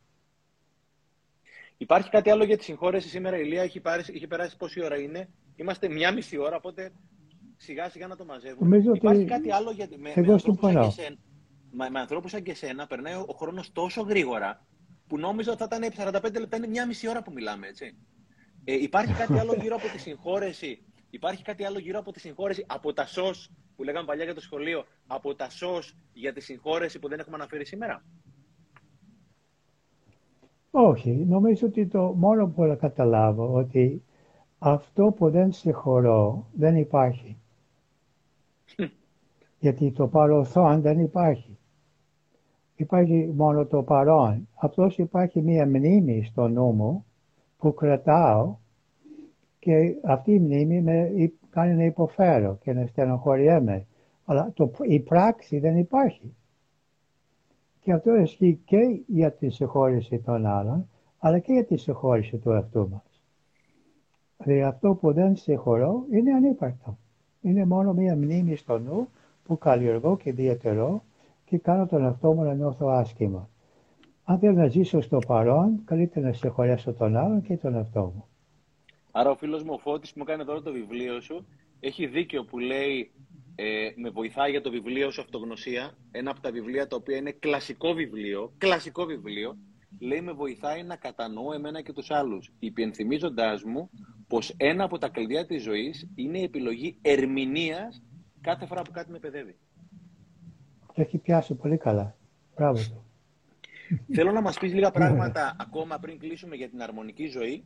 Υπάρχει κάτι άλλο για τη συγχώρεση σήμερα, η Ηλία, έχει, πάρει, έχει περάσει πόση ώρα είναι; Είμαστε μια μισή ώρα, οπότε σιγά σιγά να το μαζεύουμε. Νομίζω Υπάρχει ότι... κάτι άλλο για, με, Εγώ με, ανθρώπους σαν συμφωνώ. και εσένα, με, με ανθρώπους σαν και εσένα περνάει ο, ο χρόνος τόσο γρήγορα που νόμιζα ότι θα ήταν 45 λεπτά, είναι μια μισή ώρα που μιλάμε, έτσι. Ε, υπάρχει κάτι άλλο γύρω από τη συγχώρεση, υπάρχει κάτι άλλο γύρω από τη συγχώρεση, από τα σως που λέγαμε παλιά για το σχολείο, από τα σως για τη συγχώρεση που δεν έχουμε αναφέρει σήμερα; Όχι, νομίζω ότι το μόνο που να καταλάβω ότι αυτό που δεν συγχωρώ δεν υπάρχει. Γιατί το παρελθόν δεν υπάρχει. Υπάρχει μόνο το παρόν. Απλώς υπάρχει μία μνήμη στο νου μου που κρατάω και αυτή η μνήμη με κάνει να υποφέρω και να στενοχωριέμαι. Αλλά το, η πράξη δεν υπάρχει. Και αυτό ισχύει και για τη συγχώρηση των άλλων, αλλά και για τη συγχώρηση του εαυτού μας. Δηλαδή αυτό που δεν συγχωρώ είναι ανύπαρκτο. Είναι μόνο μία μνήμη στο νου που καλλιεργώ και διατηρώ και κάνω τον εαυτό μου να νιώθω άσχημα. Αν θέλω να ζήσω στο παρόν, καλύτερα να συγχωρέσω τον άλλον και τον εαυτό μου. Άρα ο φίλος μου ο Φώτης που μου κάνει τώρα το βιβλίο σου έχει δίκιο που λέει ε, με βοηθάει για το βιβλίο σου Αυτογνωσία, ένα από τα βιβλία τα οποία είναι κλασικό βιβλίο, κλασικό βιβλίο, λέει με βοηθάει να κατανοώ εμένα και τους άλλους, υπενθυμίζοντάς μου πως ένα από τα κλειδιά της ζωής είναι η επιλογή ερμηνείας κάθε φορά που κάτι με παιδεύει. Το έχει πιάσει πολύ καλά. Μπράβο του. Θέλω να μας πεις λίγα πράγματα ακόμα πριν κλείσουμε για την αρμονική ζωή.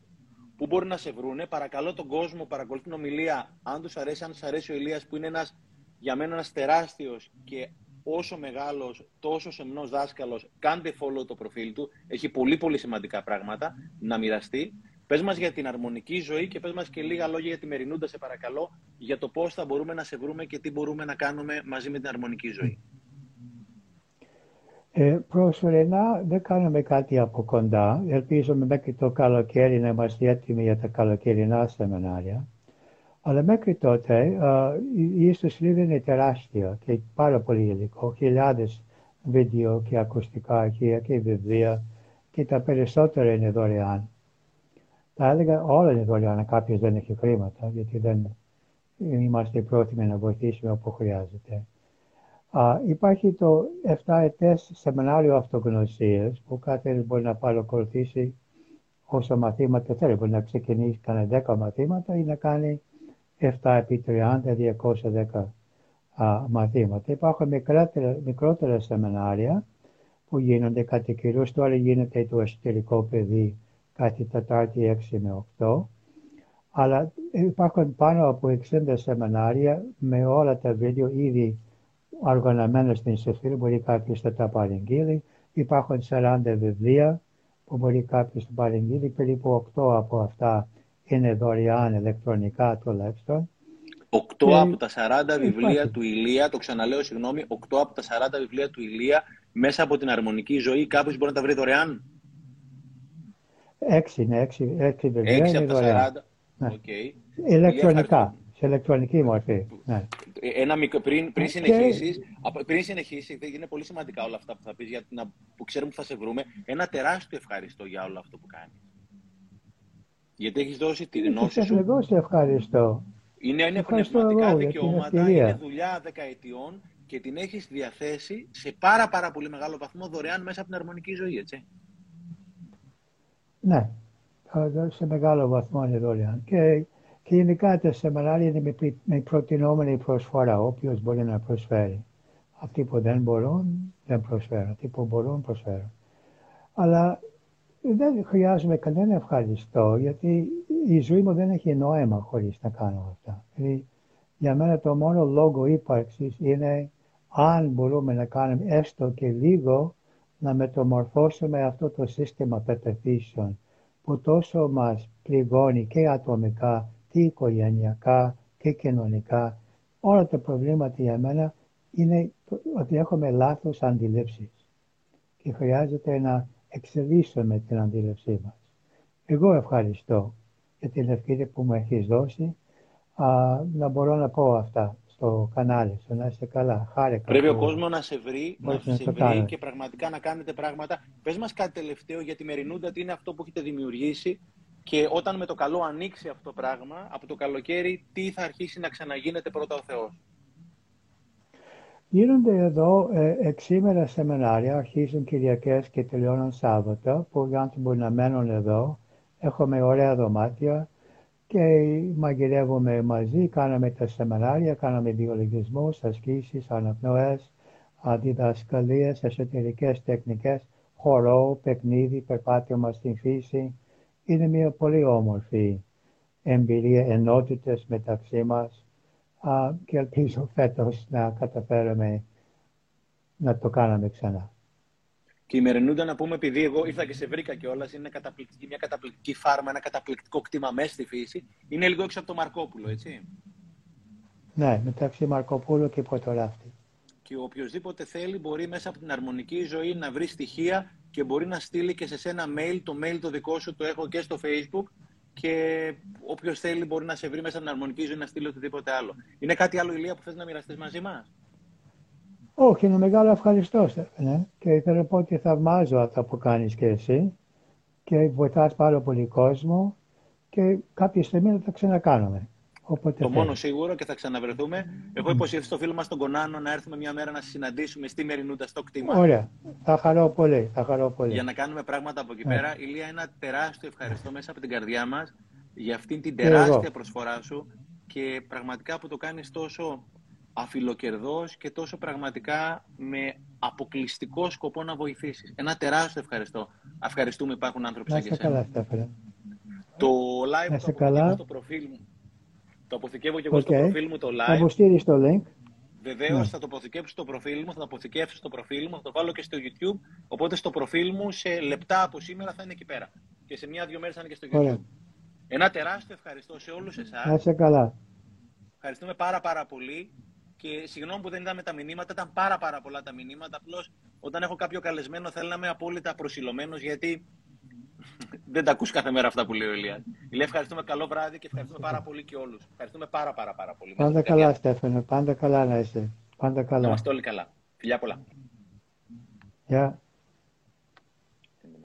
Πού μπορεί να σε βρούνε. Παρακαλώ τον κόσμο, παρακολουθεί την ομιλία. Αν τους αρέσει, αν τους αρέσει ο Ηλίας που είναι ένας, για μένα ένας τεράστιος και όσο μεγάλος, τόσος σεμνός δάσκαλος, κάντε follow το προφίλ του. Έχει πολύ πολύ σημαντικά πράγματα να μοιραστεί. Πες μας για την αρμονική ζωή και πες μας και λίγα λόγια για τη Μερινούντα, σε παρακαλώ, για το πώς θα μπορούμε να σε βρούμε και τι μπορούμε να κάνουμε μαζί με την αρμονική ζωή. Ε, προσωρινά δεν κάνουμε κάτι από κοντά. Ελπίζουμε μέχρι το καλοκαίρι να είμαστε έτοιμοι για τα καλοκαιρινά σεμινάρια. Αλλά μέχρι τότε α, η ιστοσελίδα είναι τεράστια και πάρα πολύ υλικό. Χιλιάδες βίντεο και ακουστικά αρχεία και βιβλία και τα περισσότερα είναι δωρεάν. Θα έλεγα όλα είναι δωρεάν, αν κάποιος δεν έχει χρήματα, γιατί δεν είμαστε πρόθυμοι να βοηθήσουμε όπου χρειάζεται. Α, υπάρχει το 7 ετές σεμινάριο αυτογνωσίας που κάθε ένας μπορεί να παρακολουθήσει όσα μαθήματα θέλει. Μπορεί να ξεκινήσει κάνει 10 μαθήματα ή να κάνει 7 επί 30, 210 α, μαθήματα. Υπάρχουν μικρότερα, μικρότερα σεμινάρια που γίνονται κατά κυρίως τώρα γίνεται το εσωτερικό παιδί κάθε Τετάρτη 6 με 8. Αλλά υπάρχουν πάνω από 60 σεμινάρια με όλα τα βίντεο ήδη οργανωμένα στην σελίδα, μπορεί κάποιος να τα παρεγγείλει. Υπάρχουν 40 βιβλία που μπορεί κάποιος να παραγγείλει. Περίπου 8 από αυτά είναι δωρεάν ηλεκτρονικά τουλάχιστον. 8 Και από τα 40 βιβλία υπάρχει. του Ηλία, το ξαναλέω συγγνώμη, 8 από τα 40 βιβλία του Ηλία μέσα από την αρμονική ζωή κάποιος μπορεί να τα βρει δωρεάν; 6 είναι 6, 6 βιβλία 6 είναι από τα δωρεάν. 40. Ναι. Οκ. Ηλεκτρονικά, σε ηλεκτρονική μορφή. Ναι. Ε, Ένα μικρό, πριν, πριν Και- συνεχίσεις, απ- πριν συνεχίσεις, είναι πολύ σημαντικά όλα αυτά που θα πεις, για να, που ξέρουμε που θα σε βρούμε. Ένα τεράστιο ευχαριστώ για όλο αυτό που κάνεις. Γιατί έχεις δώσει τη Και γνώση σας σου. εγώ σε ευχαριστώ. Είναι, είναι Ευχαριστώ πνευματικά εγώ για την δικαιώματα, ευκαιρία. είναι δουλειά δεκαετιών και την έχεις διαθέσει σε πάρα πάρα πολύ μεγάλο βαθμό δωρεάν μέσα από την αρμονική ζωή, έτσι. Ναι, ε, σε μεγάλο βαθμό είναι δωρεάν. Και, και γενικά τα σεμινάρια είναι με, πρι- με προτινόμενη προσφορά, όποιος μπορεί να προσφέρει. Αυτοί που δεν μπορούν, δεν προσφέρουν. Αυτοί που μπορούν, προσφέρουν. Αλλά δεν χρειάζομαι κανένα ευχαριστώ, γιατί η ζωή μου δεν έχει νόημα χωρίς να κάνω αυτά. Δηλαδή, για μένα το μόνο λόγο ύπαρξης είναι αν μπορούμε να κάνουμε έστω και λίγο να μεταμορφώσουμε αυτό το σύστημα πεπαιθήσεων που τόσο μας πληγώνει και ατομικά και οικογενειακά και κοινωνικά. Όλα τα προβλήματα για μένα είναι ότι έχουμε λάθος αντιλήψεις και χρειάζεται να εξελίσσουμε την αντίληψή μας. Εγώ ευχαριστώ για την ευκαιρία που μου έχεις δώσει α, να μπορώ να πω αυτά στο κανάλι σου, να είστε καλά. Χάρηκα. Πρέπει ο κόσμος να σε βρει, να, σε βρει και πραγματικά να κάνετε πράγματα. Πες μας κάτι τελευταίο για τη Μερινούντα, τι είναι αυτό που έχετε δημιουργήσει και όταν με το καλό ανοίξει αυτό το πράγμα, από το καλοκαίρι, τι θα αρχίσει να ξαναγίνεται πρώτα ο Θεός; Γίνονται εδώ ε, εξήμερα σεμινάρια, αρχίζουν Κυριακές και τελειώνουν Σάββατα, που οι άνθρωποι μπορεί να μένουν εδώ. Έχουμε ωραία δωμάτια και μαγειρεύουμε μαζί, κάναμε τα σεμινάρια, κάναμε βιολογισμούς, ασκήσεις, αναπνοές, διδασκαλίες, εσωτερικές τεχνικές, χορό, παιχνίδι, περπάτημα στην φύση. Είναι μια πολύ όμορφη εμπειρία ενότητες μεταξύ μας και ελπίζω φέτος να καταφέρουμε να το κάναμε ξανά. Και η Μερενούντα να πούμε, επειδή εγώ ήρθα και σε βρήκα κιόλας, είναι καταπληκτική, μια καταπληκτική φάρμα, ένα καταπληκτικό κτήμα μέσα στη φύση. Είναι λίγο έξω από το Μαρκόπουλο, έτσι. Ναι, μεταξύ Μαρκοπούλου και Ποτοράφτη. Και οποιοδήποτε θέλει μπορεί μέσα από την αρμονική ζωή να βρει στοιχεία και μπορεί να στείλει και σε σένα mail. Το mail το δικό σου το έχω και στο facebook και όποιος θέλει μπορεί να σε βρει μέσα από την αρμονική ζωή να στείλει οτιδήποτε άλλο. Είναι κάτι άλλο, Ηλία, που θες να μοιραστείς μαζί μας; Όχι, είναι μεγάλο ευχαριστώ, Στέφανε. Και θέλω να πω ότι θαυμάζω αυτά που κάνεις και εσύ και βοηθάς πάρα πολύ κόσμο και κάποια στιγμή θα τα ξανακάνουμε. Όποτε το μόνο σίγουρο και θα ξαναβρεθούμε. Εγώ υποσχέθηκα στο φίλο μας τον Κονάνο να έρθουμε μια μέρα να συναντήσουμε στη Μερινούτα στο κτήμα. Ωραία. Θα χαρώ πολύ. Θα χαρώ πολύ. Για να κάνουμε πράγματα από εκεί ναι. πέρα. Ηλία, ένα τεράστιο ευχαριστώ μέσα από την καρδιά μας για αυτήν την τεράστια προσφορά σου και πραγματικά που το κάνεις τόσο αφιλοκερδός και τόσο πραγματικά με αποκλειστικό σκοπό να βοηθήσεις. Ένα τεράστιο ευχαριστώ. Ευχαριστούμε υπάρχουν άνθρωποι σαν και εσένα. Το live το αποθηκεύω στο προφίλ μου. Το αποθηκεύω και εγώ okay. στο προφίλ μου το live. Θα αποστείλεις το link. Βεβαίως ναι. θα το αποθηκεύσω στο προφίλ μου, θα το αποθηκεύσω στο προφίλ μου, θα το βάλω και στο YouTube. Οπότε στο προφίλ μου σε λεπτά από σήμερα θα είναι εκεί πέρα. Και σε μία-δύο μέρες θα είναι και στο YouTube. Ωραία. Ένα τεράστιο ευχαριστώ σε όλους εσάς. Να είσαι καλά. Ευχαριστούμε πάρα πάρα πολύ. Και συγγνώμη που δεν είδαμε τα μηνύματα, ήταν πάρα, πάρα πολλά τα μηνύματα. Απλώς όταν έχω κάποιο καλεσμένο, θέλω να είμαι απόλυτα προσιλωμένος, γιατί δεν τα ακούς κάθε μέρα αυτά που λέει ο Ηλίας. Ηλία, ευχαριστούμε καλό βράδυ και ευχαριστούμε πάρα πολύ και όλους. Ευχαριστούμε πάρα, πάρα, πάρα πολύ. Πάντα καλά, Στέφανε. Πάντα καλά να είσαι. Πάντα καλά. Να είμαστε όλοι καλά. Φιλιά πολλά. Γεια.